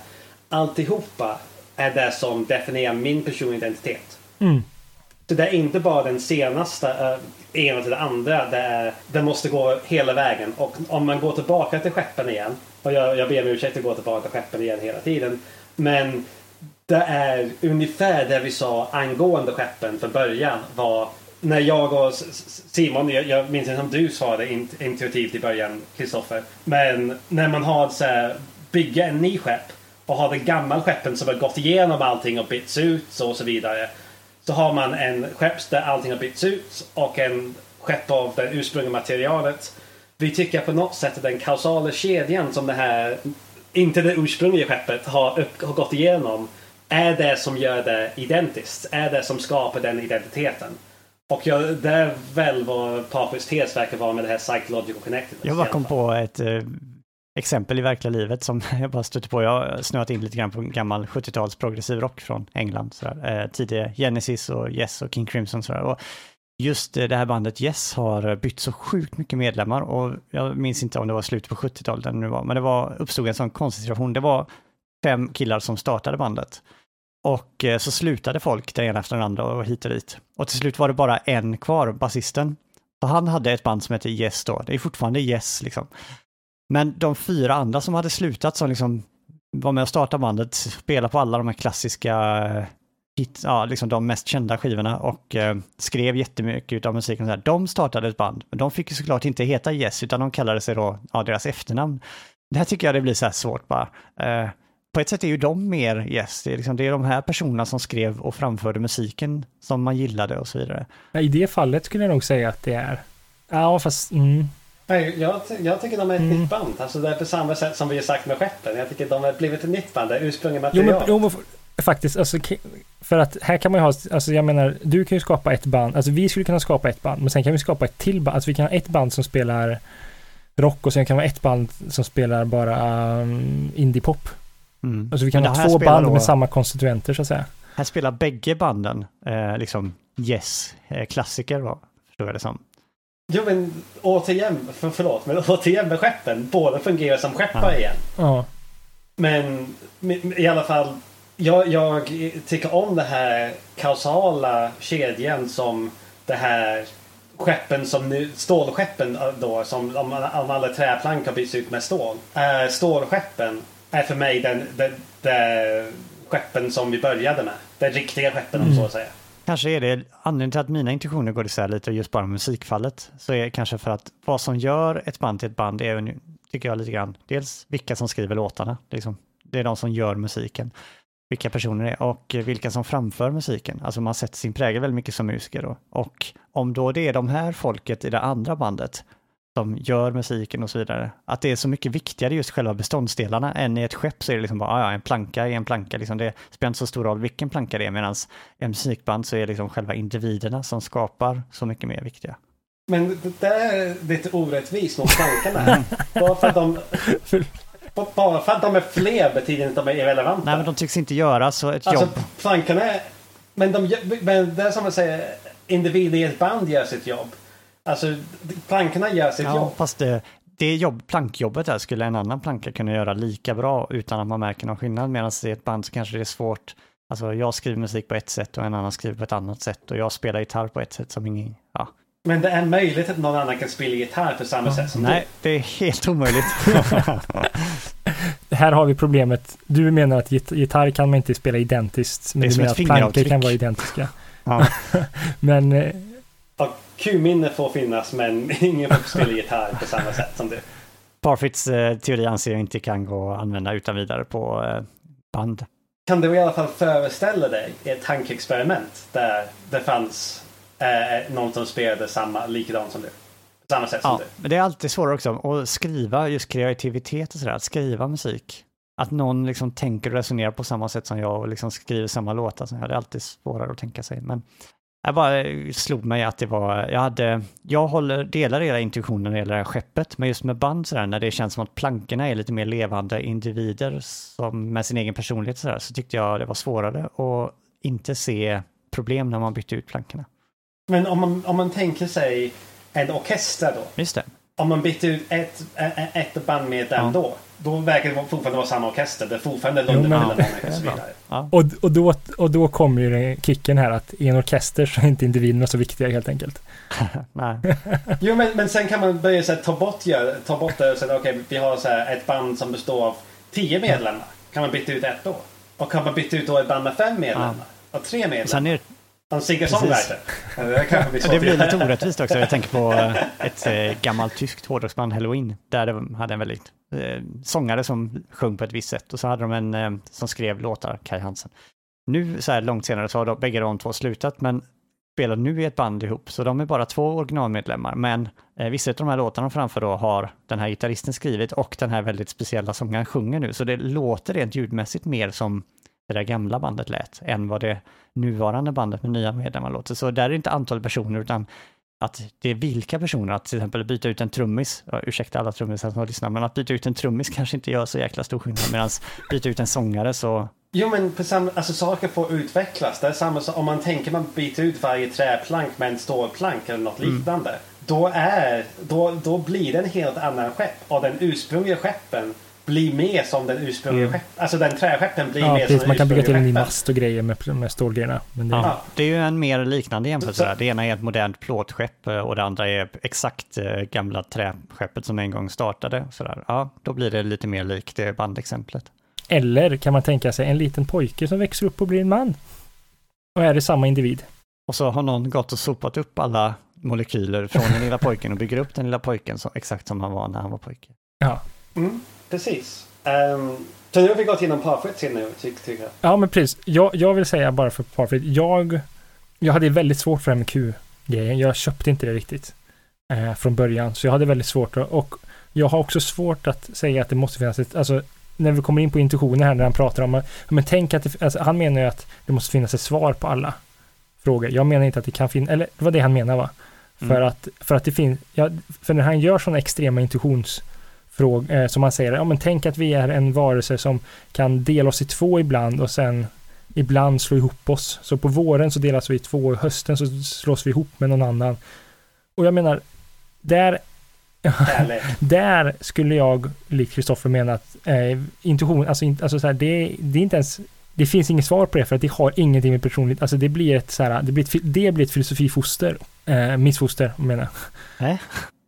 Alltihopa är det som definierar min personliga identitet. Mm. Så det är inte bara den senaste äh, ena till det andra. Det, är, det måste gå hela vägen. Och om man går tillbaka till skeppen igen. Och jag, jag ber om ursäkt att gå tillbaka till skeppen igen hela tiden. Men det är ungefär det vi sa angående skeppen för början. Var när jag och Simon, jag, jag minns inte om du sa det intuitivt i början, Kristoffer. Men när man har så här, bygga en ny skepp och har den gamla skeppen som har gått igenom allting och bytts ut och så vidare. Så har man en skepp där allting har bytts ut och en skepp av det ursprungliga materialet. Vi tycker på något sätt att den kausala kedjan som det här, inte det ursprungliga skeppet, har, upp, har gått igenom är det som gör det identiskt. Är det som skapar den identiteten. Och jag, det är väl vad Papus tes verkar vara med det här psychological connectedness. Jag bara kom på ett eh, exempel i verkliga livet som [laughs] jag bara stötte på. Jag har snöat in lite grann på gammal 70-tals progressiv rock från England. Sådär. Eh, tidigare Genesis och Yes och King Crimson. Sådär. Och just det här bandet Yes har bytt så sjukt mycket medlemmar och jag minns inte om det var slutet på 70-talet eller nu var, men det var, uppstod en sån konstig situation. Det var fem killar som startade bandet. Och eh, så slutade folk den ena efter den andra och hit och dit. Och till slut var det bara en kvar, basisten. Och han hade ett band som hette Yes då. Det är fortfarande Yes liksom. Men de fyra andra som hade slutat som liksom var med och startade bandet, spelade på alla de här klassiska eh, hit, ja, liksom de mest kända skivorna och eh, skrev jättemycket av musiken. Så här. De startade ett band, men de fick ju såklart inte heta Yes, utan de kallade sig då, ja, deras efternamn. Det här tycker jag det blir så här svårt bara. Eh, på ett sätt är ju de mer Yes, det är, liksom, det är de här personerna som skrev och framförde musiken som man gillade och så vidare. Ja, I det fallet skulle jag nog säga att det är. Ja, fast mm, Nej, jag, jag tycker de är ett Mm. nytt band. Alltså det är på samma sätt som vi har sagt med skeppen. Jag tycker de har blivit ett nytt band. Det är ursprungliga Jo material. men, jo, men f- faktiskt, alltså, för att här kan man ju ha, alltså jag menar, du kan ju skapa ett band, alltså vi skulle kunna skapa ett band, men sen kan vi skapa ett till band, alltså vi kan ha ett band som spelar rock och sen kan vi ha ett band som spelar bara um, indiepop. Mm. Alltså vi kan ha två band då- med samma konstituenter så att säga. Här spelar bägge banden eh, liksom Yes, eh? Förstår jag det som. Jo men återigen, för, förlåt, men återigen med skeppen. Båda fungerar som skeppare Ja. igen. Ja. Men i alla fall, jag, jag tycker om det här kausala kedjan som det här skeppen som nu, stålskeppen då, som om, om alla träplank har bytts ut med stål. Äh, stålskeppen är för mig den, den, den skeppen som vi började med. Den riktiga skeppen om Mm. så att säga. Kanske är det anledningen till att mina intentioner går isär lite just bara musikfallet. Så är det kanske för att vad som gör ett band till ett band är, tycker jag lite grann, dels vilka som skriver låtarna, liksom. det är de som gör musiken, vilka personer det är och vilka som framför musiken. Alltså man sätter sin prägel väldigt mycket som musiker då. Och om då det är de här folket i det andra bandet som gör musiken och så vidare, att det är så mycket viktigare just själva beståndsdelarna än i ett skepp så är det liksom bara, "Ah, ja, en planka är en planka, liksom det spelar inte så stor roll vilken planka det är, medan i musikband så är liksom själva individerna som skapar så mycket mer viktiga. Men det där är lite orättvist mot tankarna. bara, för att de, [laughs] bara för att de är fler betyder inte att de är irrelevanta. Nej, men de tycks inte göra så ett Alltså jobb. plankorna är... Men, de, men det är som att säga individer i ett band gör sitt jobb. Alltså plankorna gör sitt Ja, jobb. fast det, det jobb, plankjobbet där skulle en annan planka kunna göra lika bra utan att man märker någon skillnad. Medan i ett band så kanske det är svårt. Alltså jag skriver musik på ett sätt och en annan skriver på ett annat sätt och jag spelar gitarr på ett sätt som ingen. Men det är möjligt att någon annan kan spela gitarr på samma sätt som Nej, det är helt omöjligt. [laughs] Här har vi problemet. Du menar att git- gitarr kan man inte spela identiskt. Men Det är du menar att plankor kan vara identiska. ja. [laughs] Men eh, du. Och Q-minne får finnas men [laughs] ingen får spela gitarr på samma sätt som du. Parfits eh, teori anser jag inte kan gå att använda utan vidare på eh, band. Kan du i alla fall föreställa dig ett tankeexperiment där det fanns eh, någon som spelade samma, likadant som du? På samma sätt som Ja, du? men det är alltid svårare också att skriva just kreativitet och sådär, att skriva musik. Att någon liksom tänker och resonerar på samma sätt som jag och liksom skriver samma låtar som jag. Det är alltid svårare att tänka sig. Men jag bara slog mig att det var, jag hade, jag håller, delar era intuitioner när det gäller det här skeppet, men just med band sådär, när det känns som att plankorna är lite mer levande individer som med sin egen personlighet sådär, så tyckte jag det var svårare att inte se problem när man bytte ut plankorna. Men om man, om man tänker sig en orkester då. Just det. Om man bytte ut ett, ett bandmedlem Ja. då. Då verkar det fortfarande vara samma orkester. Det är fortfarande det och så vidare. Ja. och, och, då, och då kommer ju den kicken här att i en orkester så är inte individerna så viktiga helt enkelt. [laughs] Nej. [laughs] Jo men, men sen kan man börja så här, ta, bort, ta bort det och säga okej vi har så här, ett band som består av tio medlemmar. Kan man byta ut ett då? Och kan man byta ut då ett band med fem medlemmar? Och tre medlemmar? En singer-songwriter? Det. Det blir lite orättvist också. Jag tänker på ett eh, gammalt tyskt hårdrocksband, Halloween, där de hade en väldigt eh, sångare som sjöng på ett visst sätt och så hade de en eh, som skrev låtar, Kai Hansen. Nu så här långt senare så har de, bägge de två slutat, men spelar nu i ett band ihop, så de är bara två originalmedlemmar, men eh, vissa av de här låtarna framför då har den här gitarristen skrivit och den här väldigt speciella sångaren sjunger nu, så det låter rent ljudmässigt mer som det där gamla bandet lät än vad det nuvarande bandet med nya medlemmar låter. Så där är det inte antal personer utan att det är vilka personer, att till exempel byta ut en trummis, ursäkta alla trummisar som lyssnar, men att byta ut en trummis kanske inte gör så jäkla stor skillnad, medan byta ut en sångare så, Jo men på samma, alltså, saker får utvecklas. Det är samma som om man tänker man byter ut varje träplank med en stålplank eller något liknande. Då, är, då, då blir det en helt annan skepp. Och den ursprungliga skeppen blir mer som den ursprungliga Mm. skeppen. Alltså den träskeppen blir Ja, som precis. den Man kan bygga till en ny mast och grejer med, med stålgrejerna. Men det, ja. Ja. Det är ju en mer liknande jämförelse Så- där. Det ena är ett modernt plåtskepp eh, och det andra är exakt eh, gamla träskeppet som en gång startade. Sådär. Ja, då blir det lite mer likt det bandexemplet. Eller kan man tänka sig en liten pojke som växer upp och blir en man? Och är det samma individ? Och så har någon gått och sopat upp alla molekyler från den lilla pojken och bygger upp den lilla pojken så, exakt som han var när han var pojke. Ja. Mm, precis. Um, så nu har vi gått igenom Parfit till nu, ty- tycker jag. Ja, men precis. Jag, jag vill säga bara för Parfit, jag, jag hade väldigt svårt för det här med Q-grejen. Jag köpte inte det riktigt eh, från början, så jag hade väldigt svårt och jag har också svårt att säga att det måste finnas ett, alltså när vi kommer in på intuitioner här när han pratar om, men tänk att det, alltså, han menar ju att det måste finnas ett svar på alla frågor. Jag menar inte att det kan finnas, eller det var det han menade va? Mm. För, att, för att det finns, ja, för när han gör sådana extrema intuitionsfrågor, eh, som han säger, ja men tänk att vi är en varelse som kan dela oss i två ibland och sen ibland slå ihop oss. Så på våren så delas vi i två och hösten så slås vi ihop med någon annan. Och jag menar, där, [laughs] där skulle jag, likt Kristoffer, mena att eh, intuition, alltså, in, alltså så här, det, det är inte ens det finns inget svar på det för att det har ingenting med personligt, alltså det blir ett så här, det blir ett, det blir ett filosofifoster, eh, missfoster menar jag. Nej?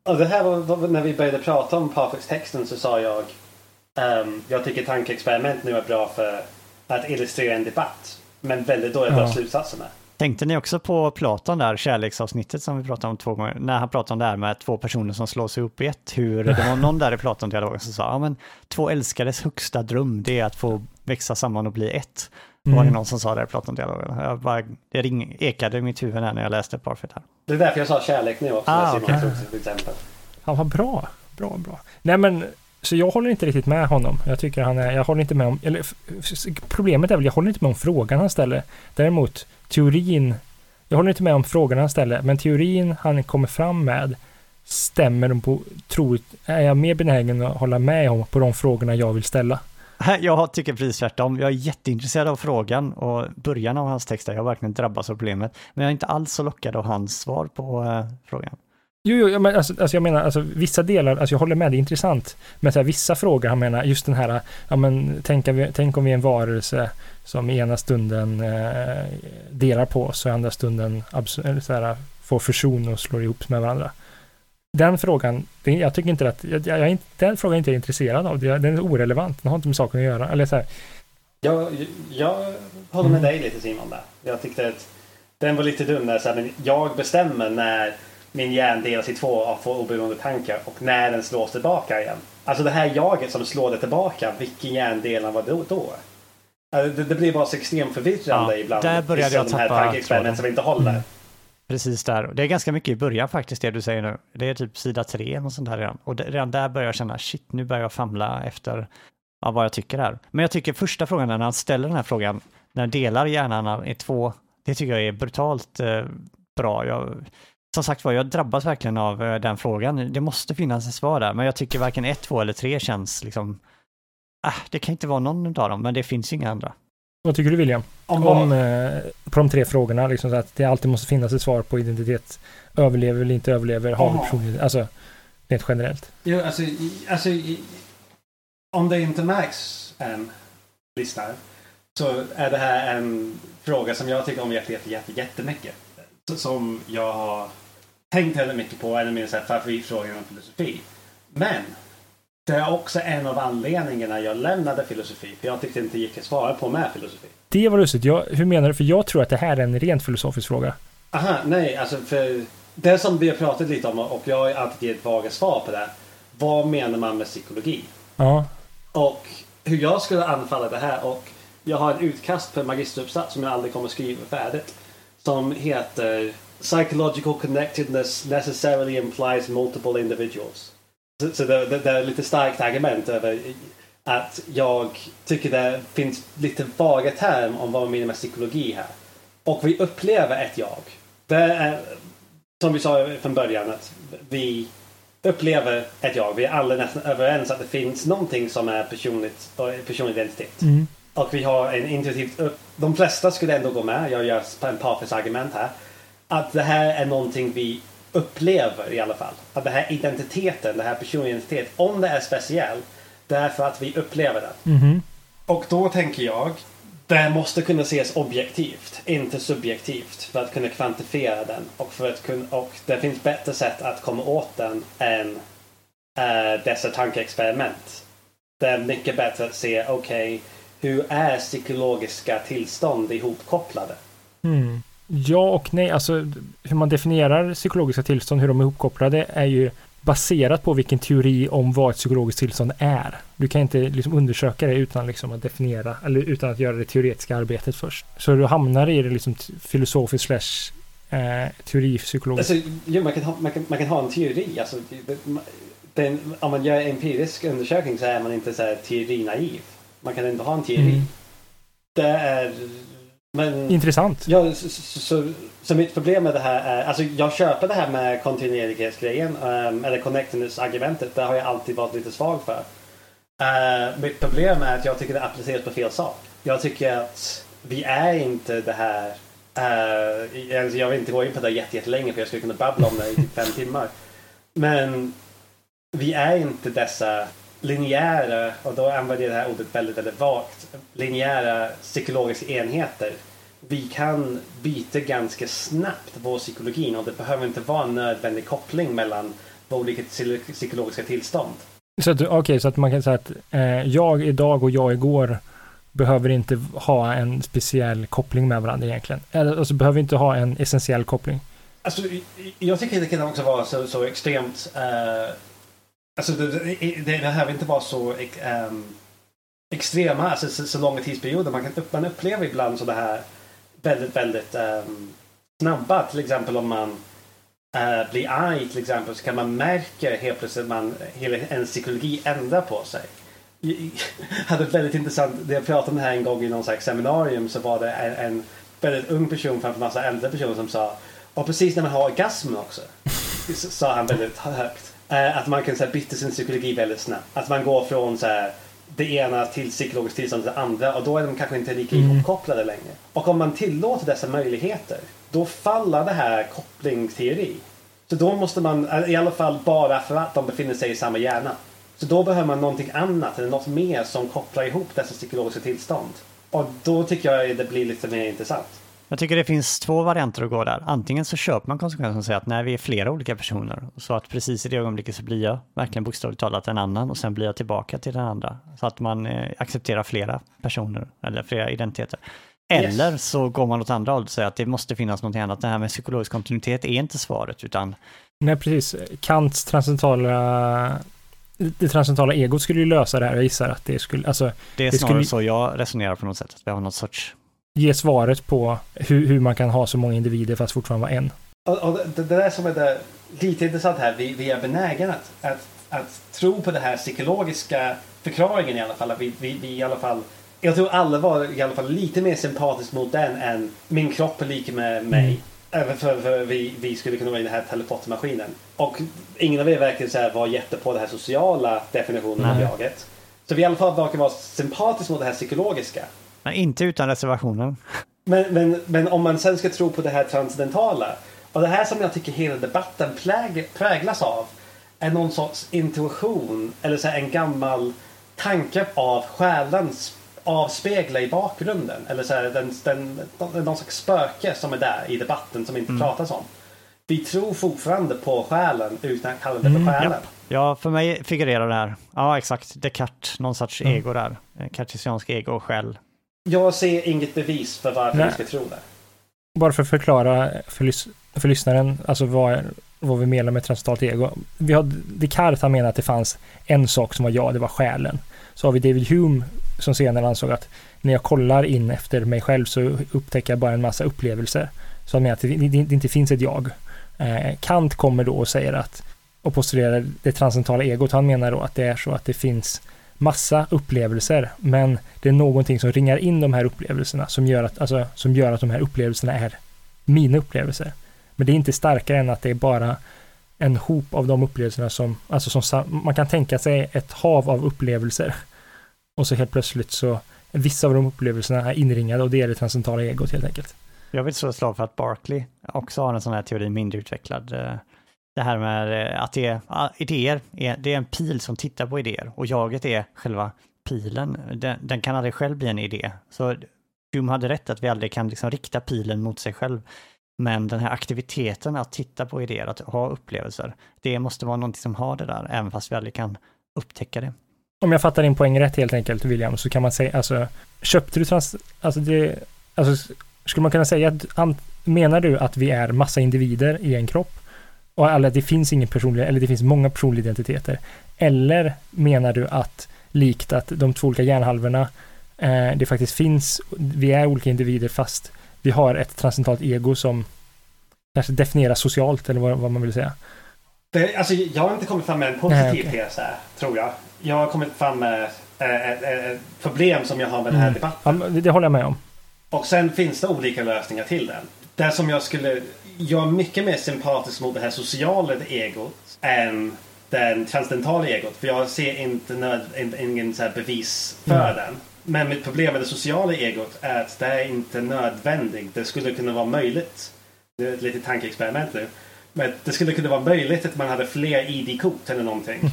Och det här var, när vi började prata om Parfits-texten så sa jag ehm, jag tycker tankeexperiment nu är bra för att illustrera en debatt. Men väldigt dåliga Ja. ja. slutsatserna. Tänkte ni också på Platon där, kärleksavsnittet som vi pratade om två gånger, när han pratade om det här med två personer som slås ihop i ett, hur det var någon där i Platon-dialogen som sa, ja men två älskares högsta dröm, det är att få växa samman och bli ett. Var det Mm. någon som sa det i Platon-dialogen? Jag bara, det ring, ekade i mitt huvud här när jag läste Parfit här. Det är därför jag sa kärlek nu också. Ah, till exempel. Han var bra, bra, bra. Nej men, så jag håller inte riktigt med honom. Jag tycker han är, jag håller inte med om, eller problemet är väl, jag håller inte med om frågan han ställer. Däremot, teorin, jag håller inte med om frågan han ställer, men teorin han kommer fram med stämmer på, tror, är jag mer benägen att hålla med om på de frågorna jag vill ställa. [laughs] Jag tycker precis tvärtom. Jag är jätteintresserad av frågan och början av hans texter. Jag har verkligen drabbats av problemet. Men jag är inte alls så lockad av hans svar på eh, frågan. Jo, jo men alltså, alltså jag menar, alltså, vissa delar, alltså jag håller med, det är intressant. Men så här, vissa frågor, han menar, just den här, ja men tänk, tänk om vi är en varelse som i ena stunden eh, delar på oss och i andra stunden så här, får fusion och slår ihop med varandra. Den frågan, jag tycker inte att, jag, jag, den frågan är inte intresserad av, den är orelevant, den har inte med saken att göra. Eller så här. Jag, jag håller med mm. dig lite Simon där. Jag tyckte att den var lite dum där, så här, men jag bestämmer när min hjärn delas i två och får oberoende tankar och när den slås tillbaka igen. Alltså det här jaget som slår det tillbaka, vilken hjärndel var det då? Alltså, det, det, blir bara så extremt förvirrande ja, ibland. Där började jag tappa De här som inte håller. Mm. Precis där. Det är ganska mycket i början faktiskt det du säger nu. Det är typ sida tre och sånt där redan. Och det, redan där börjar jag känna, shit, nu börjar jag famla efter ja, vad jag tycker här. Men jag tycker första frågan när han ställer den här frågan, när han delar hjärnan i två, det tycker jag är brutalt eh, bra. Jag, som sagt var, jag drabbas verkligen av eh, den frågan. Det måste finnas ett svar där, men jag tycker varken ett, två eller tre känns liksom... Ah, det kan inte vara någon av dem, men det finns ju inga andra. Vad tycker du William? Om, Om eh, på de tre frågorna, liksom så att det alltid måste finnas ett svar på identitet. Överlever eller inte överlever, har vi personlighet, alltså rent generellt. Jo, alltså, alltså om det inte märks än, lyssnar, så är det här en fråga som jag tycker om jätte, jätte, jätte, jättemycket. Som jag har tänkt väldigt mycket på, en av mina favoritfrågor inom filosofi. Men det är också en av anledningarna jag lämnade filosofi. För jag tyckte inte det gick att svara på med filosofi. Det var lustigt. Jag, hur menar du? För jag tror att det här är en rent filosofisk fråga. Aha, nej, alltså för det som vi har pratat lite om och jag har alltid gett vaga svar på det. Vad menar man med psykologi? Ja. Och hur jag skulle anfalla det här och jag har en utkast på en magisteruppsats som jag aldrig kommer skriva färdigt. Som heter Psychological connectedness necessarily implies multiple individuals. Så, så det, det, det, är lite starkt argument över att jag tycker det finns lite vaga term om vad man menar med psykologi här. Och vi upplever ett jag. Det är som vi sa från början att vi upplever ett jag. Vi är alla nästan överens att det finns någonting som är personligt, personlig identitet. Mm. Och vi har en intuitivt. De flesta skulle ändå gå med, jag gör en parfys argument här. Att det här är någonting vi upplever i alla fall. Att den här identiteten, den här personliga identiteten, om det är speciell, det är för att vi upplever den. Mm. Och då tänker jag, det måste kunna ses objektivt, inte subjektivt, för att kunna kvantifiera den. Och, för att kunna, och det finns bättre sätt att komma åt den än äh, dessa tankeexperiment. Det är mycket bättre att se, okej, okay, hur är psykologiska tillstånd ihopkopplade? Mm. Ja och nej, alltså hur man definierar psykologiska tillstånd, hur de är ihopkopplade är ju baserat på vilken teori om vad ett psykologiskt tillstånd är. Du kan inte liksom undersöka det utan liksom att definiera, eller utan att göra det teoretiska arbetet först. Så du hamnar i det liksom filosofiskt slash eh, teoripsykologiskt. Alltså, jo, man, kan ha, man, kan, man kan ha en teori. Alltså, den, om man gör empirisk undersökning så är man inte så här teorinaiv. Man kan ändå ha en teori. Mm. Det är men, Intressant. Ja, så, så, så, mitt problem med det här är, alltså jag köper det här med kontinuerighetsgrejen, um, eller connectedness-argumentet, det har jag alltid varit lite svag för. Uh, mitt problem är att jag tycker det appliceras på fel sak. Jag tycker att vi är inte det här, uh, jag vill inte gå in på det jättelänge för jag skulle kunna babbla om det i typ fem [laughs] timmar. Men vi är inte dessa linjära, och då använder jag det här ordet väldigt, väldigt vagt, linjära psykologiska enheter. Vi kan byta ganska snabbt vår psykologin och det behöver inte vara en nödvändig koppling mellan olika psykologiska tillstånd. Så att, okay, så att man kan säga att eh, jag idag och jag igår behöver inte ha en speciell koppling med varandra egentligen. Alltså behöver inte ha en essentiell koppling. Alltså, jag tycker det kan också vara så, så extremt uh, Alltså det, det, det behöver inte vara så um, extrema, alltså så, så långa tidsperioder. Man, kan, man upplever ibland så här väldigt, väldigt um, snabba. Till exempel om man uh, blir arg till exempel så kan man märka helt plötsligt att man, hela ens psykologi ändrar på sig. Jag [laughs] hade väldigt intressant, när jag pratade om det här en gång i någon slags seminarium så var det en, en väldigt ung person framför en massa äldre personer som sa och precis när man har orgasmen också. [laughs] sa han väldigt högt. Eh, att man kan så här, byta sin psykologi väldigt snabbt. Att man går från så här, det ena till psykologiskt tillstånd till det andra och då är de kanske inte lika mm. ihopkopplade längre. Och om man tillåter dessa möjligheter då faller det här kopplingsteori. Så då måste man, i alla fall bara för att de befinner sig i samma hjärna. Så då behöver man någonting annat eller något mer som kopplar ihop dessa psykologiska tillstånd. Och då tycker jag det blir lite mer intressant. Jag tycker det finns två varianter att gå där. Antingen så köper man konsekvensen och säger att nej, vi är flera olika personer. Så att precis i det ögonblicket så blir jag verkligen bokstavligt talat en annan och sen blir jag tillbaka till den andra. Så att man eh, accepterar flera personer eller flera identiteter. Eller yes. så går man åt andra hållet och säger att det måste finnas någonting annat. Det här med psykologisk kontinuitet är inte svaret utan... Nej, precis. Kants transcendentala det transcendentala egot skulle ju lösa det här. Jag gissar att det skulle... Alltså, det är snarare skulle... så jag resonerar på något sätt. Att vi har något sorts ge svaret på hur, hur man kan ha så många individer fast fortfarande vara en. Och, och det, det där som är det, lite intressant här, vi, vi är benägna att, att, att tro på den här psykologiska förklaringen i alla fall. Att vi, vi, vi i alla fall jag tror alla var i alla fall lite mer sympatisk mot den än min kropp är lika med mig. Mm. Även för, för vi, vi skulle kunna vara i den här teleportmaskinen. Och ingen av er verkar så här var jätte på den här sociala definitionen Nej. av jaget. Så vi i alla fall verkar vara sympatiska mot det här psykologiska. Men inte utan reservationen. Men, men, men om man sen ska tro på det här transcendentala. Och det här som jag tycker hela debatten präg, präglas av är någon sorts intuition eller så en gammal tanke av själens avspegla i bakgrunden. Eller så här, den, den, någon slags spöke som är där i debatten som inte mm. pratas om. Vi tror fortfarande på själen utan att kalla det för mm, själen. Ja. ja, för mig figurerar det här. Ja, exakt. Descartes, någon sorts mm. ego där. Kartesiansk ego och själ. Jag ser inget bevis för varför Nej. vi ska tro det. Bara för att förklara för, lys för lyssnaren, alltså vad, vad vi menar med transcendentalt ego. Vi har Descartes, han menar att det fanns en sak som var jag, det var själen. Så har vi David Hume som senare ansåg att när jag kollar in efter mig själv så upptäcker jag bara en massa upplevelser. Så han menar att det, det, det inte finns ett jag. Eh, Kant kommer då och säger att och postulerar det transcendentala egot. Han menar då att det är så att det finns massa upplevelser, men det är någonting som ringar in de här upplevelserna som gör att, alltså, som gör att de här upplevelserna är mina upplevelser. Men det är inte starkare än att det är bara en hop av de upplevelserna som, alltså som man kan tänka sig ett hav av upplevelser. Och så helt plötsligt så, vissa av de upplevelserna är inringade och det är det transcendentala egot helt enkelt. Jag vill slå ett slag för att Barkley också har en sån här teori mindre utvecklad eh, det här med eh, att det är, idéer, är, det är en pil som tittar på idéer och jaget är själva pilen. Den, den kan aldrig själv bli en idé. Så Doom hade rätt att vi aldrig kan liksom rikta pilen mot sig själv. Men den här aktiviteten att titta på idéer, att ha upplevelser, det måste vara någonting som har det där, även fast vi aldrig kan upptäcka det. Om jag fattar din poäng rätt helt enkelt, William, så kan man säga, alltså, köpte du trans, alltså det, alltså, skulle man kunna säga att, menar du att vi är massa individer i en kropp? Och alla, det finns ingen personlig, eller det finns många personliga identiteter. Eller menar du att likt att de två olika hjärnhalvorna, eh, det faktiskt finns, vi är olika individer fast vi har ett transcendentalt ego som kanske definieras socialt eller vad, vad man vill säga. Det, alltså, jag har inte kommit fram med en positiv okay. tes här, tror jag. Jag har kommit fram med ett, ett, problem som jag har med den här mm. debatten. Ja, det, det håller jag med om. Och sen finns det olika lösningar till den. Det som jag skulle jag är mycket mer sympatisk mot det här sociala egot än den transcendentala egot. För jag ser inte nöd, ingen så bevis för mm. den. Men mitt problem med det sociala egot är att det är inte nödvändigt. Det skulle kunna vara möjligt. Det är ett litet tankeexperiment nu. Men det skulle kunna vara möjligt att man hade fler ID-kort eller någonting. [laughs]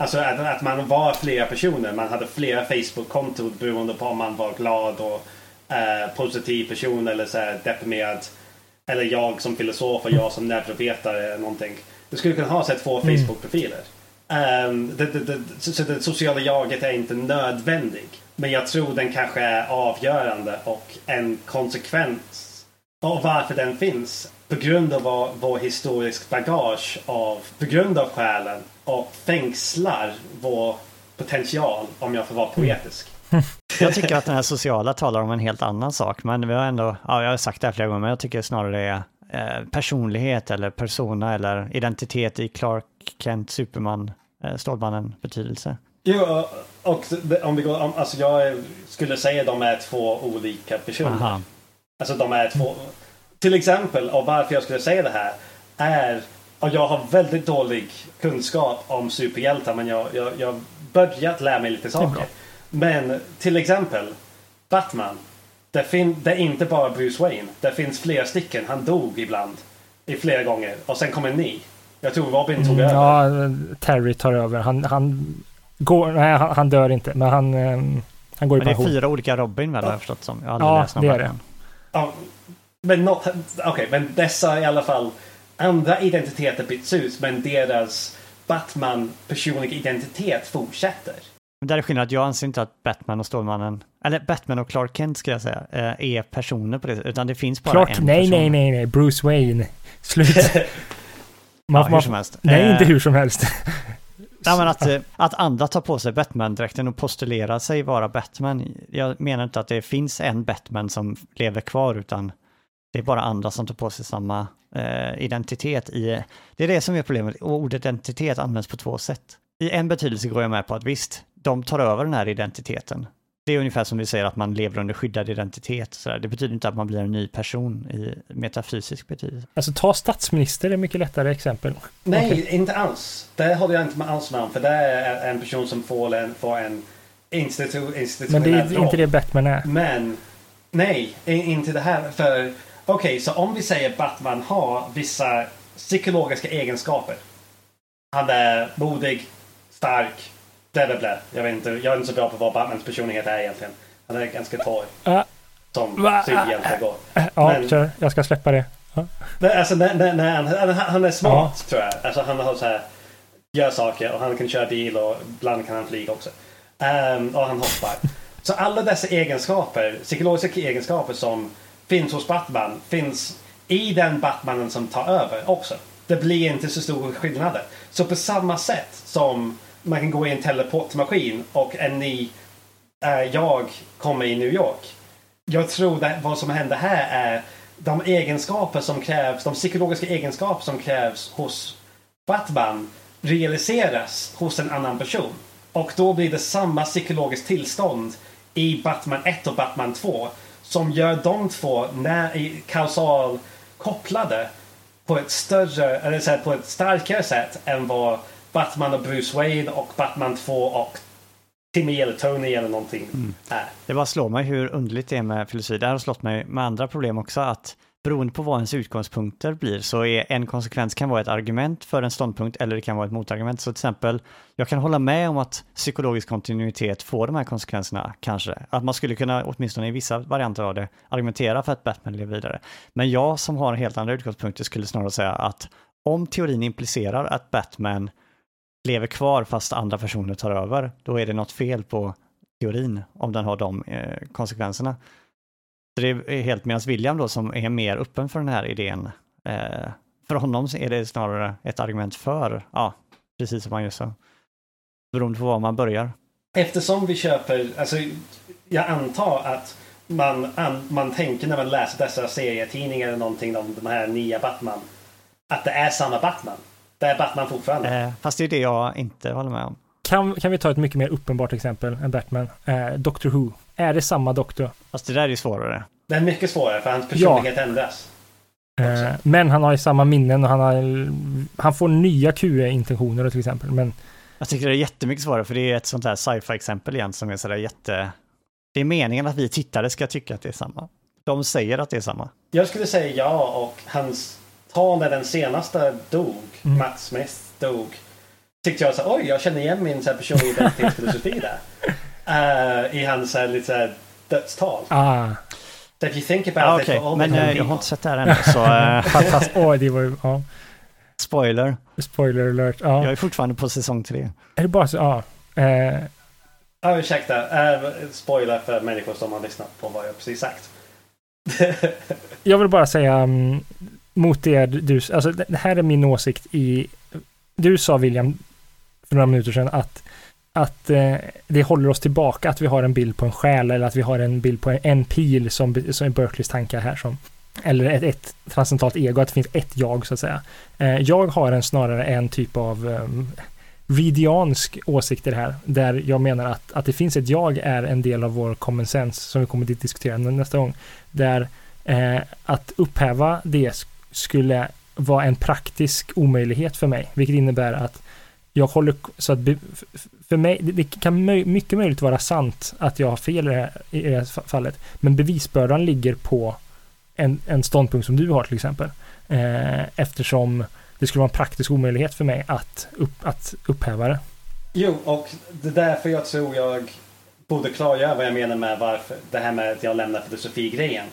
Alltså att, att, man var flera personer. Man hade flera Facebook-konton beroende på om man var glad och eh, positiv person eller så här deprimerad. Eller jag som filosof och jag som neurovetare någonting. Du skulle kunna ha så två mm. Facebook-profiler. Um, det, det, det, så det sociala jaget är inte nödvändig. Men jag tror den kanske är avgörande och en konsekvens av varför den finns. På grund av vår, vår historisk bagage av, på grund av själen och fängslar vår potential om jag får vara poetisk. [laughs] Jag tycker att den här sociala talar om en helt annan sak, men vi har ändå, ja, jag har sagt det här flera gånger, men jag tycker snarare det är eh, personlighet eller persona eller identitet i Clark Kent, Superman, eh, Stålmannen betydelse. Jo, och om vi går, alltså jag skulle säga de är två olika personer. Aha. Alltså de är två, till exempel, och varför jag skulle säga det här är, och jag har väldigt dålig kunskap om superhjältar, men jag, jag börjat lära mig lite saker. Men till exempel Batman. Det, fin- det är inte bara Bruce Wayne. Det finns flera stycken. Han dog ibland. i flera gånger och sen kommer ni. Jag tror Robin tog Mm, över. ja, Terry tar över. Han, han går, nej han, han dör inte, men han, ehm, han går i Men det är pension. fyra olika Robin väl har jag förstått som. Jag har Ja, läst någon det är Batman. Ja, men något, okej, men dessa i alla fall andra identiteter byts ut men deras Batman personliga identitet fortsätter. Men där är skillnaden att jag anser inte att Batman och Stålmannen, eller Batman och Clark Kent ska jag säga, eh, är personer på det utan det finns bara Clark, en nej, person. nej, nej, nej, Bruce Wayne. Slut. [laughs] Man, Ja, hur man, som helst. nej, Eh, inte hur som helst. [laughs] Nej, men att, eh, att andra tar på sig Batman-dräkten och postulerar sig vara Batman. Jag menar inte att det finns en Batman som lever kvar, utan det är bara andra som tar på sig samma eh, identitet. I, det är det som är problemet, och ordet identitet används på två sätt. I en betydelse går jag med på att visst, de tar över den här identiteten. Det är ungefär som vi säger att man lever under skyddad identitet. Så där. Det betyder inte att man blir en ny person i metafysisk betydelse. Alltså ta statsminister är mycket lättare exempel. Nej, Okej. inte alls. Det håller jag inte med alls med om för det är en person som får en, får en institu, Men det institutionell är inte det Batman är. Men nej, inte det här. För okej, så om vi säger Batman har vissa psykologiska egenskaper. Han är modig, stark, bla bla bla. Jag vet inte, jag är inte så bra på vad Batmans personlighet är egentligen. Han är ganska torr. Ah. Som Va? superhjältar går. Ja, Men- kör. Jag ska släppa det. Men alltså när, när, när han, han, är smart tror jag. Alltså han har så här, gör saker och han kan köra bil och ibland kan han flyga också. Ehm, och han hoppar. Så alla dessa egenskaper, psykologiska egenskaper som finns hos Batman finns i den Batmanen som tar över också. Det blir inte så stora skillnader. Så på samma sätt som man kan gå i en teleportmaskin och en ny eh, jag kommer i New York. Jag tror att vad som händer här är de egenskaper som krävs, de psykologiska egenskaper som krävs hos Batman realiseras hos en annan person. Och då blir det samma psykologiskt tillstånd i Batman 1 och Batman 2 som gör de två när, kausal kopplade på ett större, eller så här, på ett starkare sätt än vad Batman och Bruce Wayne och Batman 2 och Timmy eller Tony eller någonting är. Det bara slår mig hur underligt det är med filosofi. Det här har slått mig med andra problem också, att beroende på vad ens utgångspunkter blir så är en konsekvens kan vara ett argument för en ståndpunkt eller det kan vara ett motargument. Så till exempel, jag kan hålla med om att psykologisk kontinuitet får de här konsekvenserna, kanske. Att man skulle kunna, åtminstone i vissa varianter av det, argumentera för att Batman lever vidare. Men jag som har helt andra utgångspunkter skulle snarare säga att om teorin implicerar att Batman lever kvar fast andra personer tar över, då är det något fel på teorin om den har de eh, konsekvenserna. Så det är helt medan William då som är mer öppen för den här idén, eh, för honom är det snarare ett argument för, ja, precis som han just sa. Beroende på var man börjar. Eftersom vi köper, alltså jag antar att man, an, man tänker när man läser dessa serietidningar eller någonting om de här nya Batman. Att det är samma Batman. Det är Batman fortfarande. Eh, fast det är det jag inte håller med om. Kan, kan vi ta ett mycket mer uppenbart exempel än Batman? Eh, Doctor Who. Är det samma doktor? Fast det där är ju svårare. Det är mycket svårare för hans personlighet ändras. Eh, men han har ju samma minnen och han har... Han får nya QE-intentioner till exempel. Men Jag tycker det är jättemycket svårare för det är ett sånt här sci-fi exempel igen som är sådär jätte... Det är meningen att vi tittare ska tycka att det är samma. De säger att det är samma. Jag skulle säga ja och hans tal när den senaste dog, Mm. Matt Smith dog. Tyckte jag så oj jag känner igen min så här, personliga identitetsfilosofi där. [laughs] Eh, I hans så här, lite så här, dödstal. ah, So if you think about Ja, it Okej, for all men eh, jag har inte sett det här ännu så eh, [laughs] fast, oj, det var ju... Ja, spoiler. spoiler alert. Ja. Jag är fortfarande på säsong tre. Är det bara så? Ja. Eh, Ja, ursäkta. Uh, spoiler för människor som har lyssnat på vad jag precis sagt. [laughs] jag vill bara säga mm, mot det du... Alltså det här är min åsikt i... Du sa William för några minuter sedan att att eh, det håller oss tillbaka att vi har en bild på en själ eller att vi har en bild på en, en pil som, som är Berkeleys tankar här som eller ett, ett transcendentalt ego, att det finns ett jag så att säga. Eh, jag har en snarare en typ av ehm, um, Ridiansk åsikt i det här, där jag menar att, att det finns ett jag är en del av vår common sense som vi kommer att diskutera nästa gång. Där eh, att upphäva det skulle vara en praktisk omöjlighet för mig, vilket innebär att jag håller så att för mig, det, kan mycket möjligt vara sant att jag har fel i det här, i det här fallet, men bevisbördan ligger på en, en ståndpunkt som du har till exempel. Eh, eftersom det skulle vara en praktisk omöjlighet för mig att, upp, att upphäva det. Jo, och det är därför jag tror jag borde klargöra vad jag menar med varför det här med att jag lämnar filosofi-grejen.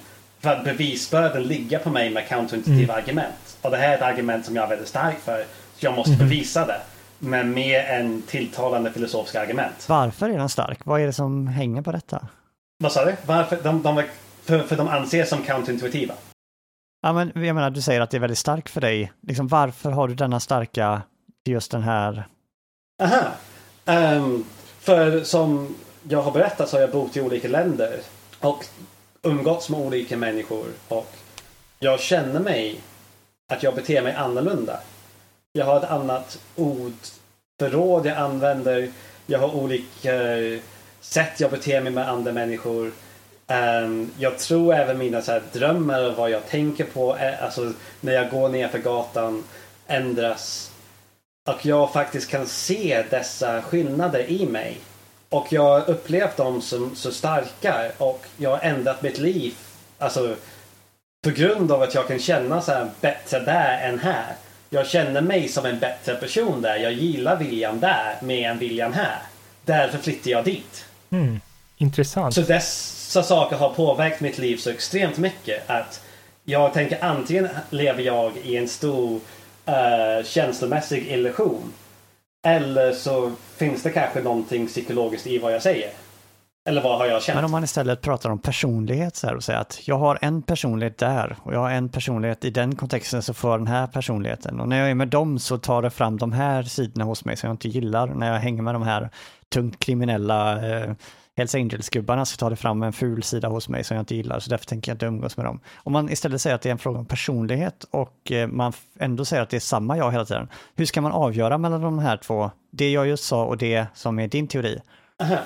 För att bevisbörden ligger på mig med counterintuitiva mm. argument. Och det här är ett argument som jag är väldigt stark för. Så jag måste mm. bevisa det. Men med en tilltalande filosofiska argument. Varför är den stark? Vad är det som hänger på detta? Vad sa du? Varför? De, de, för, för de anses som counterintuitiva. Ja, men jag menar, du säger att det är väldigt starkt för dig. Liksom, varför har du denna starka, just den här... Aha. Um, för som jag har berättat så har jag bott i olika länder och umgåtts med olika människor och jag känner mig att jag beter mig annorlunda. Jag har ett annat ordförråd jag använder. Jag har olika sätt jag beter mig med andra människor. Ehm, jag tror även mina så här, drömmar och vad jag tänker på, eh, alltså när jag går ner för gatan ändras. Och jag faktiskt kan se dessa skillnader i mig. Och jag har upplevt dem som så starka och jag har ändrat mitt liv. Alltså på grund av att jag kan känna så här bättre där än här. Jag känner mig som en bättre person där. Jag gillar William där mer än William här. Därför flyttar jag dit. Mm. Intressant. Så dessa saker har påverkat mitt liv så extremt mycket att jag tänker antingen lever jag i en stor uh, känslomässig illusion eller så finns det kanske någonting psykologiskt i vad jag säger. Eller vad har jag känt? Men om man istället pratar om personlighet så här och säger att jag har en personlighet där och jag har en personlighet i den kontexten så får den här personligheten. Och när jag är med dem så tar det fram de här sidorna hos mig som jag inte gillar. När jag hänger med de här tungt kriminella eh, Hells Angels-gubbarna så tar det fram en ful sida hos mig som jag inte gillar, så därför tänker jag inte umgås med dem. Om man istället säger att det är en fråga om personlighet och eh, man ändå säger att det är samma jag hela tiden, hur ska man avgöra mellan de här två, det jag just sa och det som är din teori? Aha.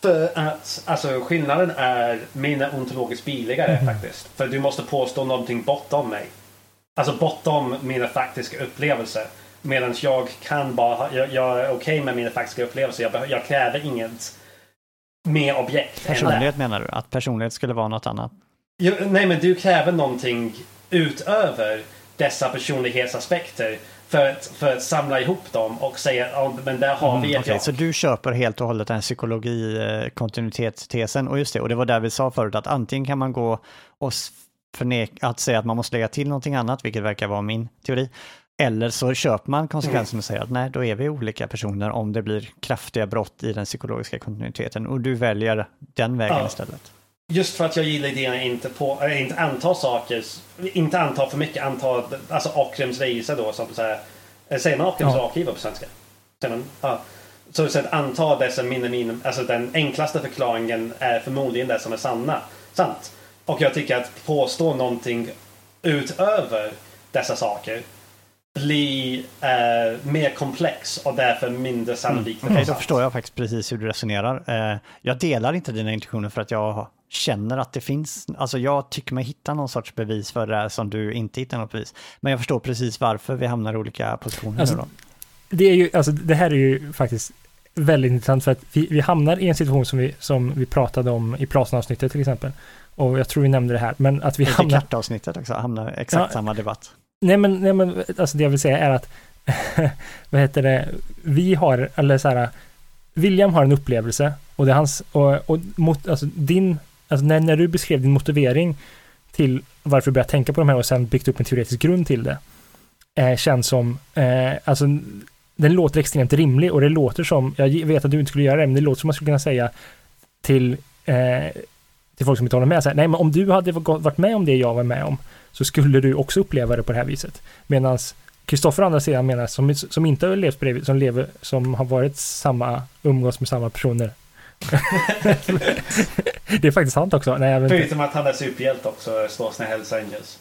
För att alltså, skillnaden är mina ontologiskt billigare mm. faktiskt. För du måste påstå någonting bortom mig. Alltså bortom mina faktiska upplevelser. Medan jag kan bara, jag, jag är okej okay med mina faktiska upplevelser. Jag, jag kräver inget mer objekt. Personlighet menar du? Att personlighet skulle vara något annat? Jo, nej, men du kräver någonting utöver dessa personlighetsaspekter för att, för att samla ihop dem och säga ja, men där har mm, vi ett okay, jag. Så du köper helt och hållet den psykologi-kontinuitetstesen och just det, och det var där vi sa förut att antingen kan man gå och förneka, att säga att man måste lägga till någonting annat, vilket verkar vara min teori, eller så köper man konsekvensen och säger att nej, då är vi olika personer om det blir kraftiga brott i den psykologiska kontinuiteten och du väljer den vägen ja. istället. Just för att jag gillar idén att inte, på, äh, inte anta saker, inte anta för mycket, anta, alltså Akrems resa då, som så här, eh, säger man Akrems ja. arkiv på svenska? man, ja. Så, att anta dessa minnen, minnen, alltså den enklaste förklaringen är förmodligen det som är sanna, sant. Och jag tycker att påstå någonting utöver dessa saker bli eh, mer komplex och därför mindre sannolikt. Mm. Okej, okay, då förstår jag faktiskt precis hur du resonerar. Eh, jag delar inte dina intentioner för att jag känner att det finns, alltså jag tycker mig hitta någon sorts bevis för det här som du inte hittar något bevis. Men jag förstår precis varför vi hamnar i olika positioner alltså, nu då. Det, är ju, alltså, det här är ju faktiskt väldigt intressant för att vi, vi hamnar i en situation som vi, som vi pratade om i Plasen-avsnittet till exempel. Och jag tror vi nämnde det här, men att vi det hamnar... Descartes-avsnittet också, hamnar exakt ja, samma debatt. Nej men, nej men alltså det jag vill säga är att [laughs] vad heter det, vi har, eller så här, William har en upplevelse och det är hans, och, och mot, alltså din, alltså när, när du beskrev din motivering till varför du började tänka på de här och sen byggt upp en teoretisk grund till det, eh, känns som, eh, alltså den låter extremt rimlig och det låter som, jag vet att du inte skulle göra det, men det låter som man skulle kunna säga till, eh, till folk som inte håller med, så här, nej men om du hade varit med om det jag var med om, så skulle du också uppleva det på det här viset. Medan Kristoffer andra sidan menar som, som inte har levt det som lever, som har varit samma, umgås med samma personer. [laughs] det är faktiskt sant också. Nej, Förutom att han är superhjälte också, slåss när Hells Angels.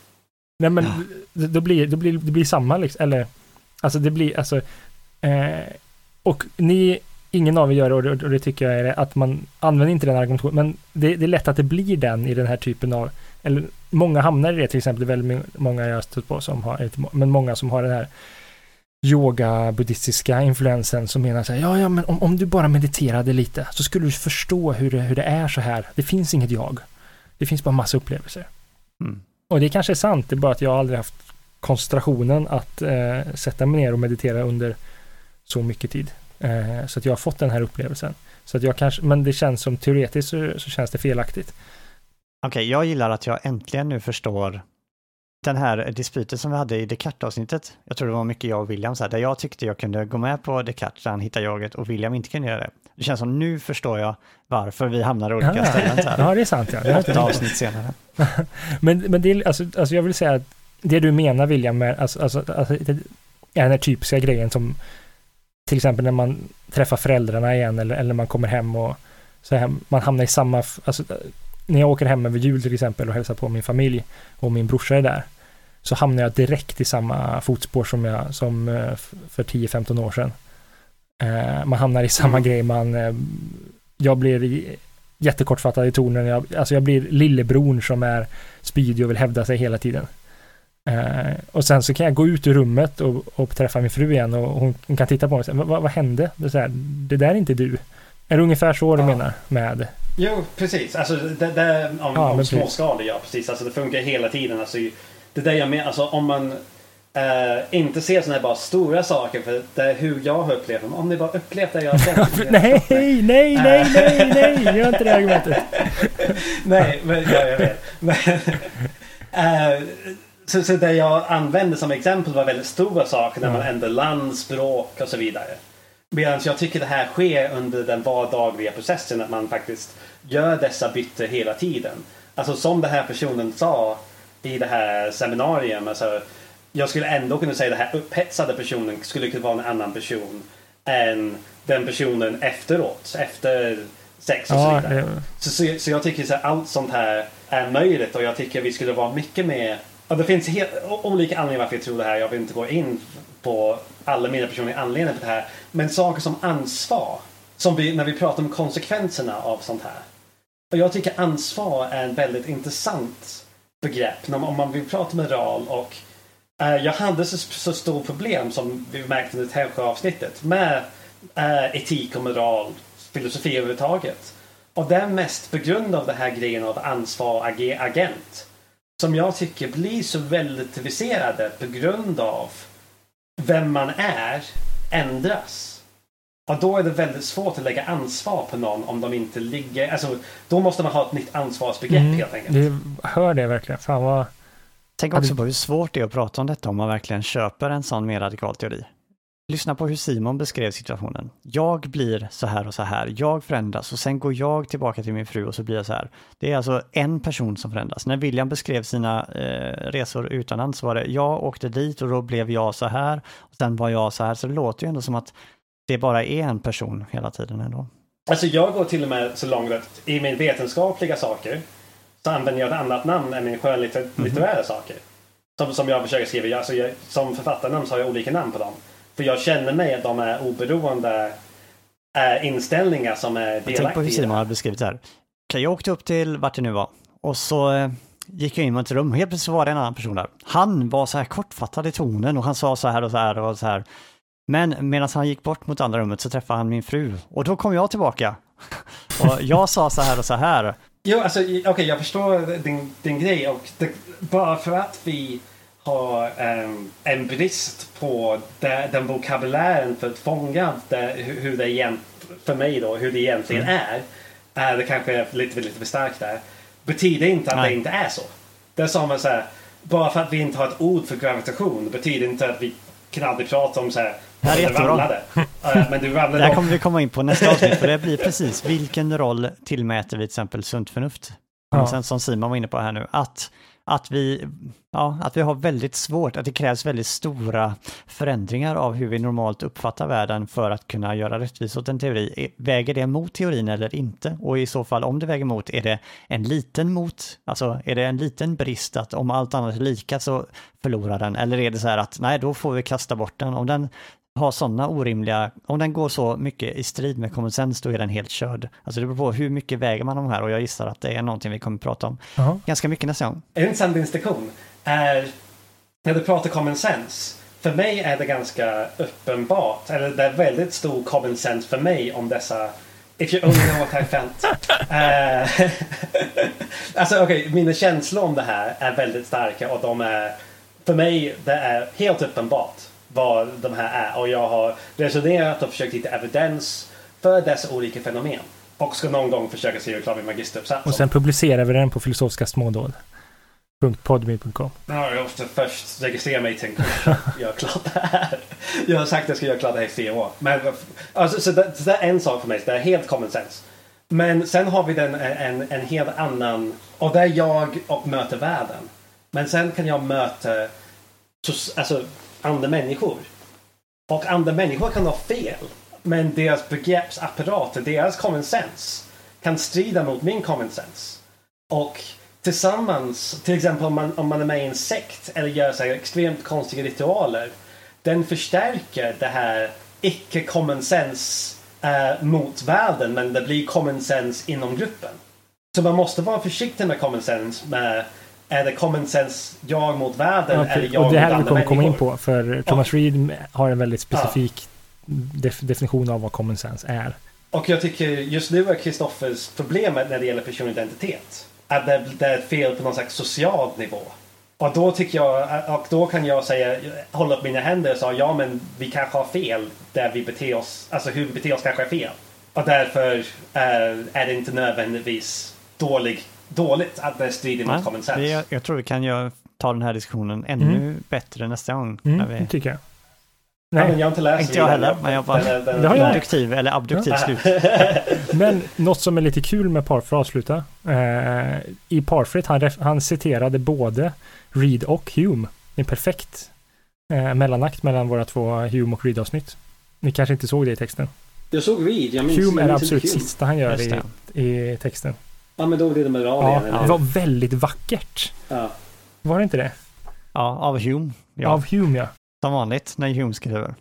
Nej men ja. då blir det blir, det blir samma liksom, eller alltså det blir alltså eh, och ni ingen av er gör det och det, och det tycker jag är att man använder inte den argumentationen men det, det, är lätt att det blir den i den här typen av eller många hamnar i det, till exempel väldigt många jag har stött på som har, men många som har den här yoga, buddhistiska influensen som menar så här, ja, ja, men om, om du bara mediterade lite så skulle du förstå hur det, hur det är så här. Det finns inget jag. Det finns bara massa upplevelser. Mm. Och det kanske är sant, det är bara att jag aldrig haft koncentrationen att eh, sätta mig ner och meditera under så mycket tid. Eh, så att jag har fått den här upplevelsen. Så att jag kanske, men det känns som teoretiskt så, så känns det felaktigt. Okej, okay, jag gillar att jag äntligen nu förstår den här dispyten som vi hade i Descartes-avsnittet. Jag tror det var mycket jag och William, så här, där jag tyckte jag kunde gå med på Descartes, där han hittade jaget, och William inte kunde göra det. Det känns som nu förstår jag varför vi hamnar i olika ja, ställen. Så här. Ja, det är sant. Ja. Det Åtta avsnitt senare. [laughs] men, men det är, alltså, alltså jag vill säga att det du menar William, med, alltså, alltså, alltså, är den här typiska grejen som till exempel när man träffar föräldrarna igen eller, eller man kommer hem och så här, man hamnar i samma, alltså, när jag åker hem över jul till exempel och hälsar på min familj och min brorsa är där så hamnar jag direkt i samma fotspår som jag som eh, för 10-15 år sedan. Eh, man hamnar i samma mm. grej, man, eh, jag blir jättekortfattad i tonen, jag, alltså jag blir lillebror som är spydig och vill hävda sig hela tiden. Och sen så kan jag gå ut ur rummet och, och träffa min fru igen och hon, hon kan titta på mig och säga, vad, vad hände? Det, så här, det där är inte du. Är det ungefär så du ja. menar med? Jo, precis. Alltså det, det om, ja, om småskalig, ja precis. Alltså det funkar hela tiden. Alltså, det där jag menar, alltså om man Uh, inte se sådana här bara stora saker för det är hur jag har upplevt dem. Om ni bara upplevt det jag har sett. [laughs] nej, nej, nej, nej, nej, gör inte det argumentet. [laughs] nej, men ja, jag vet. Men, uh, [laughs] så, så det jag använde som exempel var väldigt stora saker när man ändrar land, språk och så vidare. Medan jag tycker det här sker under den vardagliga processen att man faktiskt gör dessa byten hela tiden. Alltså som den här personen sa i det här seminarium. Alltså, jag skulle ändå kunna säga att den här upphetsade personen skulle kunna vara en annan person än den personen efteråt, efter sex och ja, så vidare. Ja. Så, så, så, jag tycker att allt sånt här är möjligt och jag tycker vi skulle vara mycket mer Ja, det finns helt, olika anledningar varför jag tror det här. Jag vill inte gå in på alla mina personliga anledningar för det här. Men saker som ansvar. Som vi, när vi pratar om konsekvenserna av sånt här. Och jag tycker ansvar är ett väldigt intressant begrepp. Om man vill prata moral och eh, jag hade så, så stort problem som vi märkte under det här avsnittet med eh, etik och moral, filosofi överhuvudtaget. Och det är mest på grund av den här grejen av ansvar ag agent som jag tycker blir så relativiserade på grund av vem man är ändras. Och då är det väldigt svårt att lägga ansvar på någon om de inte ligger... Alltså, då måste man ha ett nytt ansvarsbegrepp mm, helt enkelt. Det, hör det verkligen. Fan vad... Tänk också på hur svårt det är att prata om detta om man verkligen köper en sån mer radikal teori. Lyssna på hur Simon beskrev situationen. Jag blir så här och så här, jag förändras och sen går jag tillbaka till min fru och så blir jag så här. Det är alltså en person som förändras. När William beskrev sina eh, resor utomlands så var det jag åkte dit och då blev jag så här och sen var jag så här. Så det låter ju ändå som att det bara är en person hela tiden ändå. Alltså jag går till och med så långt att i min vetenskapliga saker så använder jag ett annat namn än min skönlitterära mm -hmm. saker. Som, som jag försöker skriva. Alltså jag, som författarnamn så har jag olika namn på dem. För jag känner mig att de är oberoende äh, inställningar som är delaktiga. Tänk på hur Simon har beskrivit det här. Jag åkte upp till vart det nu var och så eh, gick jag in i ett rum och helt plötsligt var det en annan person där. Han var så här kortfattad i tonen och han sa så här och så här och så här. Men medan han gick bort mot andra rummet så träffade han min fru och då kom jag tillbaka. [laughs] och jag sa så här och så här. Jo, alltså okej, okay, jag förstår din, din grej och det, bara för att vi har um, en brist på det, den vokabulären för att fånga det, hur det egent, för mig då, hur det egentligen mm. är. Är det kanske lite, lite för starkt där. Betyder inte att Nej. det inte är så. Det är som att säga, bara för att vi inte har ett ord för gravitation betyder inte att vi kan aldrig prata om så här det här är jättebra. men du Det här kommer vi komma in på nästa avsnitt, för det blir precis vilken roll tillmäter vi till exempel sunt förnuft? Ja. Sen som Simon var inne på här nu, att att vi, ja, att vi har väldigt svårt, att det krävs väldigt stora förändringar av hur vi normalt uppfattar världen för att kunna göra rättvisa åt en teori. Väger det mot teorin eller inte? Och i så fall, om det väger mot, är det en liten mot, alltså är det en liten brist att om allt annat är lika så förlorar den? Eller är det så här att nej, då får vi kasta bort den. Om den har sådana orimliga, om den går så mycket i strid med common sense då är den helt körd. Alltså det beror på hur mycket väger man de här och jag gissar att det är någonting vi kommer att prata om uh -huh. ganska mycket nästa gång. En intressant distinktion är när du pratar common sense. För mig är det ganska uppenbart, eller det är väldigt stor common sense för mig om dessa If you only know what I felt. uh, [laughs] [laughs] alltså okej, okay, mina känslor om det här är väldigt starka och de är för mig, det är helt uppenbart vad de här är och jag har resonerat och försökt hitta evidens för dessa olika fenomen. Och ska någon gång försöka skriva klar min magisteruppsats. Och sen publicerar vi den på filosofiska smådåd. .podme.com Ja, jag måste först registrera mig till en kurs [laughs] göra klart det här. Jag har sagt att jag ska göra klart det här i fyra år. Men, alltså, så, det, så det är en sak för mig, det är helt common sense. Men sen har vi den en, en helt annan, och det är jag och möter världen. Men sen kan jag möta alltså, andra människor. Och andra människor kan ha fel. Men deras begreppsapparater, deras common sense kan strida mot min common sense. Och tillsammans, till exempel om man, om man är med i en sekt eller gör så extremt konstiga ritualer. Den förstärker det här icke common sense eh, mot världen men det blir common sense inom gruppen. Så man måste vara försiktig med common sense med är det common sense jag mot världen ja, eller jag och det här mot vi kommer komma in på för Thomas ja. Reed har en väldigt specifik ja. def definition av vad common sense är. Och jag tycker just nu är Kristoffers problemet när det gäller personlig identitet att det, det är fel på någon slags social nivå. Och då tycker jag, och då kan jag säga, hålla upp mina händer och säga ja men vi kanske har fel där vi beter oss, alltså hur vi beter oss kanske är fel. Och därför är, är det inte nödvändigtvis dålig, dåligt att det strider mot common sense. Jag, jag tror vi kan göra, ta den här diskussionen ännu mm. bättre nästa gång. Mm, när vi... tycker jag. Nej. Ja, men jag har inte läst Inte jag heller, men jag var abduktiv eller abduktiv slut. [laughs] men något som är lite kul med Parfit för att avsluta. Eh, I Parfit, han, han citerade både Reed och Hume. En perfekt eh, mellanakt mellan våra två Hume och Reed-avsnitt. Ni kanske inte såg det i texten? Jag såg Reed, jag minns Hume är det absolut sista han gör i, i texten. Ja, men då blir det med ja, Det var väldigt vackert. Ja. Var det inte det? Ja, av Hume. Ja. Av Hume, ja. Som vanligt när Hume skriver.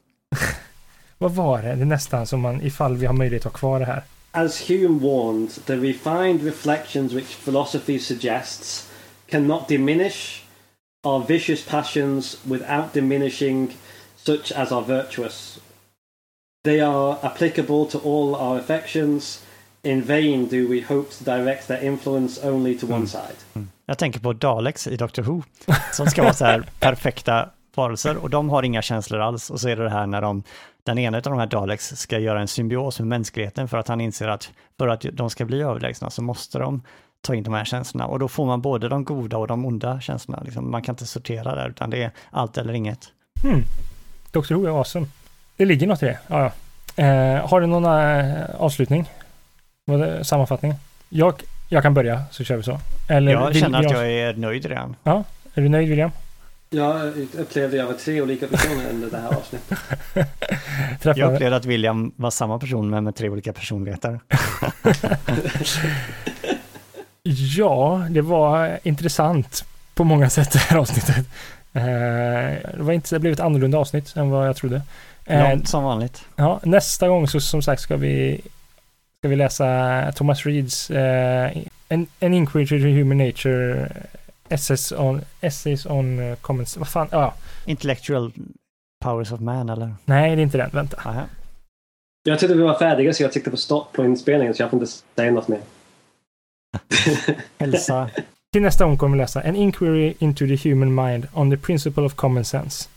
[laughs] Vad var det? Det är nästan som man, ifall vi har möjlighet att ha kvar det här. As Hume warned, the refined reflections which philosophy suggests cannot diminish our vicious passions without diminishing such as are virtuous. They are applicable to all our affections. In vain do we hope to direct their influence only to one mm. side. Mm. Jag tänker på Daleks i Doctor Who, som ska vara så här [laughs] perfekta varelser och de har inga känslor alls. Och så är det det här när de, den ena av de här Daleks ska göra en symbios med mänskligheten för att han inser att för att de ska bli överlägsna så måste de ta in de här känslorna och då får man både de goda och de onda känslorna. Liksom, man kan inte sortera där utan det är allt eller inget. Hmm. Dr. Who är awesome. Det ligger något i det. Ja, ja. Eh, har du någon äh, avslutning? Var det sammanfattning? Jag, jag kan börja så kör vi så. Eller, jag känner att jag är nöjd redan. Ja, är du nöjd William? Jag upplevde jag var tre olika personer under det här avsnittet. [laughs] jag upplevde att William var samma person men med tre olika personligheter. [laughs] ja, det var intressant på många sätt det här avsnittet. Eh, det var inte, det blev ett annorlunda avsnitt än vad jag trodde. Långt eh, som vanligt. Ja, nästa gång så som sagt ska vi ska vi läsa Thomas Reeds uh, en, en Inquiry to Human Nature Essays on, essays on uh, comments, vad fan, ja. Intellectual powers of man eller? Nej, det är inte den, vänta. Aha. Jag tyckte vi var färdiga så jag tryckte på stopp på inspelningen så jag får inte säga något mer. [laughs] Hälsa. Till nästa gång kommer vi läsa An Inquiry into the Human Mind on the Principle of Common Sense.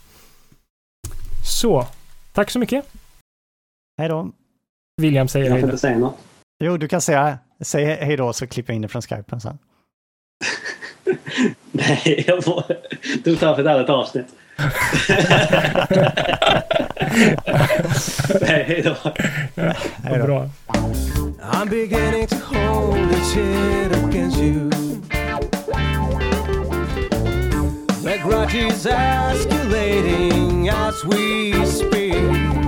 Så, tack så mycket. Hej då. William säger hej då. Jag får inte säga något. Jo, du kan säga säg hej då så klipper jag in det från skypen sen. [laughs] Nej, jag får... Du tar för ett annat avsnitt. [laughs] Nej, hej då. Ja, bra. I'm beginning to hold a chin against you The grudge is escalating as we speak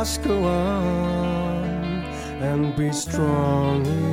must go on and be strong